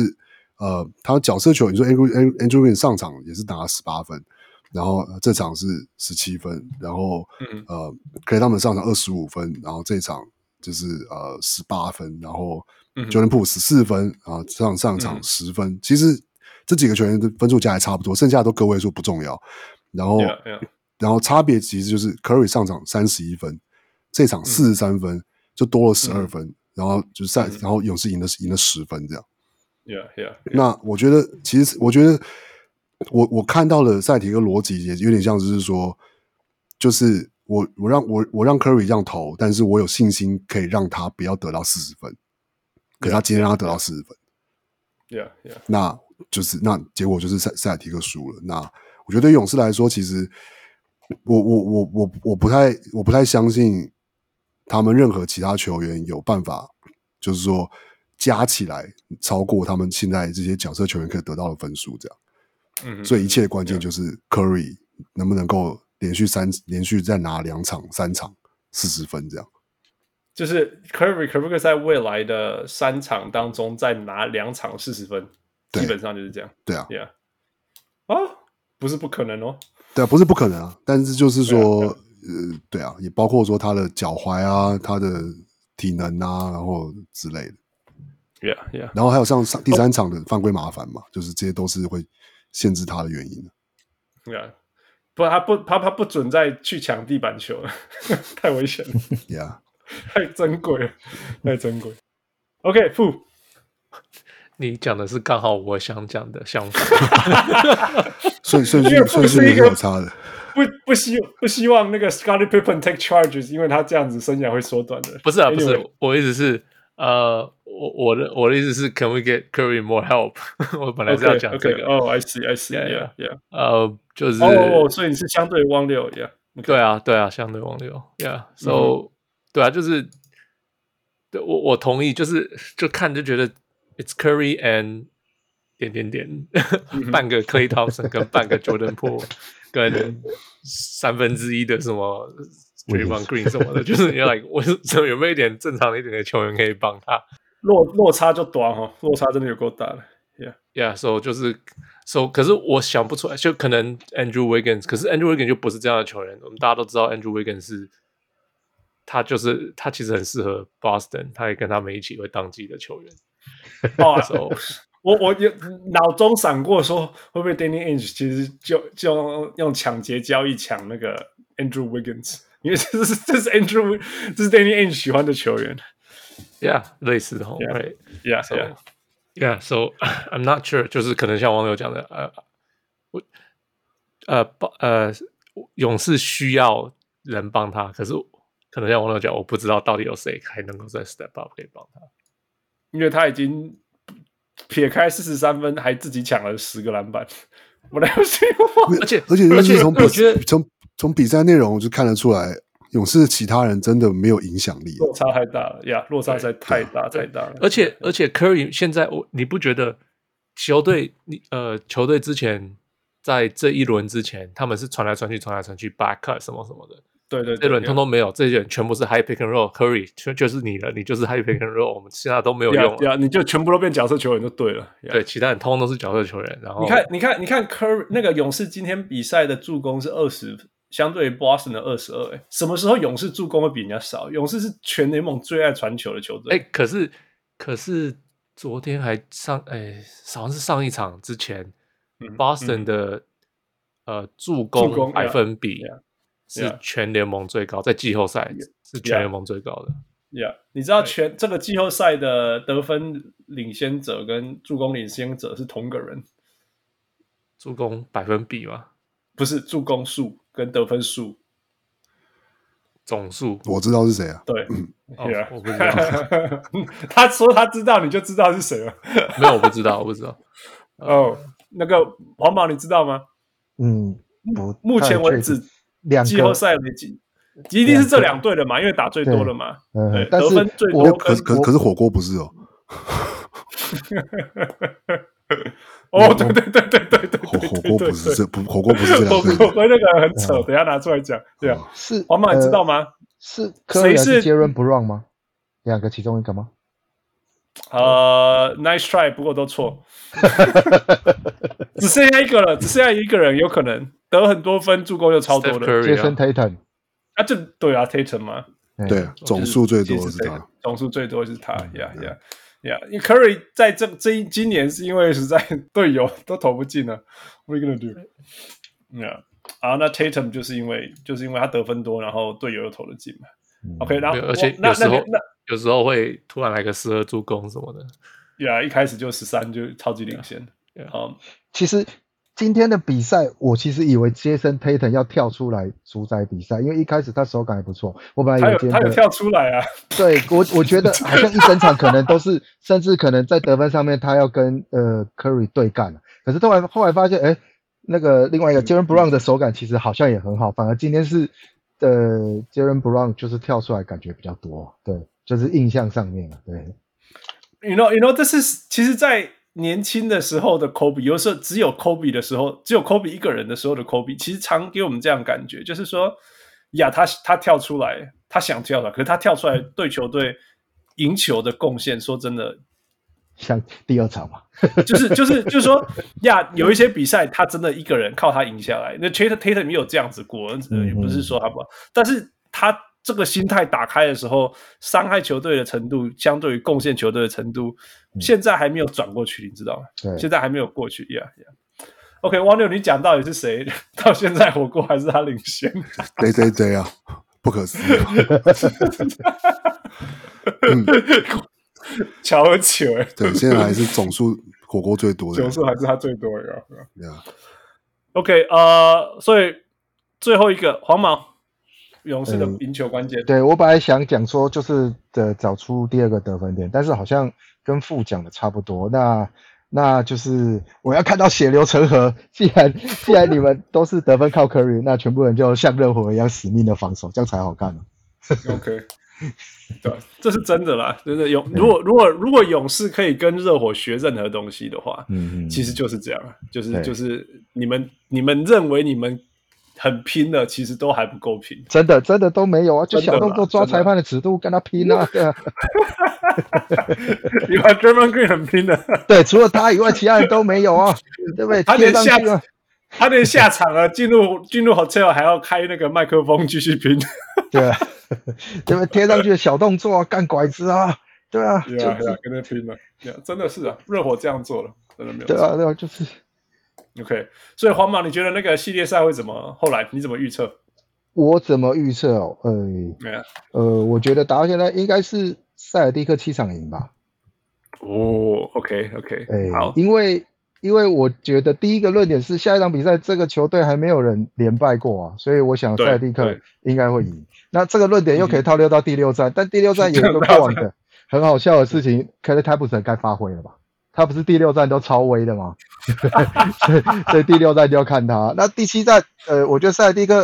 呃，他角色球，你说 Andrew Andrew Wiggins 上场也是打了十八分，然后这场是十七分，然后呃，可以他们上场二十五分，然后这场就是呃十八分，然后 Jordan Poole 十四分啊，上上场十分。嗯、其实这几个球员的分数加还差不多，剩下的都个位数不重要。然后，yeah, yeah. 然后差别其实就是 Curry 上场三十一分，这场四十三分、嗯、就多了十二分，嗯、然后就赛、嗯，然后勇士赢了赢了十分这样。
Yeah, yeah, yeah.
那我觉得，其实我觉得我，我我看到了赛提克逻辑也有点像，就是说，就是我我让我我让 Curry 这样投，但是我有信心可以让他不要得到四十分，可他今天让他得到四十分。
Yeah, yeah.
那就是那结果就是赛赛提克输了。那我觉得对勇士来说，其实我我我我我不太我不太相信他们任何其他球员有办法，就是说加起来超过他们现在这些角色球员可以得到的分数，这样。嗯，所以一切的关键就是 Curry 能不能够连续三连续再拿两场三场四十分，这样。
就是 Curry 可不可以在未来的三场当中再拿两场四十分？基本上就是这样。
对啊
，Yeah。啊。不是不可能哦，
对啊，不是不可能啊，但是就是说，呃，对啊，也包括说他的脚踝啊，他的体能啊，然后之类的
，Yeah Yeah，
然后还有像上第三场的犯规麻烦嘛，就是这些都是会限制他的原因。
Yeah，不，他不，他他不准再去抢地板球了，太危险了，
Yeah，
太珍贵了，太珍贵。OK，负。
你讲的是刚好我想讲的相反，
顺顺序顺序没有差的。
不不希不希望那个 Scottie Pippen take charges，因为他这样子生涯会缩短的。
不是啊，不是，我意思是，呃，我我的我的意思是，Can we get Curry more help？我本来是要讲这个。
哦，I see，I see，yeah yeah。
呃，就是
哦，所以你是相对汪六，yeah。
对啊，对啊，相对汪六，yeah。So，对啊，就是，对我我同意，就是就看就觉得。It's Curry and 点点点，半个 Klay Thompson 跟半个 Jordan Poole 跟三分之一的什么 Draymond Green 什么的，就是你 like 我有没有一点正常一点的球员可以帮他？
落落差就短哈，落差真的有够大的。Yeah,
yeah. So 就是 So，可是我想不出来，就可能 Andrew Wiggins，可是 Andrew Wiggins 就不是这样的球员。我们大家都知道 Andrew Wiggins 是，他就是他其实很适合 Boston，他也跟他们一起会当季的球员。
哦，我我有脑中闪过说，会不会 Danny Ainge 其实就就用用抢劫交易抢那个 Andrew Wiggins，因为这是这是 Andrew 这是 Danny Ainge 喜欢的球员
，Yeah，类似的
，Right，Yeah，Yeah，So
I'm not sure，就是可能像网友讲的，呃，我呃呃勇士需要人帮他，可是可能像网友讲，我不知道到底有谁还能够在 Step Up 可以帮他。
因为他已经撇开四十三分，还自己抢了十个篮板，我来不及。
而且
而且而且从比从从比赛内容我就看得出来，勇士的其他人真的没有影响力，
落差太大了呀！落差实在太大太大了。
而且而且 Curry 现在我你不觉得球队你呃球队之前在这一轮之前他们是传来传去传来传去 back cut 什么什么的，
对对，对，
这轮通通没有，这些人全部是 high pick and roll，Curry 就就是你了，你就是 high pick and roll，我们其他都没有用
了，你就全部都变角色球员就对了。
对，其他人通通都是角色球员。然后
你看，你看，你看，Curry 那个勇士今天比赛的助攻是二十，相对于 Boston 的二十二。哎，什么时候勇士助攻会比人家少？勇士是全联盟最爱传球的球队。
哎，可是可是昨天还上，哎，好像是上一场之前、嗯、，Boston 的、嗯、呃助攻百分比。是全联盟最高，在季后赛是全联盟最高的。
Yeah，你知道全这个季后赛的得分领先者跟助攻领先者是同个人？
助攻百分比吗？
不是，助攻数跟得分数
总数。
我知道是谁啊？
对，
哦 yeah. 我不知道。
他说他知道，你就知道是谁了。
没有，我不知道，我不知道。
哦、oh，那个黄毛，你知道吗？
嗯，
目前为止。季后赛没几，一定是这两队的嘛，因为打最多了嘛。
嗯，
对，
得
分最多。
可是可是可是火锅不是哦。
哦，对对对对对对，
火火锅不是这不火锅不是这两队。
火锅那个很扯，等下拿出来讲。对啊，
是
皇马你知道吗？
是谁是杰伦不让吗？两个其中一个吗？
呃，nice try，不过都错。只剩下一个了，只剩下一个人有可能。得很多分，助攻又超多的
，Jayson Tatum
啊，这对啊，Tatum 嘛，
对，总数最多是他，
总数最多是他，呀呀呀！因为 Curry 在这这一今年是因为实在 队友都投不进了，What are you gonna do？Yeah，，啊，那 Tatum 就是因为就是因为他得分多，然后队友又投得进嘛。OK，然后
而且有时候那有时候会突然来个十二助攻什么的
，Yeah，，一开始就十三就超级领先，嗯，
其实。今天的比赛，我其实以为杰森·泰腾要跳出来主宰比赛，因为一开始他手感还不错。我本来以为
他有跳出来啊。
对，我我觉得 好像一整场可能都是，甚至可能在得分上面他要跟呃 Curry 对干。可是后来后来发现，哎，那个另外一个 Jaylen Brown 的手感其实好像也很好，反而今天是呃 Jaylen Brown 就是跳出来感觉比较多。对，就是印象上面对。
You know, you know, 这是其实，在。年轻的时候的 Kobe，有时候只有 Kobe 的时候，只有 Kobe 一个人的时候的 Kobe，其实常给我们这样感觉，就是说，呀，他他跳出来，他想跳出来，可是他跳出来对球队赢球的贡献，说真的，
像第二场嘛，
就是就是就是说，呀，有一些比赛他真的一个人靠他赢下来，那 Tatum Tatum 没有这样子过，也不是说他不好，但是他。这个心态打开的时候，伤害球队的程度，相对于贡献球队的程度，现在还没有转过去，你知道吗？对，现在还没有过去。Yeah, yeah. OK，汪六，你讲到底是谁？到现在火锅还是他领先？
对对对啊，不可思议。
嗯，巧合球哎。
对，现在还是总数火锅最多的，
总数还是他最多的。Yeah. OK，呃，所以最后一个黄毛。勇士的赢球关键，
嗯、对，我本来想讲说就是的找出第二个得分点，但是好像跟副讲的差不多。那那就是我要看到血流成河。既然既然你们都是得分靠 Curry，那全部人就像热火一样死命的防守，这样才好看。
OK，对，这是真的啦，真的勇。如果如果如果勇士可以跟热火学任何东西的话，嗯，其实就是这样，就是就是你们你们认为你们。很拼的，其实都还不够拼，
真的真的都没有啊！就小动作抓裁判的尺度跟他拼啊！对啊，
你看 Draymond Green 很拼的，
对，除了他以外，其他人都没有啊，对不对？
他连下他连下场啊，进入进入 hotel 还要开那个麦克风继续拼，
对啊，对不对？贴上去的小动作啊，干拐子啊，对啊，
对啊，跟他拼了，真的是啊，热火这样做了，真的没有，
对啊，对啊，就是。
OK，所以黄马，你觉得那个系列赛会怎么？后来你怎么预测？
我怎么预测哦？呃，Yeah. 呃，我觉得打到现在应该是塞尔蒂克七场赢吧。
哦，OK，OK，
哎，好，因为因为我觉得第一个论点是下一场比赛这个球队还没有人连败过啊，所以我想塞尔蒂克应该会赢。那这个论点又可以套用到第六战，嗯、但第六战 有一个过往的很好笑的事情，克莱泰普森该发挥了吧？他不是第六站都超威的吗？所以所以第六站就要看他。那第七站，呃，我觉得塞尔蒂克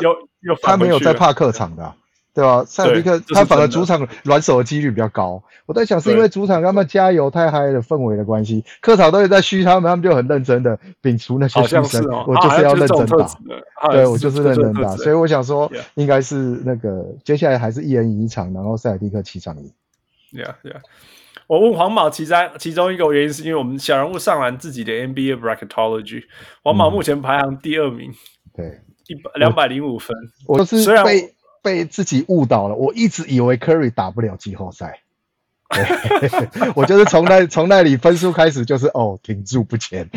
他没有在怕客场的，对吧？塞尔蒂克他反而主场软手的几率比较高。我在想，是因为主场他们加油太嗨的氛围的关系，客场都有在嘘他们，他们就很认真的摒除那些嘘声。我就是要认真打，对我就是认真打。所以我想说，应该是那个接下来还是一人赢一场，然后塞尔蒂克七场赢。
Yeah, yeah. 我问黄毛，其在其中一个原因是因为我们小人物上完自己的 NBA Bracketology，黄毛目前排行第二名，
对，
一百两百零五分。
我是被被自己误导了，我一直以为 Curry 打不了季后赛，我就是从那从那里分数开始就是哦停住不前，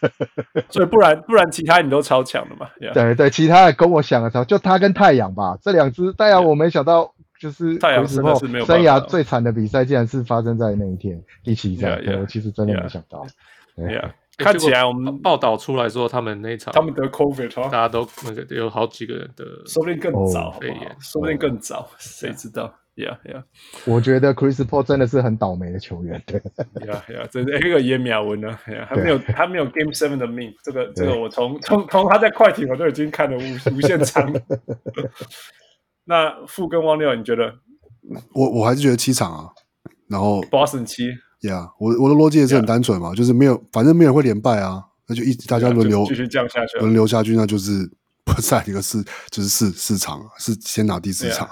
所以不然不然其他你都超强的嘛？Yeah.
对对，其他的跟我想的超，就他跟太阳吧，这两支太阳我没想到。就是生涯最惨的比赛，竟然是发生在那一天第七战。Yeah, yeah, 我其实真的没想到。
对呀，看起来我们
报道出来说，他们那场
他们得 COVID，
大家都那个有好几个人的，
说不定更早，说不定更早，谁知道？Yeah, yeah。
我觉得 Chris Paul 真的是很倒霉的球员。对
，Yeah, Yeah。这这个也秒文了，还没有还没有 Game Seven 的命。这个这个我从从从他在快艇我都已经看了无无限长。那富跟汪六，你觉得？
我我还是觉得七场啊，然后
Boston 七
，Yeah，我我的逻辑也是很单纯嘛，yeah. 就是没有，反正没有人会连败啊，那就一直大家轮流
继续降下去，
轮流下去，那就是 不赛一个四，就是四四场，是先拿第四场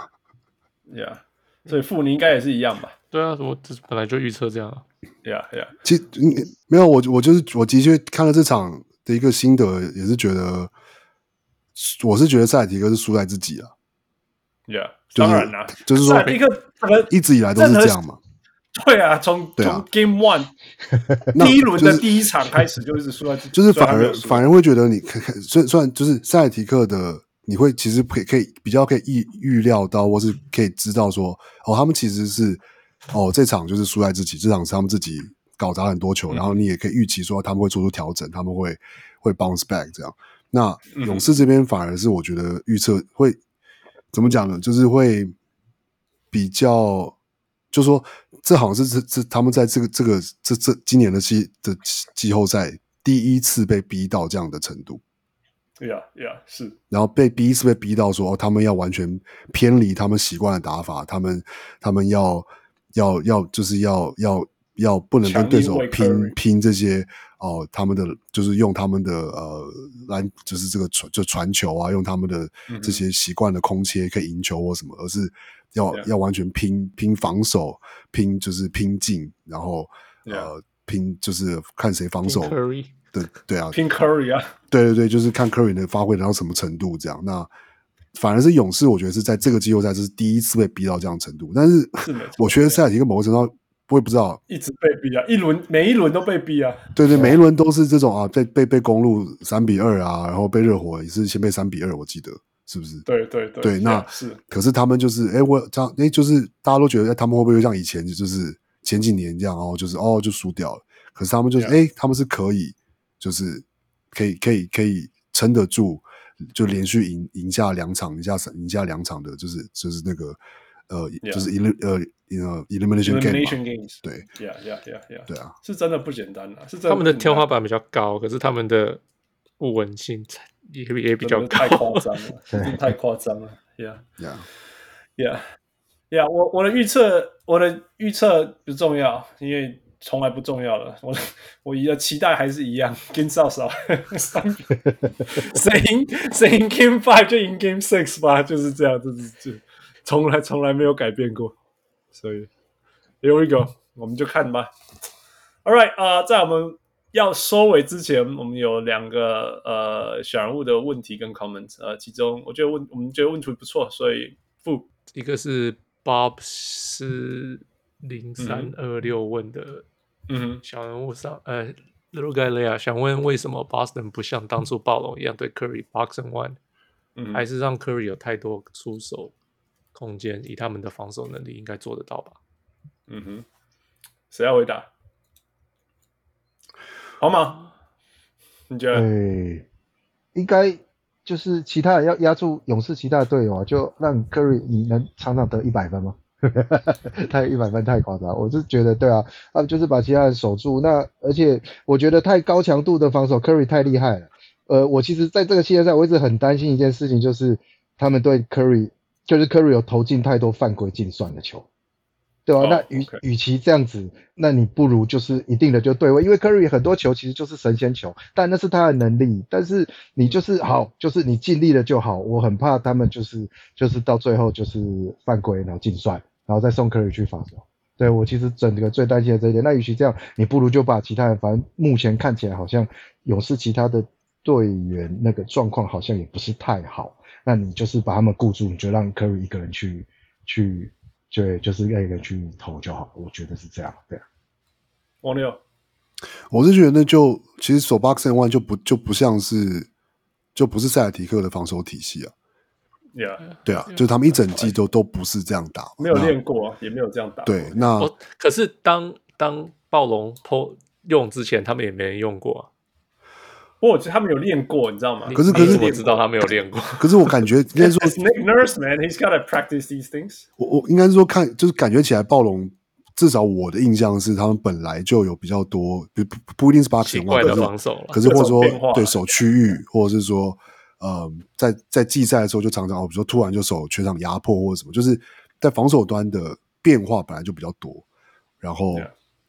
，Yeah，, yeah. 所以富你应该也是一样吧？
对啊，我这本来就预测这样
，Yeah，Yeah，
其实没有，我我就是我的确看了这场的一个心得，也是觉得，我是觉得塞尔提克是输在自己啊。
Yeah，当然啦，
就是说一个一直以来都是这样嘛。
对啊，从从 Game One 第一轮的第一场开始就一直输在自己，
就是反而反而会觉得你算算就是塞尔提克的，你会其实可以可以比较可以预预料到，或是可以知道说，哦，他们其实是哦这场就是输在自己，这场是他们自己搞砸很多球，然后你也可以预期说他们会做出调整，他们会会 bounce back 这样。那勇士这边反而是我觉得预测会。怎么讲呢？就是会比较，就说这好像是这这他们在这个这个这这今年的季的季后赛第一次被逼到这样的程度。
对呀，对呀，是。
然后被第一次被逼到说，哦，他们要完全偏离他们习惯的打法，他们他们要要要就是要要要不能跟对手拼拼这些。哦，他们的就是用他们的呃篮，就是这个传就传球啊，用他们的这些习惯的空切可以赢球或什么，而是要.要完全拼拼防守，拼就是拼劲，然后.呃拼就是看谁防守。对对啊，
拼 Curry 啊，
对对对，就是看 Curry 能发挥到什么程度这样。那反而是勇士，我觉得是在这个季后赛这是第一次被逼到这样程度，但是，是我觉得塞尔提克某个程度。我也不知道，
一直被逼啊，一轮每一轮都被逼啊。
对对，每一轮都是这种啊，被被被公路三比二啊，然后被热火也是先被三比二，我记得是不是？
对对对，
对，那是。可是他们就是，哎，我这样，哎，就是大家都觉得，他们会不会像以前，就是前几年这样，哦，就是哦，就输掉了。可是他们就是，哎，他们是可以，就是可以可以可以撑得住，就连续赢赢下两场，赢下赢下两场的，就是就是那个。呃，yeah. 就是 el 呃呃 elimination games，对
，yeah yeah yeah yeah，
对啊，
是真的不简单啊，是
他们的天花板比较高，可是他们的不稳性也也比较高，
太夸张了，真的太夸张了，yeah。
Yeah
yeah yeah，我我的预测，我的预测不重要，因为从来不重要了，我我的期待还是一样，跟少少三，谁赢谁赢 Game Five 就赢 Game Six 吧，就是这样，就是就。从来从来没有改变过，所以 here we go，我们就看吧。All right 啊、呃，在我们要收尾之前，我们有两个呃小人物的问题跟 comment，呃，其中我觉得问我们觉得问题不错，所以不
一个是 Bob 是零三二六问的，嗯，小人物上，呃，Little Guy Lea 想问为什么 Boston 不像当初暴龙一样对 Curry box and one，嗯，还是让 Curry 有太多出手。空间以他们的防守能力应该做得到吧？
嗯哼，谁要回答？好吗？你觉得？
欸、应该就是其他人要压住勇士其他的队友啊，就让 Curry 你能场场得一百分吗？太一百分太夸张，我是觉得对啊，啊就是把其他人守住。那而且我觉得太高强度的防守，Curry 太厉害了。呃，我其实在这个系列赛我一直很担心一件事情，就是他们对 Curry。就是 Curry 有投进太多犯规进算的球。对吧、啊？那与与其这样子，那你不如就是一定的就对位，因为 Curry 很多球其实就是神仙球，但那是他的能力。但是你就是好，就是你尽力了就好。我很怕他们就是就是到最后就是犯规，然后进算，然后再送 Curry 去罚球。对，我其实整个最担心的这一点。那与其这样，你不如就把其他人，反正目前看起来好像勇士其他的队员那个状况好像也不是太好，那你就是把他们固住，你就让 Curry 一个人去去。对，就是让一个去投就好，我觉得是这样。对，
王六，
我是觉得那就其实守 box and one 就不就不像是就不是塞尔提克的防守体系啊。
Yeah，
对啊，就他们一整季都都不是这样打，
没有练过，也没有这样打。
对，那、
哦、可是当当暴龙 po 用之前，他们也没人用过啊。
不过我觉得他们有练过，你知道吗？
可是可是
我知道他没有练过。
可是我感觉应该说，
Nick Nurse man, he's gotta practice these things
我。我我应该是说看，就是感觉起来暴龙，至少我的印象是他们本来就有比较多，不不不一定是八成
怪的防守了。
可是或者说对守区域，或者是说呃，在在季赛的时候就常常哦，比如说突然就守全场压迫或者什么，就是在防守端的变化本来就比较多，然后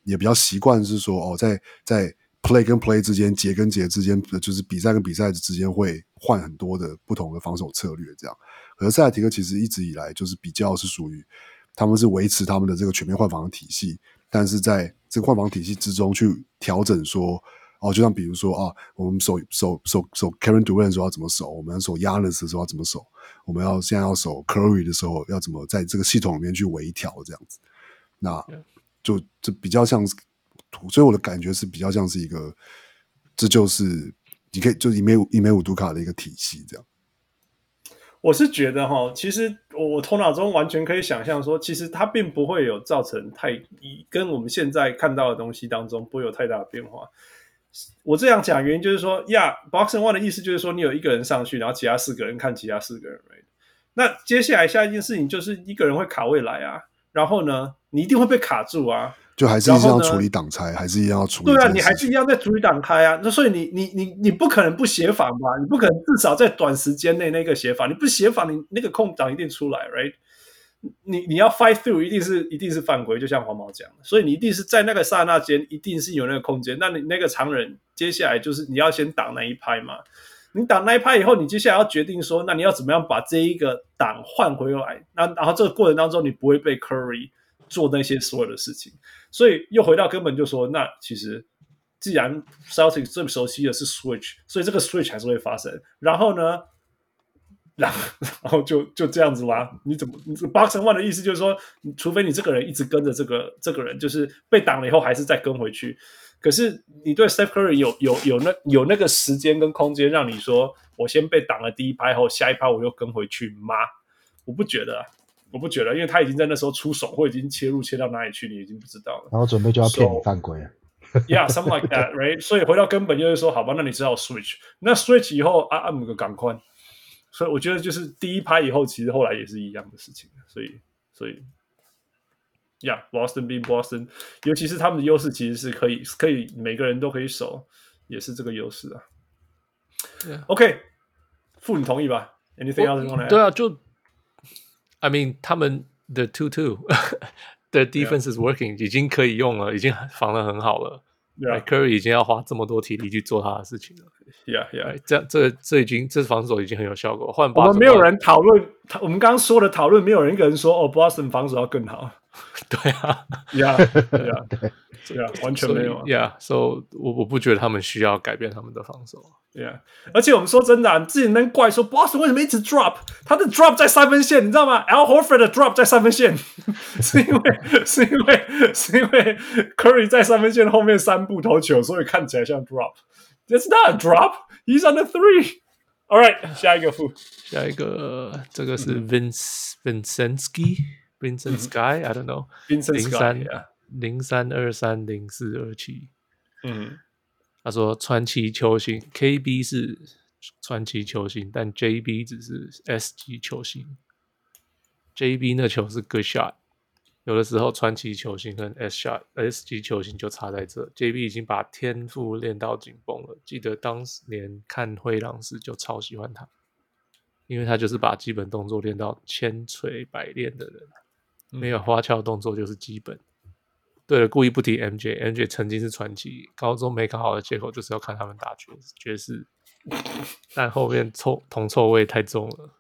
也比较习惯是说哦，在在。Play 跟 play 之间，节跟节之间，就是比赛跟比赛之间会换很多的不同的防守策略，这样。可是塞尔提克其实一直以来就是比较是属于，他们是维持他们的这个全面换防的体系，但是在这个换防体系之中去调整说，哦，就像比如说啊，我们守守守守 Kevin Durant 的时候要怎么守，我们要守 Giannis 的时候要怎么守，我们要现在要守 Curry 的时候要怎么在这个系统里面去微调这样子，那就就比较像。所以我的感觉是比较像是一个，这就是你可以就是伊梅伊梅五读卡的一个体系这样。
我是觉得哈，其实我头脑中完全可以想象说，其实它并不会有造成太跟我们现在看到的东西当中不会有太大的变化。我这样讲原因就是说，呀，box and one 的意思就是说，你有一个人上去，然后其他四个人看其他四个人。那接下来下一件事情就是一个人会卡位来啊，然后呢，你一定会被卡住啊。
就还是一样要处理挡拆，还是一样要处理。
对啊，你还是一样在处理挡开啊。那所以你你你你不可能不协防吧？你不可能至少在短时间内那个协防，你不协防，你那个空档一定出来，right？你你要 fight through，一定是一定是犯规，就像黄毛讲的。所以你一定是在那个刹那间，一定是有那个空间。那你那个常人接下来就是你要先挡那一拍嘛。你挡那一拍以后，你接下来要决定说，那你要怎么样把这一个挡换回来？那然后这个过程当中，你不会被 Curry 做那些所有的事情。所以又回到根本，就说那其实既然 Celtics 最熟悉的是 Switch，所以这个 Switch 还是会发生。然后呢，然后然后就就这样子啦。你怎么你 Box One 的意思就是说，除非你这个人一直跟着这个这个人，就是被挡了以后还是再跟回去。可是你对 Steph Curry 有有有那有那个时间跟空间，让你说我先被挡了第一拍后，下一拍我又跟回去吗？我不觉得啊。我不觉得，因为他已经在那时候出手，或已经切入切到哪里去，你已经不知道了。
然后准备就要骗你犯规了。
So, yeah，something like that，right？所以回到根本就是说，好吧，那你只好 switch。那 switch 以后啊，按个港宽。所以我觉得就是第一拍以后，其实后来也是一样的事情。所以，所以，yeah，Boston being Boston，尤其是他们的优势其实是可以可以每个人都可以守，也是这个优势啊。Yeah. OK，傅，你同意吧？Anything else you want to add？
对啊，就。I mean，他们的 two two 的 defense is working，已经可以用了，已经防的很好了。Yeah. Curry 已经要花这么多体力去做他的事情了。
Yeah, yeah，
这样这这已经这防守已经很有效果。换
我们没有人讨论，我们刚刚说的讨论，没有人一个人说哦，Boston 防守要更好。
对啊
，Yeah, Yeah，对啊，完全没有。
啊 Yeah，so 我我不觉得他们需要改变他们的防守。
Yeah，而且我们说真的、啊，你自己能怪说 Boston 为什么一直 drop？他的 drop 在三分线，你知道吗？Al Horford 的 drop 在三分线，是因为是因为是因为 Curry 在三分线后面三步投球，所以看起来像 drop。It's not a drop. He's on the three. All right，下一个副，
下一个这个是 Vince Vincensky Vincent Sky I don't know 零三零三二三零四二七，嗯。他说：“传奇球星 KB 是传奇球星，但 JB 只是 S 级球星。JB 那球是 good shot，有的时候传奇球星跟 S shot S 级球星就差在这。JB 已经把天赋练到紧绷了。记得当年看灰狼时就超喜欢他。因为他就是把基本动作练到千锤百炼的人，没有花俏动作就是基本。对了，故意不提 MJ，MJ 曾经是传奇，高中没考好的借口就是要看他们打爵爵士，但后面臭铜臭味太重了。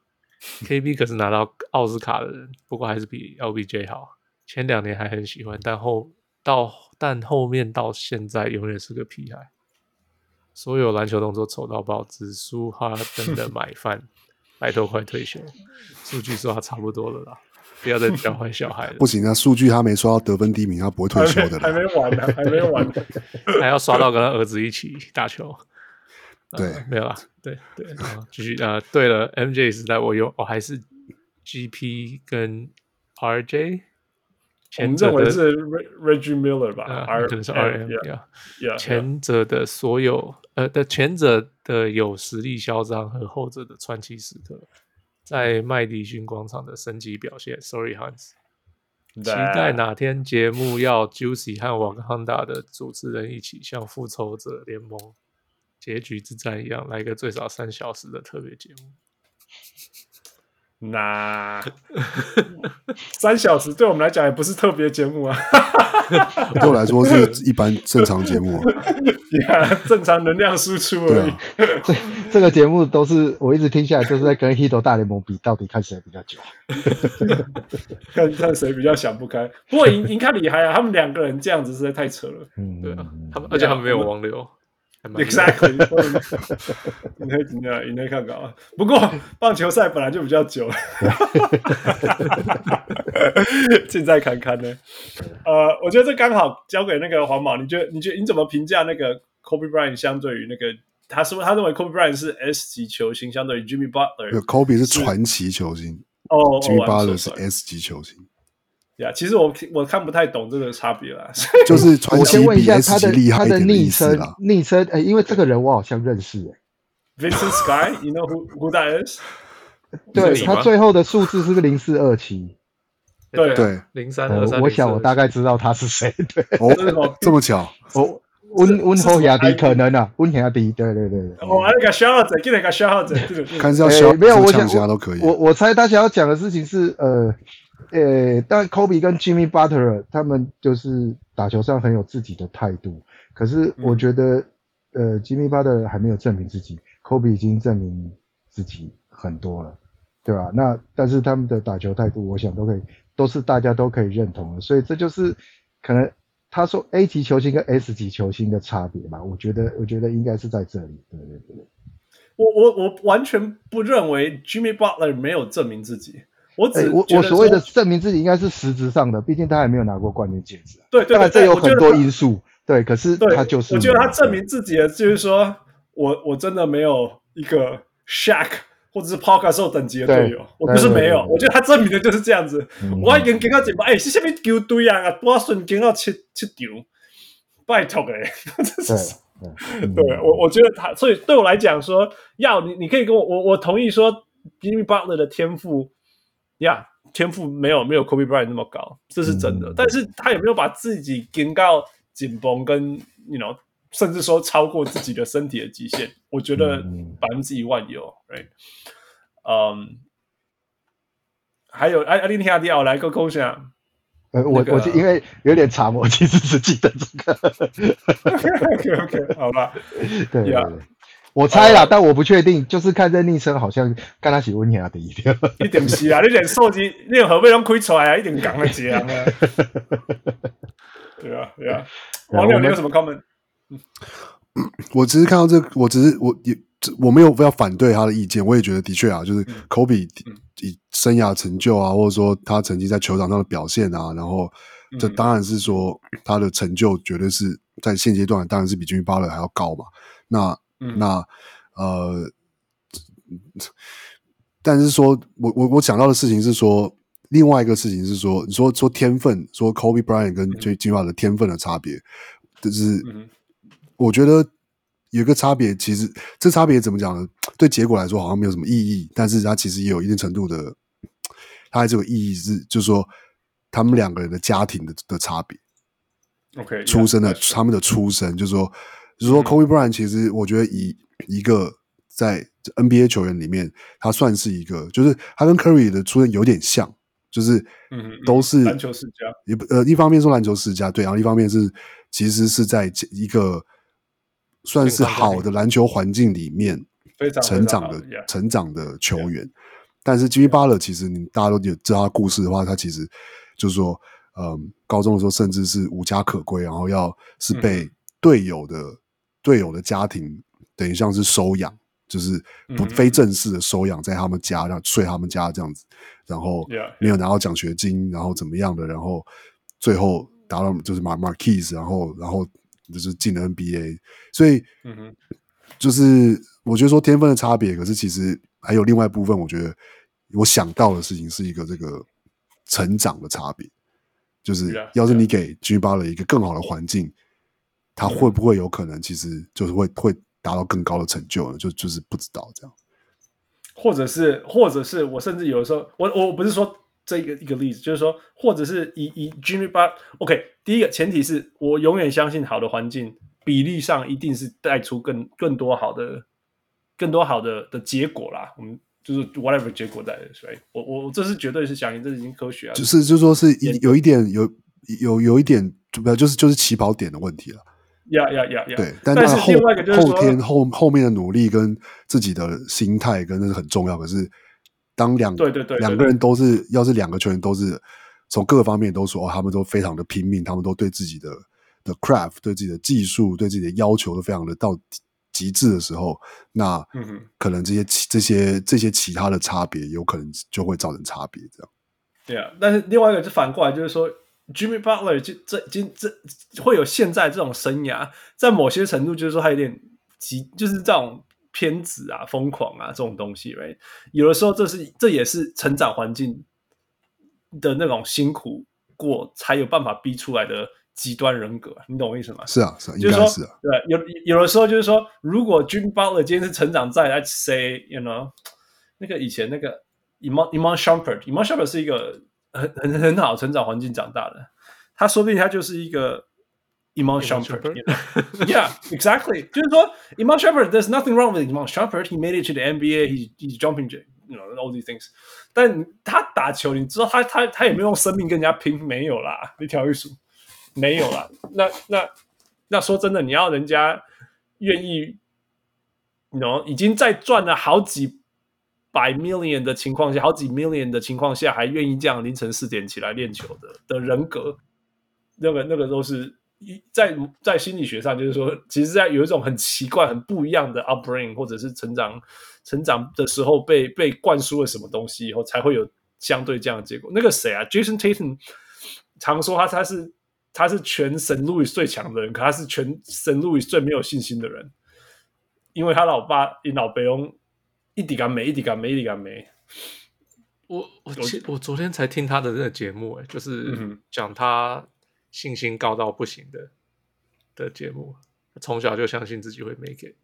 KB 可是拿到奥斯卡的人，不过还是比 LBJ 好。前两年还很喜欢，但后到但后面到现在永远是个屁孩。所有篮球动作丑到爆，只输哈登的买饭，拜托快退休。数据说他差不多了啦。不要再教坏小孩了。
不行啊，数据他没刷到得分第一名，他不会退休的
还。还没完呢，还没完，
还要刷到跟他儿子一起打球。
对，
呃、没有啦，对对，继续啊、呃。对了，MJ 时代我有，我、哦、还是 GP 跟 RJ。前者的
是 Reggie Miller 吧？
可能是 RM。前者的所有呃的前者的有实力嚣张和后者的传奇时刻。在麦迪逊广场的升级表现，Sorry Hans，期待哪天节目要 Juicy 和瓦康达的主持人一起像复仇者联盟结局之战一样，来个最少三小时的特别节目。
那 三小时对我们来讲也不是特别节目啊，
对我来说是一般正常节目，
正常能量输出而已。
啊、这这个节目都是我一直听下来，就是在跟 Hito 大联盟比，到底看谁比较久，
看看谁比较想不开。不过赢赢看厉害啊，他们两个人这样子实在太扯了。
嗯，对啊，他们而且他们没有王流。
Exactly，应该怎样？应该看稿啊。不过棒球赛本来就比较久了，现在看看呢。呃，我觉得这刚好交给那个黄毛。你觉得？你觉得你怎么评价那个 Kobe Bryant 相对于那个？他说他认为 Kobe Bryant 是 S 级球星，相对于 Jimmy Butler，Kobe
是传奇球星。
哦
，Jimmy Butler 是 S 级球星。
呀，其实我我看不太懂这个差别啦。
就是传奇比 S 级厉害一点的意思啦。他的
昵称，昵称，哎，因为这个人我好像认识哎。
Vincent Sky，you know who who that is？
对，他最后的数字是个零四二七。
对
对，
零三二三。
我想我大概知道他是谁。对，
哦，这么巧。
哦，温温侯亚迪可能啊，温亚迪，对对对。
哦，那个小号仔，给那个小号仔，
看是要小，没有，我想都可以。
我我猜他想要讲的事情是呃。呃、欸，但 Kobe 跟 Jimmy Butler 他们就是打球上很有自己的态度。可是我觉得，嗯、呃，Jimmy Butler 还没有证明自己，Kobe 已经证明自己很多了，对吧？那但是他们的打球态度，我想都可以，都是大家都可以认同的。所以这就是可能他说 A 级球星跟 S 级球星的差别吧。我觉得，我觉得应该是在这里。对对对。
我我我完全不认为 Jimmy Butler 没有证明自己。我只、欸、我
我所谓的证明自己应该是实质上的，毕竟他还没有拿过冠军戒指。
对对，对，
这有很多因素。对，可是他就是。
我觉得他证明自己的就是说，我我真的没有一个 Shaq 或者是 Gasol 等级的队友，我不是没有。我觉得他证明的就是这样子。嗯、我已经跟他讲，哎、欸，是什么球队啊？多顺经要七七丢，拜托哎、欸，这是。对，对我我觉得他，所以对我来讲说，要你你可以跟我我我同意说，Jimmy Butler 的天赋。呀，yeah, 天赋没有没有 Kobe Bryant 那么高，这是真的。嗯、但是他有没有把自己紧到紧绷，跟 you know，甚至说超过自己的身体的极限？我觉得百分之一万有，right？嗯、um,，还有阿阿利尼亚迪奥来个空想，
呃，我、那个、我因为有点长，我其实只记得这个。
OK OK，好吧，
对呀。我猜啦，呃、但我不确定，就是看这昵称好像看他喜欢亚的一点。
一点不是啊，你连手机，你连何贝都开出来啊，一点讲的这样啊。对啊，对啊。王六，你有什么 comment？
我只是看到这个，我只是我也我没有要反对他的意见，我也觉得的确啊，就是 Kobe 以生涯成就啊，或者说他曾经在球场上的表现啊，然后这当然是说他的成就绝对是在现阶段当然是比 Jimmy Butler 还要高嘛。那嗯，那呃，但是说我我我讲到的事情是说，另外一个事情是说，你说说天分，说 Kobe Bryant 跟 Jimmy Butler 的天分的差别，就是我觉得有一个差别，其实这差别怎么讲呢？对结果来说好像没有什么意义，但是它其实也有一定程度的，它这个意义是，就是说他们两个人的家庭的的差别
，OK，
出生的他们的出生，就是说。就是说，Kobe Bryant 其实我觉得以一个在 NBA 球员里面，他算是一个，就是他跟 Curry 的出身有点像，就是嗯，都是
篮球世家，
也不呃，一方面说篮球世家，对，然后一方面是其实是在一个算是好的篮球环境里面成长的成长的球员。但是 Jimmy Butler 其实你大家都有知道他故事的话，他其实就是说，嗯，高中的时候甚至是无家可归，然后要是被队友的队友的家庭等于像是收养。就是不非正式的收养，在他们家让睡他们家这样子，然后没有拿到奖学金，然后怎么样的，然后最后达到就是马马 Marquise，然后然后就是进了 NBA，所以就是我觉得说天分的差别，可是其实还有另外一部分，我觉得我想到的事情是一个这个成长的差别，就是要是你给 Jimmy Butler 一个更好的环境，他会不会有可能其实就是会会。达到更高的成就呢，就就是不知道这样，
或者是，或者是我甚至有的时候，我我不是说这一个一个例子，就是说，或者是以以 Jimmy Butler，OK，第一个前提是我永远相信好的环境比例上一定是带出更更多好的更多好的的结果啦。我们就是 whatever 结果在的，所以我我这是绝对是相信，这已经科学啊，
就是就是说是一有一点有有有一点主要就是就是起跑点的问题了。
呀呀呀呀！
对，但是后后天后后面的努力跟自己的心态跟那是很重要。可是当两对对对两个人都是，要是两个球员都是从各个方面都说，哦，他们都非常的拼命，他们都对自己的的 craft、对自己的技术、对自己的要求都非常的到极致的时候，那嗯，可能这些其这些这些其他的差别，有可能就会造成差别。这样
对啊，但是另外一个就反过来，就是说。Jimmy Butler 就这今这，这会有现在这种生涯，在某些程度就是说他有点极，就是这种偏执啊、疯狂啊这种东西，right? 有的时候这是这也是成长环境的那种辛苦过才有办法逼出来的极端人格，你懂我意思吗？
是啊，是啊，
就是说，
是啊，
对，有有的时候就是说，如果 Jimmy Butler 今天是成长在，Let's say，you know，那个以前那个 Iman Iman Shumpert，Iman Shumpert 是一个。很很很好成长环境长大的，他说不定他就是一个 Iman Shumpert，Yeah，exactly，就是说 Iman Shumpert，There's nothing wrong with Iman Shumpert，He made it to the NBA，He he's jumping，you know all these things。但他打球，你知道他他他也没有用生命跟人家拼，没有啦，一条一数，没有啦。那那那说真的，你要人家愿意，you know 已经在赚了好几。百 million 的情况下，好几 million 的情况下，还愿意这样凌晨四点起来练球的的人格，那个那个都是一在在心理学上，就是说，其实在有一种很奇怪、很不一样的 upbringing，或者是成长成长的时候被被灌输了什么东西以后，才会有相对这样的结果。那个谁啊，Jason Tatum 常说他他是他是全神路易最强的人，可他是全神路易最没有信心的人，因为他老爸因老伯翁。一滴干没，一滴干没，一滴干没。
我我我昨天才听他的那个节目，哎，就是讲他信心高到不行的的节目。从小就相信自己会 make it。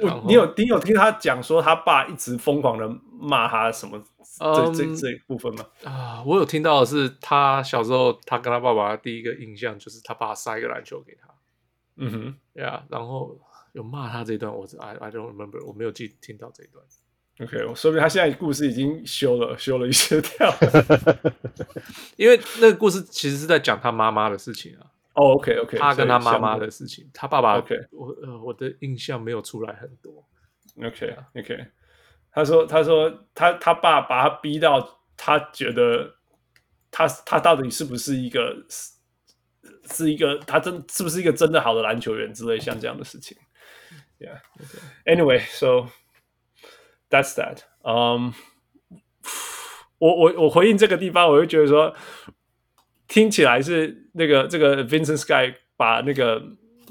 我你有你有听他讲说他爸一直疯狂的骂他什么这这这一部分吗？
啊，我有听到的是他小时候他跟他爸爸第一个印象就是他爸塞一个篮球给他。嗯哼，对啊，然后。有骂他这一段，我 I I don't remember，我没有记听到这一段。
OK，我说明他现在故事已经修了，修了一些掉。
因为那个故事其实是在讲他妈妈的事情啊。
哦、oh，OK OK，
他跟他妈妈的事情，他爸爸 OK，我呃我的印象没有出来很多。
OK OK，他说他说他他爸把他逼到他觉得他他到底是不是一个是一个他真是不是一个真的好的篮球员之类像这样的事情。Yeah. Anyway, so that's that. Um, 我我我回应这个地方，我就觉得说，听起来是那个这个 Vincent Sky 把那个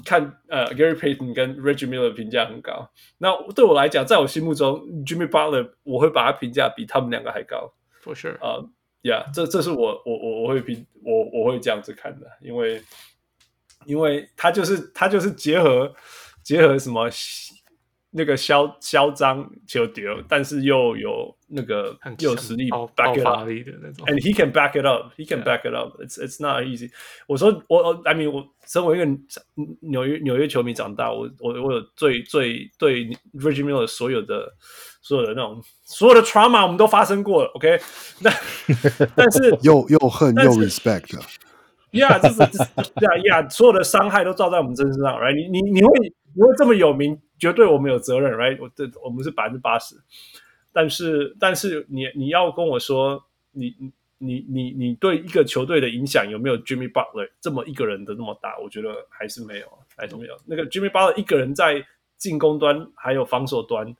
看呃 Gary Payton 跟 Reggie Miller 评价很高。那对我来讲，在我心目中，Jimmy Butler 我会把他评价比他们两个还高。
For sure.
啊、uh,，Yeah，这这是我我我我会评我我会这样子看的，因为因为他就是他就是结合。结合什么那个嚣嚣张就丢，但是又有那个又有实力 back it up
的那种。
And he can back it up, he can back it up. It's it's not easy. 我说我 I mean 我身为一个纽约纽约球迷长大，我我我有最最对 Reggie Miller 所有的所有的那种所有的 trauma 我们都发生过了，OK？那 但是
又又恨又 respect。
Yeah，这是呀呀，所有的伤害都造在我们身上，right？你你你会你会这么有名，绝对我们有责任，right？我这我们是百分之八十，但是但是你你要跟我说，你你你你对一个球队的影响有没有 Jimmy Butler 这么一个人的那么大？我觉得还是没有，还是没有。那个 Jimmy Butler 一个人在进攻端还有防守端，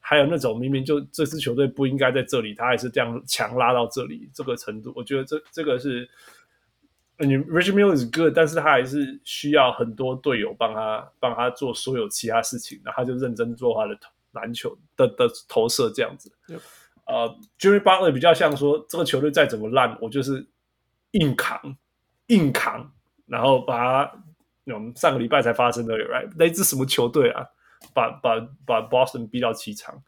还有那种明明就这支球队不应该在这里，他还是这样强拉到这里这个程度，我觉得这这个是。你 Reggie Miller is good，但是他还是需要很多队友帮他帮他做所有其他事情，然后他就认真做他的篮球的的投射这样子。呃、yep. uh,，Jimmy Butler 比较像说，这个球队再怎么烂，我就是硬扛硬扛，然后把他，我们上个礼拜才发生的，right？那支什么球队啊？把把把 Boston 逼到七场，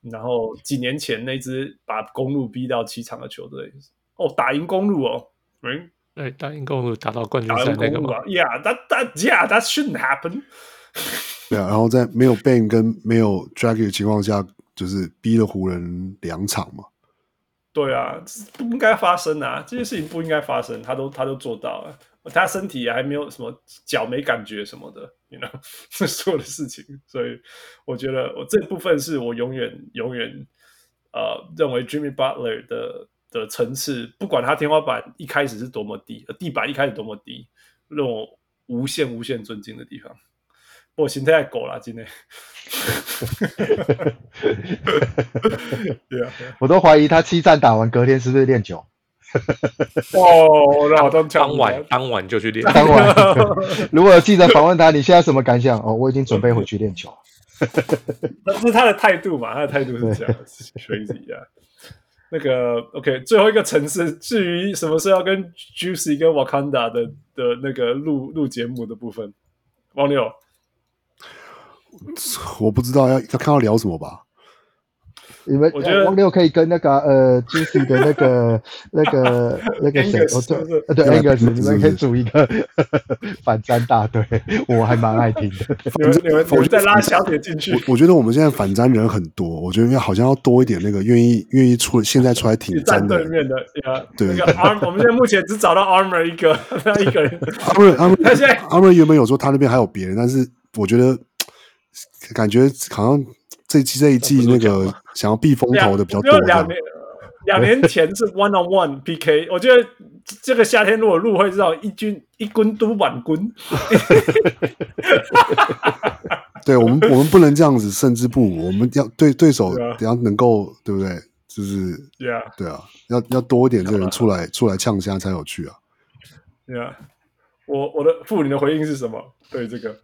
然后几年前那支把公路逼到七场的球队，哦，打赢公路哦，嗯。
对，打赢公路打到冠军赛那个嘛
，Yeah, that that yeah, that shouldn't happen。
对啊，然后在没有 Bane 跟没有 Dragic 的情况下，就是逼了湖人两场嘛。
对啊，不应该发生啊，这件事情不应该发生，他都他都做到了，他身体还没有什么脚没感觉什么的，you know，这所有的事情，所以我觉得我这部分是我永远永远呃认为 Jimmy Butler 的。的层次，不管他天花板一开始是多么低，地板一开始多么低，让我无限无限尊敬的地方。我心态狗了，今天。对啊，
我都怀疑他七战打完隔天是不是练球。
哦，那我当
当晚当晚就去练。
当晚，如果有记者访问他，你现在什么感想？哦，我已经准备回去练球。
那是他的态度嘛？他的态度是这样，crazy 啊。那个 OK，最后一个层次，至于什么时候要跟 Juicy 跟 Wakanda 的的那个录录节目的部分，王六，
我不知道要要看到聊什么吧。
你们我觉得王六可以跟那个呃，Juicy 的那个那个那个谁，我对，呃对，Angus，你们可以组一个反战大队，我还蛮爱听的。
你们你们我再拉小铁进去。
我觉得我们现在反战人很多，我觉得好像要多一点那个愿意愿意出现在出来挺战
对面的，
对。
那个 Arm，我们现在目前只找到 Armor 一个，他一个人。
Armor，Armor，
他现在
Armor 原本有说他那边还有别人，但是我觉得感觉好像。这一季这一季那个想要避风头的比较多。
两年两年前是 one on one PK，我觉得这个夏天如果录会知道一军一军都满军。
对我们我们不能这样子胜之不武，我们要对对手要能够对不对？就是对啊，要要多一点这个人出来出来呛虾才有趣啊。
对啊，我我的副你的回应是什么？对这个。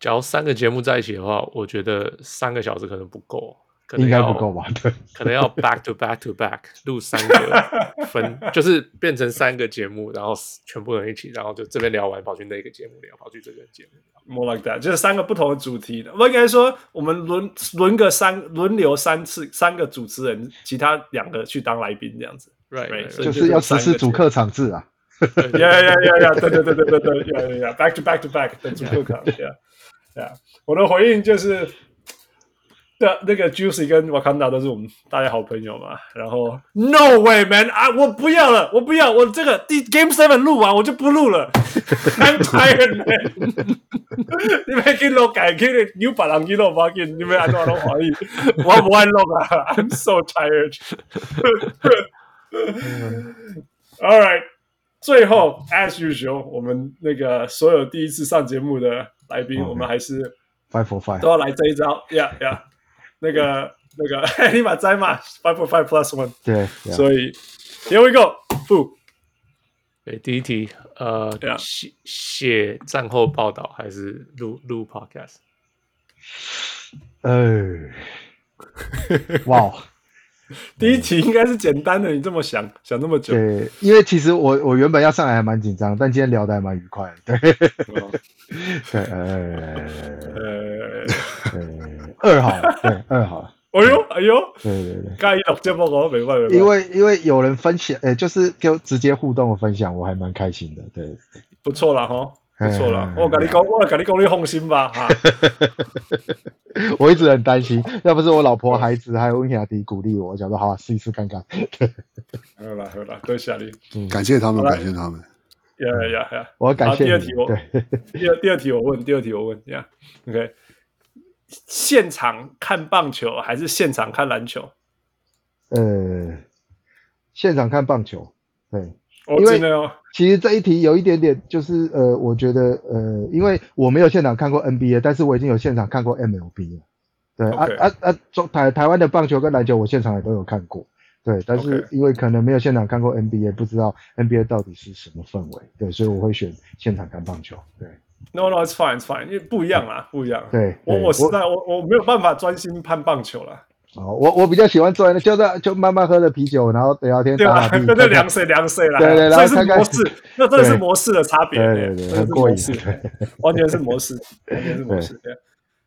假如三个节目在一起的话，我觉得三个小时可能不够，可能
应该不够吧？对，
可能要 back to back to back 录三个分，就是变成三个节目，然后全部人一起，然后就这边聊完跑去那个节目聊，跑去这个节目聊。
More like that，就是三个不同的主题的。我应该说，我们轮轮个三轮流三次，三个主持人，其他两个去当来宾这样子。
Right，, right, right
就是要实施主客场制啊。
Yeah yeah yeah yeah，对对对对对对，Yeah yeah yeah，back to back to back 的主客场，Yeah。对啊，我的回应就是，对，那个 Juicy 跟 Wakanda 都是我们大家好朋友嘛。然后 No way man 啊，我不要了，我不要，我这个第 Game Seven 录完我就不录了。I'm tired man。你们给我改，给你又把人给我发给你们，安怎都可以。我不爱录啊，I'm so tired。All right，最后 As usual，我们那个所有第一次上节目的。来宾，我们还是
five for five
都要来这一招，yeah yeah，那个那个立马摘嘛，five for five plus one，
对，
所以 here we go，不，
对，第一题，呃，写写战后报道还是录录 podcast？
呃，哇。
第一题应该是简单的，你这么想 想那么久？
对，因为其实我我原本要上来还蛮紧张，但今天聊得还蛮愉快的。对，对，呃，呃，二号，对，二号。
哎呦，哎呦，
对对对，
刚一录节目我没办法，
因为因为有人分享，呃，就是就直接互动的分享，我还蛮开心的，对，
不错了哈，不错了，我跟你讲，我跟你讲，你放心吧，哈，
我一直很担心，要不是我老婆、孩子还有温雅迪鼓励我，我想说好，试一试看看。
好了好了，多谢你，
感谢他们，感谢他们。
呀呀呀，
我要感谢。
第二题我，第二第二题我问，第二题我问，呀，OK。现场看棒球还是现场看篮球？
呃，现场看棒球，对，
哦、因为
其实这一题有一点点，就是呃，我觉得呃，因为我没有现场看过 NBA，但是我已经有现场看过 MLB 了。
对
啊啊啊！中台台湾的棒球跟篮球，我现场也都有看过。对，但是因为可能没有现场看过 NBA，不知道 NBA 到底是什么氛围。对，所以我会选现场看棒球。对。
No, no, it's fine, it's fine，因为不一样啦，不一样。
对，
我我实在我我没有办法专心看棒球了。
哦，我我比较喜欢坐在那，就在就慢慢喝着啤酒，然后聊天打打屁，
跟着凉水凉水啦。
对对，然后是
模式，那这是模式的差别。
对对对，很过瘾，
完全是模式，完全是模式。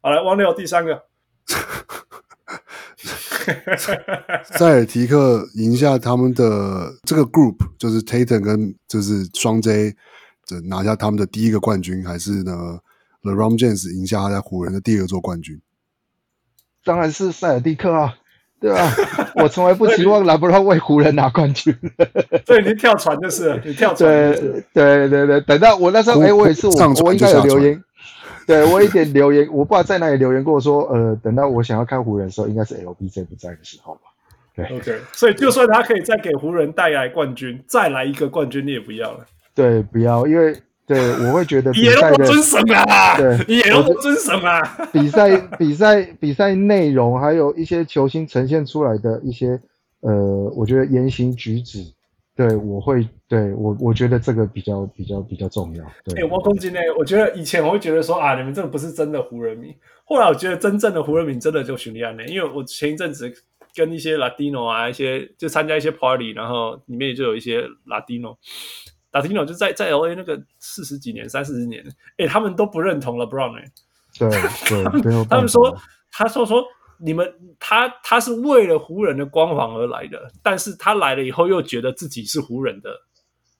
好了，王六第三个，
塞尔提克赢下他们的这个 group，就是 Tatum 跟就是双 J 这。拿下他们的第一个冠军，还是呢？LeBron James 赢下他在湖人的第二座冠军，
当然是塞尔蒂克啊，对吧？我从来不期望拉布拉为湖人拿冠军，
所以你跳船就是你跳船，
对对对对，等到我那时候，哎，我也是我我应该有留言，对我一点留言，我不知道在哪里留言过说，呃，等到我想要看湖人的时候，应该是 LBJ 不在的时候吧？对
，OK，所以就算他可以再给湖人带来冠军，再来一个冠军，你也不要了。
对，不要，因为对我会觉得比赛的
尊神啊，对，也都尊神啊。
比赛比赛比赛内容，还有一些球星呈现出来的一些呃，我觉得言行举止，对我会对我我觉得这个比较比较比较重要。对，
哎，我攻击呢，我觉得以前我会觉得说啊，你们这个不是真的湖人迷。后来我觉得真正的湖人迷真的就叙利亚呢，因为我前一阵子跟一些 Latino 啊，一些就参加一些 party，然后里面就有一些 Latino。打听了就在在 L A 那个四十几年三四十年，哎、欸，他们都不认同 LeBron 哎、
欸，对 对，他们，
他们说他说说你们他他是为了湖人的光环而来的，但是他来了以后又觉得自己是湖人的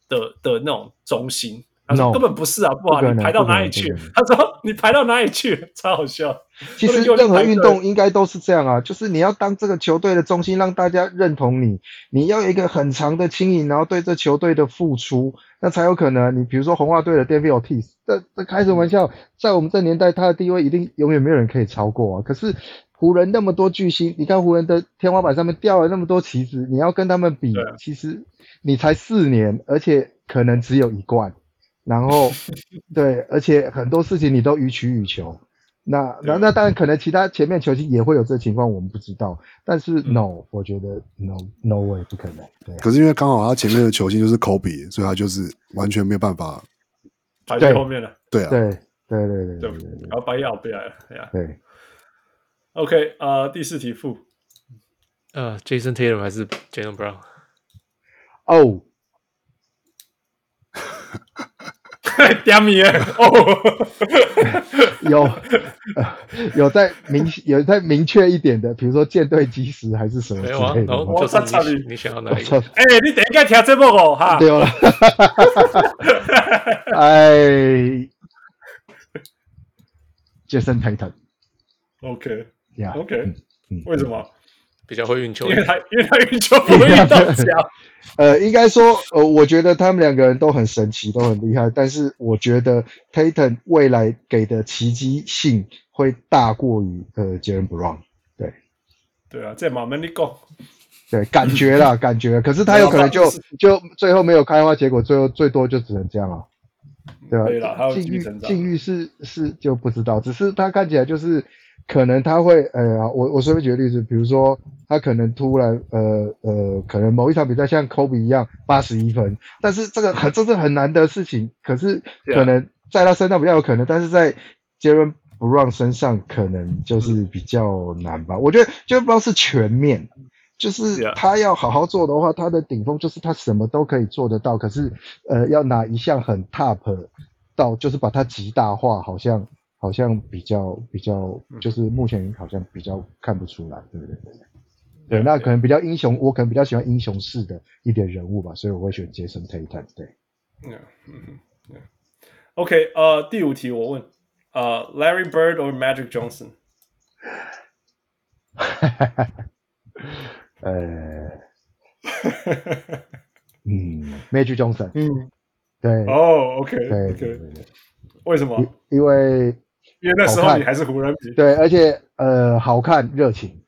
的的那种中心。他说根本不是啊，不好，你排到哪里去？他说你排到哪里去？超好笑。
其实任何运动应该都是这样啊，就是你要当这个球队的中心，让大家认同你，你要有一个很长的经营，然后对这球队的付出，那才有可能。你比如说红袜队的 David Ortiz，这这开什么玩笑，在我们这年代，他的地位一定永远没有人可以超过啊。可是湖人那么多巨星，你看湖人的天花板上面掉了那么多棋子，你要跟他们比，其实你才四年，而且可能只有一冠。然后，对，而且很多事情你都予取予求，那那那当然可能其他前面球星也会有这情况，我们不知道。但是 no，我觉得 no no way 不可能。对，
可是因为刚好他前面的球星就是 Kobe，所以他就是完全没有办法
排在后面了。
对啊，
对对对对对对，
然后把咬不来了，对啊。
对
，OK，呃，第四题负，
呃，Jason Tatum 还是 Jaylen Brown？
哦。
点名哦，
有有在明有在明确一点的，比如说舰队基石还是什么之类的。
我操你！你想要哪一个？
哎，你等一下听这么哦哈。
对了，哎，Jason Tatum。
OK，
呀
，OK，为什么？
比较会运球，
因为他因为他运球不会运到脚。
呃，应该说，呃，我觉得他们两个人都很神奇，都很厉害。但是我觉得 Tatum 未来给的奇迹性会大过于呃 Jaylen Brown。对，
对啊，这马门你讲，
对，感觉啦，感觉。可是他有可能就就最后没有开花结果，最后最多就只能这样了。对啊，境遇境遇是是就不知道，只是他看起来就是。可能他会，呃，我我随便举个例子，比如说他可能突然，呃呃，可能某一场比赛像 Kobe 一样八十一分，但是这个 很这是很难的事情，可是可能在他身上比较有可能，但是在 Jaylen Brown 身上可能就是比较难吧。我觉得 Jaylen Brown 是全面，就是他要好好做的话，他的顶峰就是他什么都可以做得到，可是呃，要拿一项很 top 到，就是把它极大化，好像。好像比较比较，就是目前好像比较看不出来，对不对？对，那可能比较英雄，我可能比较喜欢英雄式的一点人物吧，所以我会选 Jason Tatum。对，
嗯嗯嗯。OK，呃，第五题我问，呃，Larry Bird or Magic Johnson？
哈哈哈，呃，嗯，Magic Johnson，嗯，对，
哦，OK，
对对对对，
为什么？
因为
因为那时候你还是湖人迷，
对，而且呃，好看、热情，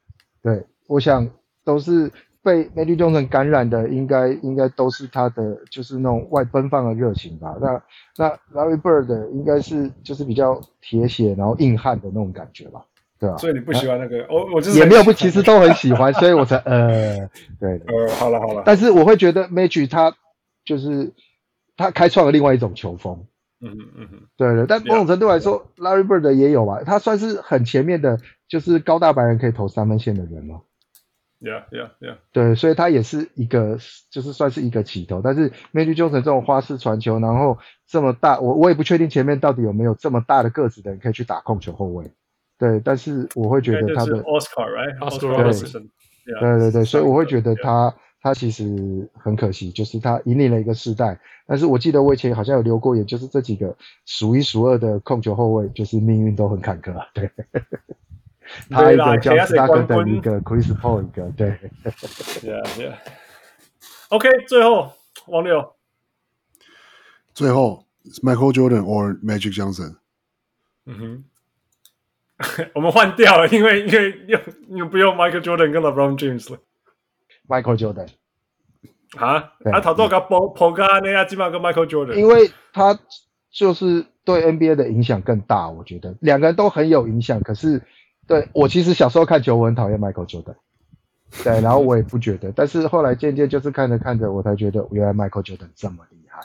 对，我想都是被 Magic Johnson 感染的，应该应该都是他的就是那种外奔放的热情吧。那那 Larry Bird 应该是就是比较铁血然后硬汉的那种感觉吧。对啊，
所以你不喜欢那个，我、啊、我就是
也没有不，其实都很喜欢，所以我才呃，对，
呃，好了好了，
但是我会觉得 Magic 他就是他开创了另外一种球风，
嗯嗯嗯，
对对，但某种程度来
说
Yeah.，Larry Bird 也有吧，他算是很前面的，就是高大白人可以投三分线的人嘛
，Yeah Yeah Yeah，
对，所以他也是一个，就是算是一个起头，但是 Magic Johnson 这种花式传球，然后这么大，我我也不确定前面到底有没有这么大的个子的人可以去打控球后卫。对，但是我会觉得他的
Oscar，right？Oscar
Robertson，对对对，所以我会觉得他他其实很可惜，就是他引领了一个世代。但是我记得我以前好像有留过言，就是这几个数一数二的控球后卫，就是命运都很坎坷。对，他一个 John Stockton 一个 Chris Paul 一个，对。
Yeah, yeah. OK，最后王六，
最后 Michael Jordan or Magic Johnson？
嗯哼。我们换掉了，因为因为又又不用 Michael Jordan 跟 LeBron James 了。
Michael Jordan
啊，他头多个波波卡那样，基本上跟 Michael Jordan，
因为他就是对 NBA 的影响更大，我觉得两个人都很有影响。可是对我其实小时候看球，我很讨厌 Michael Jordan，对，然后我也不觉得，但是后来渐渐就是看着看着，我才觉得原来 Michael Jordan 这么厉害。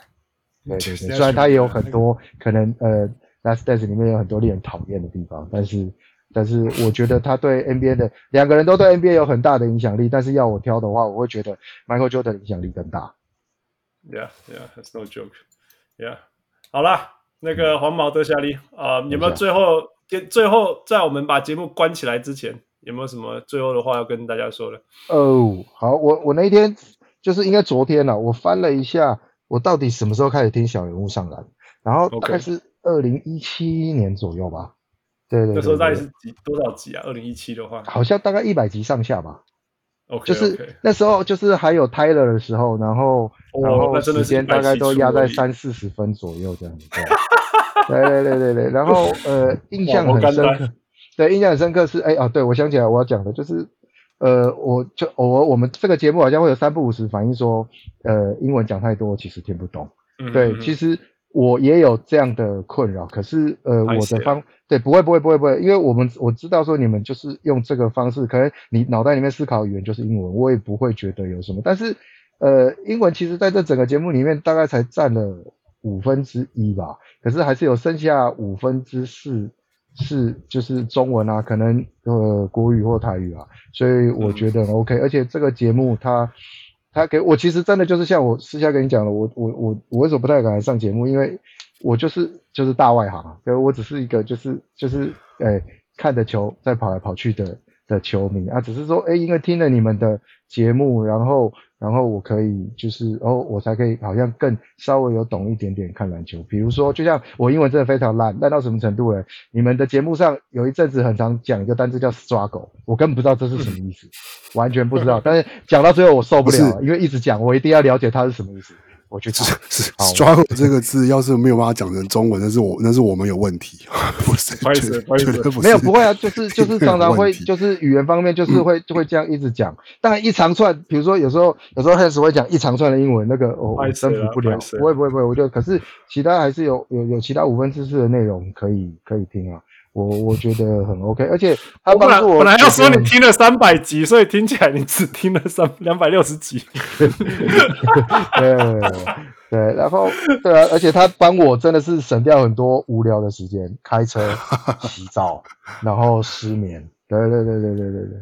对对对，虽然他也有很多可能呃。Last Dance 里面有很多令人讨厌的地方，但是，但是我觉得他对 NBA 的两个人都对 NBA 有很大的影响力。但是要我挑的话，我会觉得 Michael Jordan 的影响力更大。
Yeah, yeah, that's no joke. Yeah，好啦，那个黄毛德夏利啊，有没有最后跟最后在我们把节目关起来之前，有没有什么最后的话要跟大家说的？
哦，好，我我那一天就是应该昨天了，我翻了一下，我到底什么时候开始听小人物上篮，然后大概是。二零一七年左右吧，对对，对，那
时候大概是几多少集啊？二零一七的话，
好像大概一百集上下吧。
OK，
就是那时候就是还有 Tyler 的时候，然后、哦、然后时间大概都压在三四十分左右这样子。对对对对对，然后呃，印象很深刻，对，印象很深刻是哎啊，对我想起来我要讲的就是呃，我就偶尔我们这个节目好像会有三不五时反映说，呃，英文讲太多其实听不懂。嗯、对，其实。我也有这样的困扰，可是呃，我的方对不会不会不会不会，因为我们我知道说你们就是用这个方式，可能你脑袋里面思考语言就是英文，我也不会觉得有什么。但是呃，英文其实在这整个节目里面大概才占了五分之一吧，可是还是有剩下五分之四是就是中文啊，可能呃国语或台语啊，所以我觉得 OK，嗯，而且这个节目它。他给我其实真的就是像我私下跟你讲的，我我我我为什么不太敢来上节目？因为我就是就是大外行，所以我只是一个就是就是诶、看着球在跑来跑去的的球迷啊，只是说诶、因为听了你们的节目，然后。然后我可以就是，哦，我才可以好像更稍微有懂一点点看篮球。比如说，就像我英文真的非常烂，烂到什么程度呢？你们的节目上有一阵子很常讲一个单词叫 struggle，我根本不知道这是什么意思，完全不知道。但是讲到最后我受不了了，因为一直讲，我一定要了解它是什么意思。我觉得是
是 struggle 这个字，要是没有办法讲成中文，那是我那是我们有问题，不是？
不好意思，不好意思，
没有不会啊，就是 就是常常会就是语言方面就是会就会这样一直讲。当然一长串，比如说有时候有时候 Hans 会讲一长串的英文，那个我征服不了，不会不会不会，我觉得可是其他还是有有有其他五分之四的内容可以可以听啊。我我觉得很 OK，而且 他帮助我，我
本来要说你听了三百集，所以听起来你只听了三两百六十集。
对对，然后对啊，而且他帮我真的是省掉很多无聊的时间，开车、洗澡，然后失眠。对对对对对对对，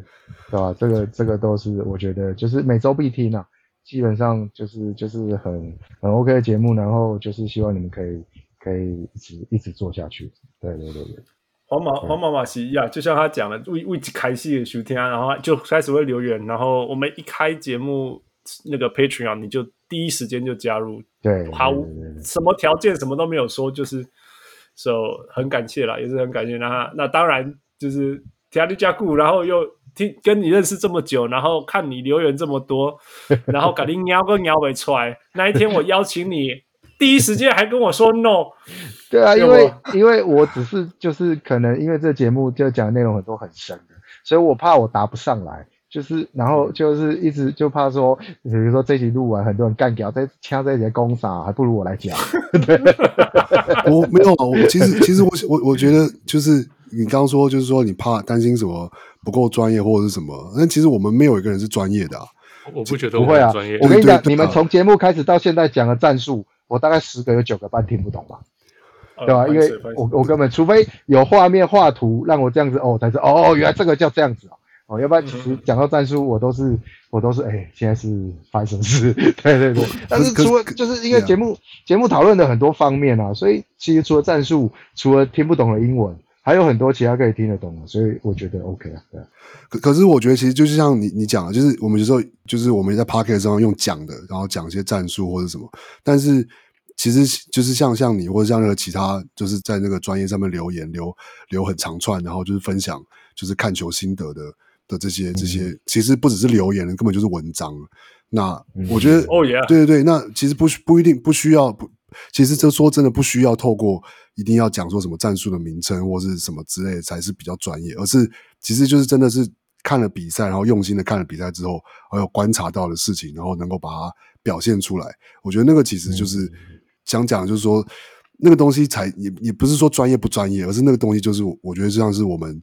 对吧？这个这个都是我觉得就是每周必听啊，基本上就是就是很很 OK 的节目，然后就是希望你们可以可以一直一直做下去。对对对对。
黄毛黄毛马西亚，就像他讲的，为为一开始收听，然后就开始会留言，然后我们一开节目那个 Patreon，你就第一时间就加入，
对，
毫无什么条件，什么都没有说，就是，so 很感谢啦，也是很感谢。那那当然就是听你加固，然后又听跟你认识这么久，然后看你留言这么多，然后赶紧喵个喵尾出来，那一天我邀请你。第一时间还跟我说 no，
对啊，因为 因为我只是就是可能因为这节目就讲的内容很多很深的，所以我怕我答不上来，就是然后就是一直就怕说，比如说这集录完很多人干掉，再掐这节攻杀，还不如我来讲。
对 我没有，我其实其实我我我觉得就是你刚刚说就是说你怕担心什么不够专业或者是什么，那其实我们没有一个人是专业的啊，
我不觉得
不会啊，我跟你讲，你们从节目开始到现在讲的战术。我大概十个有九个半听不懂吧，对吧？因为我我根本除非有画面画图让我这样子哦才知道哦，原来这个叫这样子哦，哦，要不然其实讲到战术我都是我都是哎，现在是发生什么事？对对对。但是除了就是因为节目节目讨论的很多方面啊，所以其实除了战术，除了听不懂的英文，还有很多其他可以听得懂的，所以我觉得 OK 啊。对。
可可是我觉得其实就是像你你讲的，就是我们有时候就是我们在 Pocket 上用讲的，然后讲一些战术或者什么，但是其实就是像像你或者像那个其他，就是在那个专业上面留言留留很长串，然后就是分享就是看球心得的的这些这些，其实不只是留言，根本就是文章。那我觉得
哦耶，
对对对，那其实不不一定不需要不，其实这说真的不需要透过一定要讲说什么战术的名称或是什么之类的才是比较专业，而是其实就是真的是。看了比赛，然后用心的看了比赛之后，还有观察到的事情，然后能够把它表现出来。我觉得那个其实就是想讲，就是说那个东西才也也不是说专业不专业，而是那个东西就是我觉得就像是我们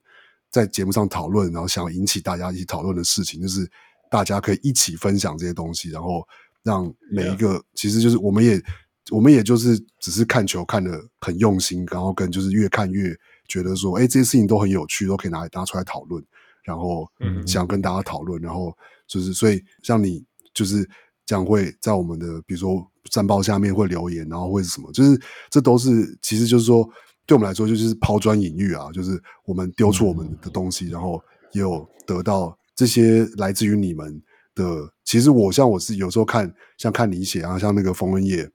在节目上讨论，然后想引起大家一起讨论的事情，就是大家可以一起分享这些东西，然后让每一个其实就是我们也我们也就是只是看球看得很用心，然后跟就是越看越觉得说，哎，这些事情都很有趣，都可以拿来拿出来讨论。然后想跟大家讨论，然后就是所以像你就是这样会在我们的比如说战报下面会留言，然后会是什么？就是这都是其实就是说对我们来说就是抛砖引玉啊，就是我们丢出我们的东西，然后也有得到这些来自于你们的。其实我像我是有时候看像看你写啊，像那个冯文业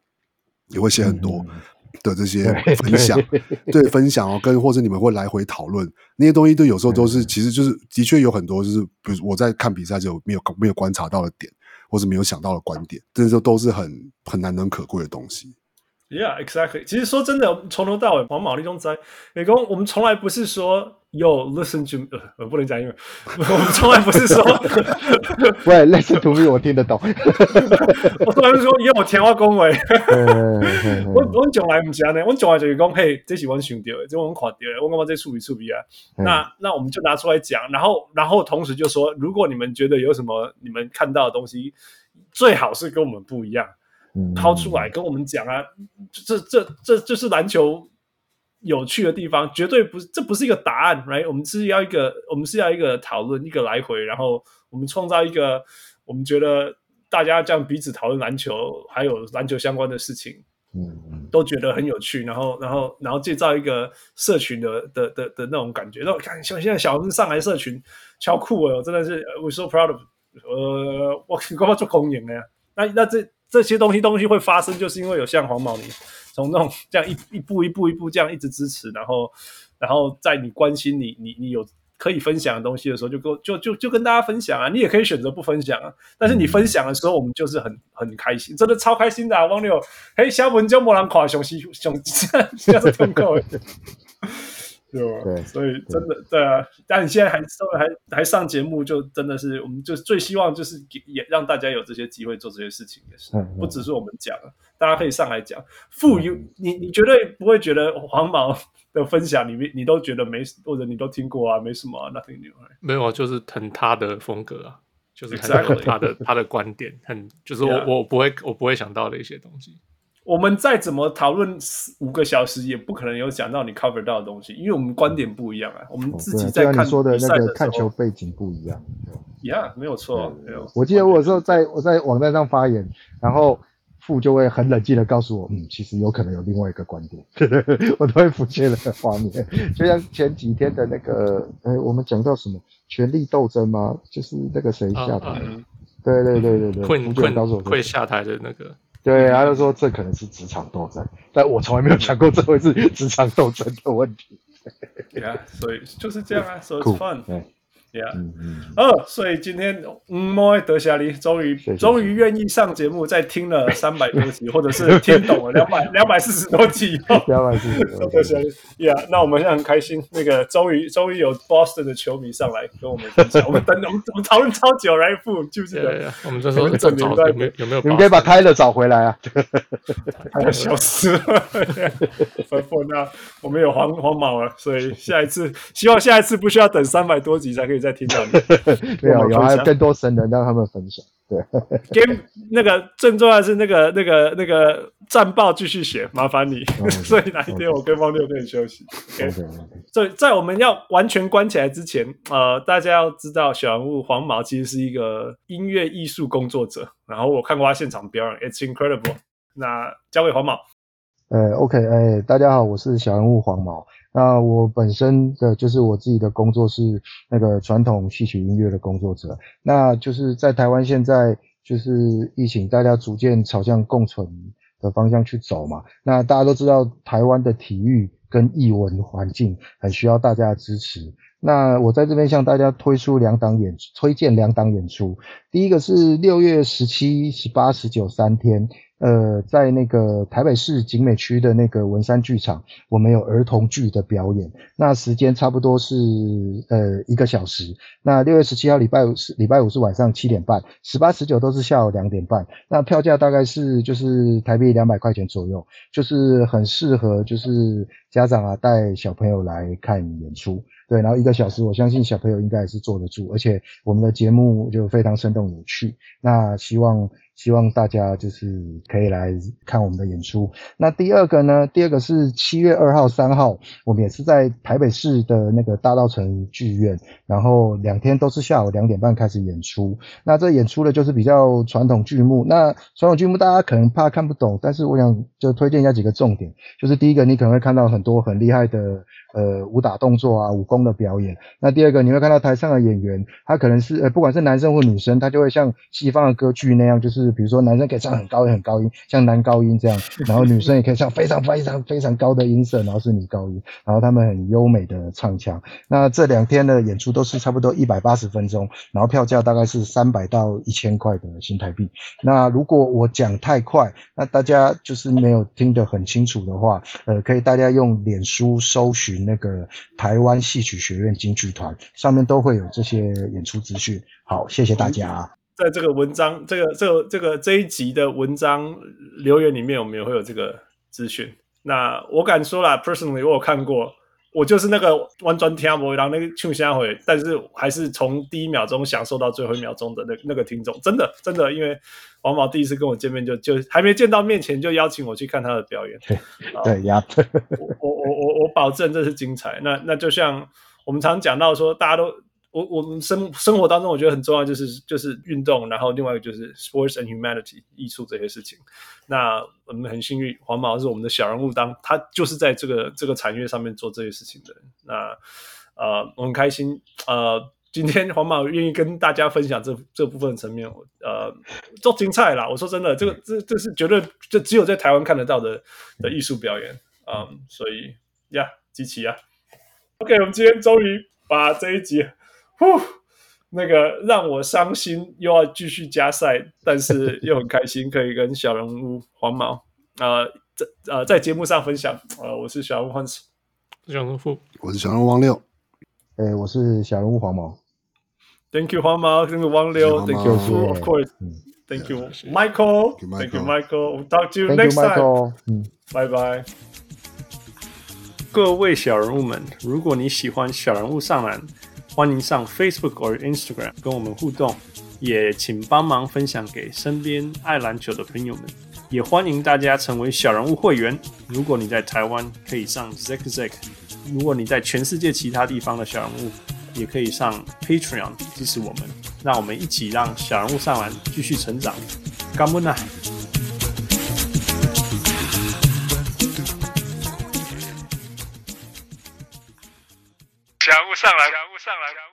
也会写很多。的这些分享，对分享哦，跟或者你们会来回讨论那些东西，都有时候都是，其实就是的确有很多，就是比如我在看比赛就没有没有观察到的点，或是没有想到的观点，这些都是很很难能可贵的东西。
Yeah, exactly。其实说真的，从头到尾，黄毛利中在美工，我们从来不是说。有 listen to 呃，我不能讲英文，我们从来不是说，
喂，listen to me，我听得懂。
我从来不是说有我填话恭维。我我从来不是这我从来就是讲，嘿，这是我想到的，这是我看到的，我感觉这处理处理啊。那那我们就拿出来讲，然后然后同时就说，如果你们觉得有什么你们看到的东西，最好是跟我们不一样，抛出来跟我们讲啊。这这这就是篮球。有趣的地方绝对不是，这不是一个答案，right？我们是要一个，我们是要一个讨论，一个来回，然后我们创造一个，我们觉得大家这样彼此讨论篮球，还有篮球相关的事情，嗯，都觉得很有趣，然后，然后，然后建造一个社群的的的的那种感觉。那我看像现在小红上来社群超酷哦，真的是，we're so proud of，呃，我刚刚做公演的呀，那那这这些东西东西会发生，就是因为有像黄毛你。从那种这样一一步一步一步这样一直支持，然后，然后在你关心你你你有可以分享的东西的时候，就跟就就就跟大家分享啊。你也可以选择不分享啊，但是你分享的时候，我们就是很很开心，真的超开心的啊！王六，嘿，小文就没人夸熊西熊，这样是挺够的。对吧？所以真的对，对啊，但你现在还稍微还还上节目，就真的是我们就最希望就是也让大家有这些机会做这些事情，也是不只是我们讲，大家可以上来讲。富有你你绝对不会觉得黄毛的分享里面你都觉得没或者你都听过啊，没什么啊，nothing new，
没有啊，就是很他的风格啊，就是很他的他的观点，很就是我 我不会我不会想到的一些东西。
我们再怎么讨论五个小时，也不可能有讲到你 cover 到的东西，因为我们观点不一样啊。我们自己在看比赛的
那个看球背景不一样。
Yeah，没有错，没有。
我记得我有时候在我在网站上发言，然后父就会很冷静的告诉我，嗯，其实有可能有另外一个观点，我都会浮现那个画面，就像前几天的那个，哎，我们讲到什么权力斗争吗？就是那个谁下台？啊嗯、对对对对对，
困困会下台的那个，
对，他就说这可能是职场斗争，但我从来没有想过这会是职场斗争的问题。
对啊，所以就是这样啊，so it's fun。Yeah，
嗯嗯，
哦，所以今天嗯，莫德夏利终于终于愿意上节目，在听了 三百多集，或者是听懂了 两百两百四十多集以后，
两百四十多集，，
Yeah，那我们现在很开心，那个终于终于有 Boston 的球迷上来跟我们分享，我们等我们我们讨论超久来复，就是
我们就说这找有没有有没有，
你们可以把泰勒找回来啊，
他要消失了，吩咐那我们有黄黄毛了，所以下一次希望下一次不需要等三百多集才可以。在听到你，
没有有还有更多神人让他们分享。对，
Game 那个最重要的是那个那个那个战报继续写，麻烦你。Okay, 所以哪一天我跟汪六可以休息。OK，所以在我们要完全关起来之前，呃，大家要知道小人物黄毛其实是一个音乐艺术工作者。然后我看过他现场表演，It's incredible。那交给黄毛。
呃，OK，哎，大家好，我是小人物黄毛。那我本身的就是我自己的工作是那个传统戏曲音乐的工作者，那就是在台湾现在就是疫情，大家逐渐朝向共存的方向去走嘛。那大家都知道台湾的体育跟艺文环境很需要大家的支持。那我在这边向大家推出两档演推荐两档演出，第一个是六月十七、十八、十九三天。呃，在那个台北市景美区的那个文山剧场，我们有儿童剧的表演。那时间差不多是呃一个小时。那六月十七号礼拜五是礼拜五是晚上七点半，十八十九都是下午两点半。那票价大概是就是台币两百块钱左右，就是很适合就是家长啊带小朋友来看演出。对，然后一个小时，我相信小朋友应该也是坐得住，而且我们的节目就非常生动有趣。那希望。希望大家就是可以来看我们的演出。那第二个呢？第二个是七月二号、三号，我们也是在台北市的那个大稻城剧院，然后两天都是下午两点半开始演出。那这演出的就是比较传统剧目。那传统剧目大家可能怕看不懂，但是我想就推荐一下几个重点。就是第一个，你可能会看到很多很厉害的。呃，武打动作啊，武功的表演。那第二个，你会看到台上的演员，他可能是呃，不管是男生或女生，他就会像西方的歌剧那样，就是比如说男生可以唱很高音很高音，像男高音这样，然后女生也可以唱非常非常非常高的音色，然后是女高音，然后他们很优美的唱腔。那这两天的演出都是差不多一百八十分钟，然后票价大概是三百到一千块的新台币。那如果我讲太快，那大家就是没有听得很清楚的话，呃，可以大家用脸书搜寻。那个台湾戏曲学院京剧团上面都会有这些演出资讯。好，谢谢大家。
在这个文章，这个、这个、这个这一集的文章留言里面，我们也会有这个资讯。那我敢说啦，personally，我有看过。我就是那个完全听不懂那个唱啥会，但是还是从第一秒钟享受到最后一秒钟的那那个听众，真的真的，因为王毛第一次跟我见面就就还没见到面前就邀请我去看他的表演，
对呀，
我我我我我保证这是精彩。那那就像我们常讲到说，大家都。我我们生生活当中，我觉得很重要，就是就是运动，然后另外一个就是 sports and humanity 艺术这些事情。那我们很幸运，黄毛是我们的小人物当，当他就是在这个这个产业上面做这些事情的人。那呃，我很开心，呃，今天黄毛愿意跟大家分享这这部分层面，呃，做精彩啦。我说真的，这个这这是绝对就只有在台湾看得到的的艺术表演，嗯，所以呀，集齐啊。OK，我们今天终于把这一集。呼，那个让我伤心，又要继续加赛，但是又很开心，可以跟小人物黄毛，呃，在呃在节目上分享。呃，我是小人物黄子，
小人物，
我是小人物王六，
哎、欸，我是小人物黄毛。
Thank you，黄毛，Thank you，王六，Thank you，of course，Thank you，Michael，Thank you，Michael，We'll talk to you next time，嗯，拜拜。各位小人物们，如果你喜欢小人物上篮。欢迎上 Facebook 或 Instagram 跟我们互动，也请帮忙分享给身边爱篮球的朋友们。也欢迎大家成为小人物会员。如果你在台湾，可以上 Zack Zack；如果你在全世界其他地方的小人物，也可以上 Patreon 支持我们。让我们一起让小人物上篮继续成长。干不感悟，上来，感悟上来，强物上来。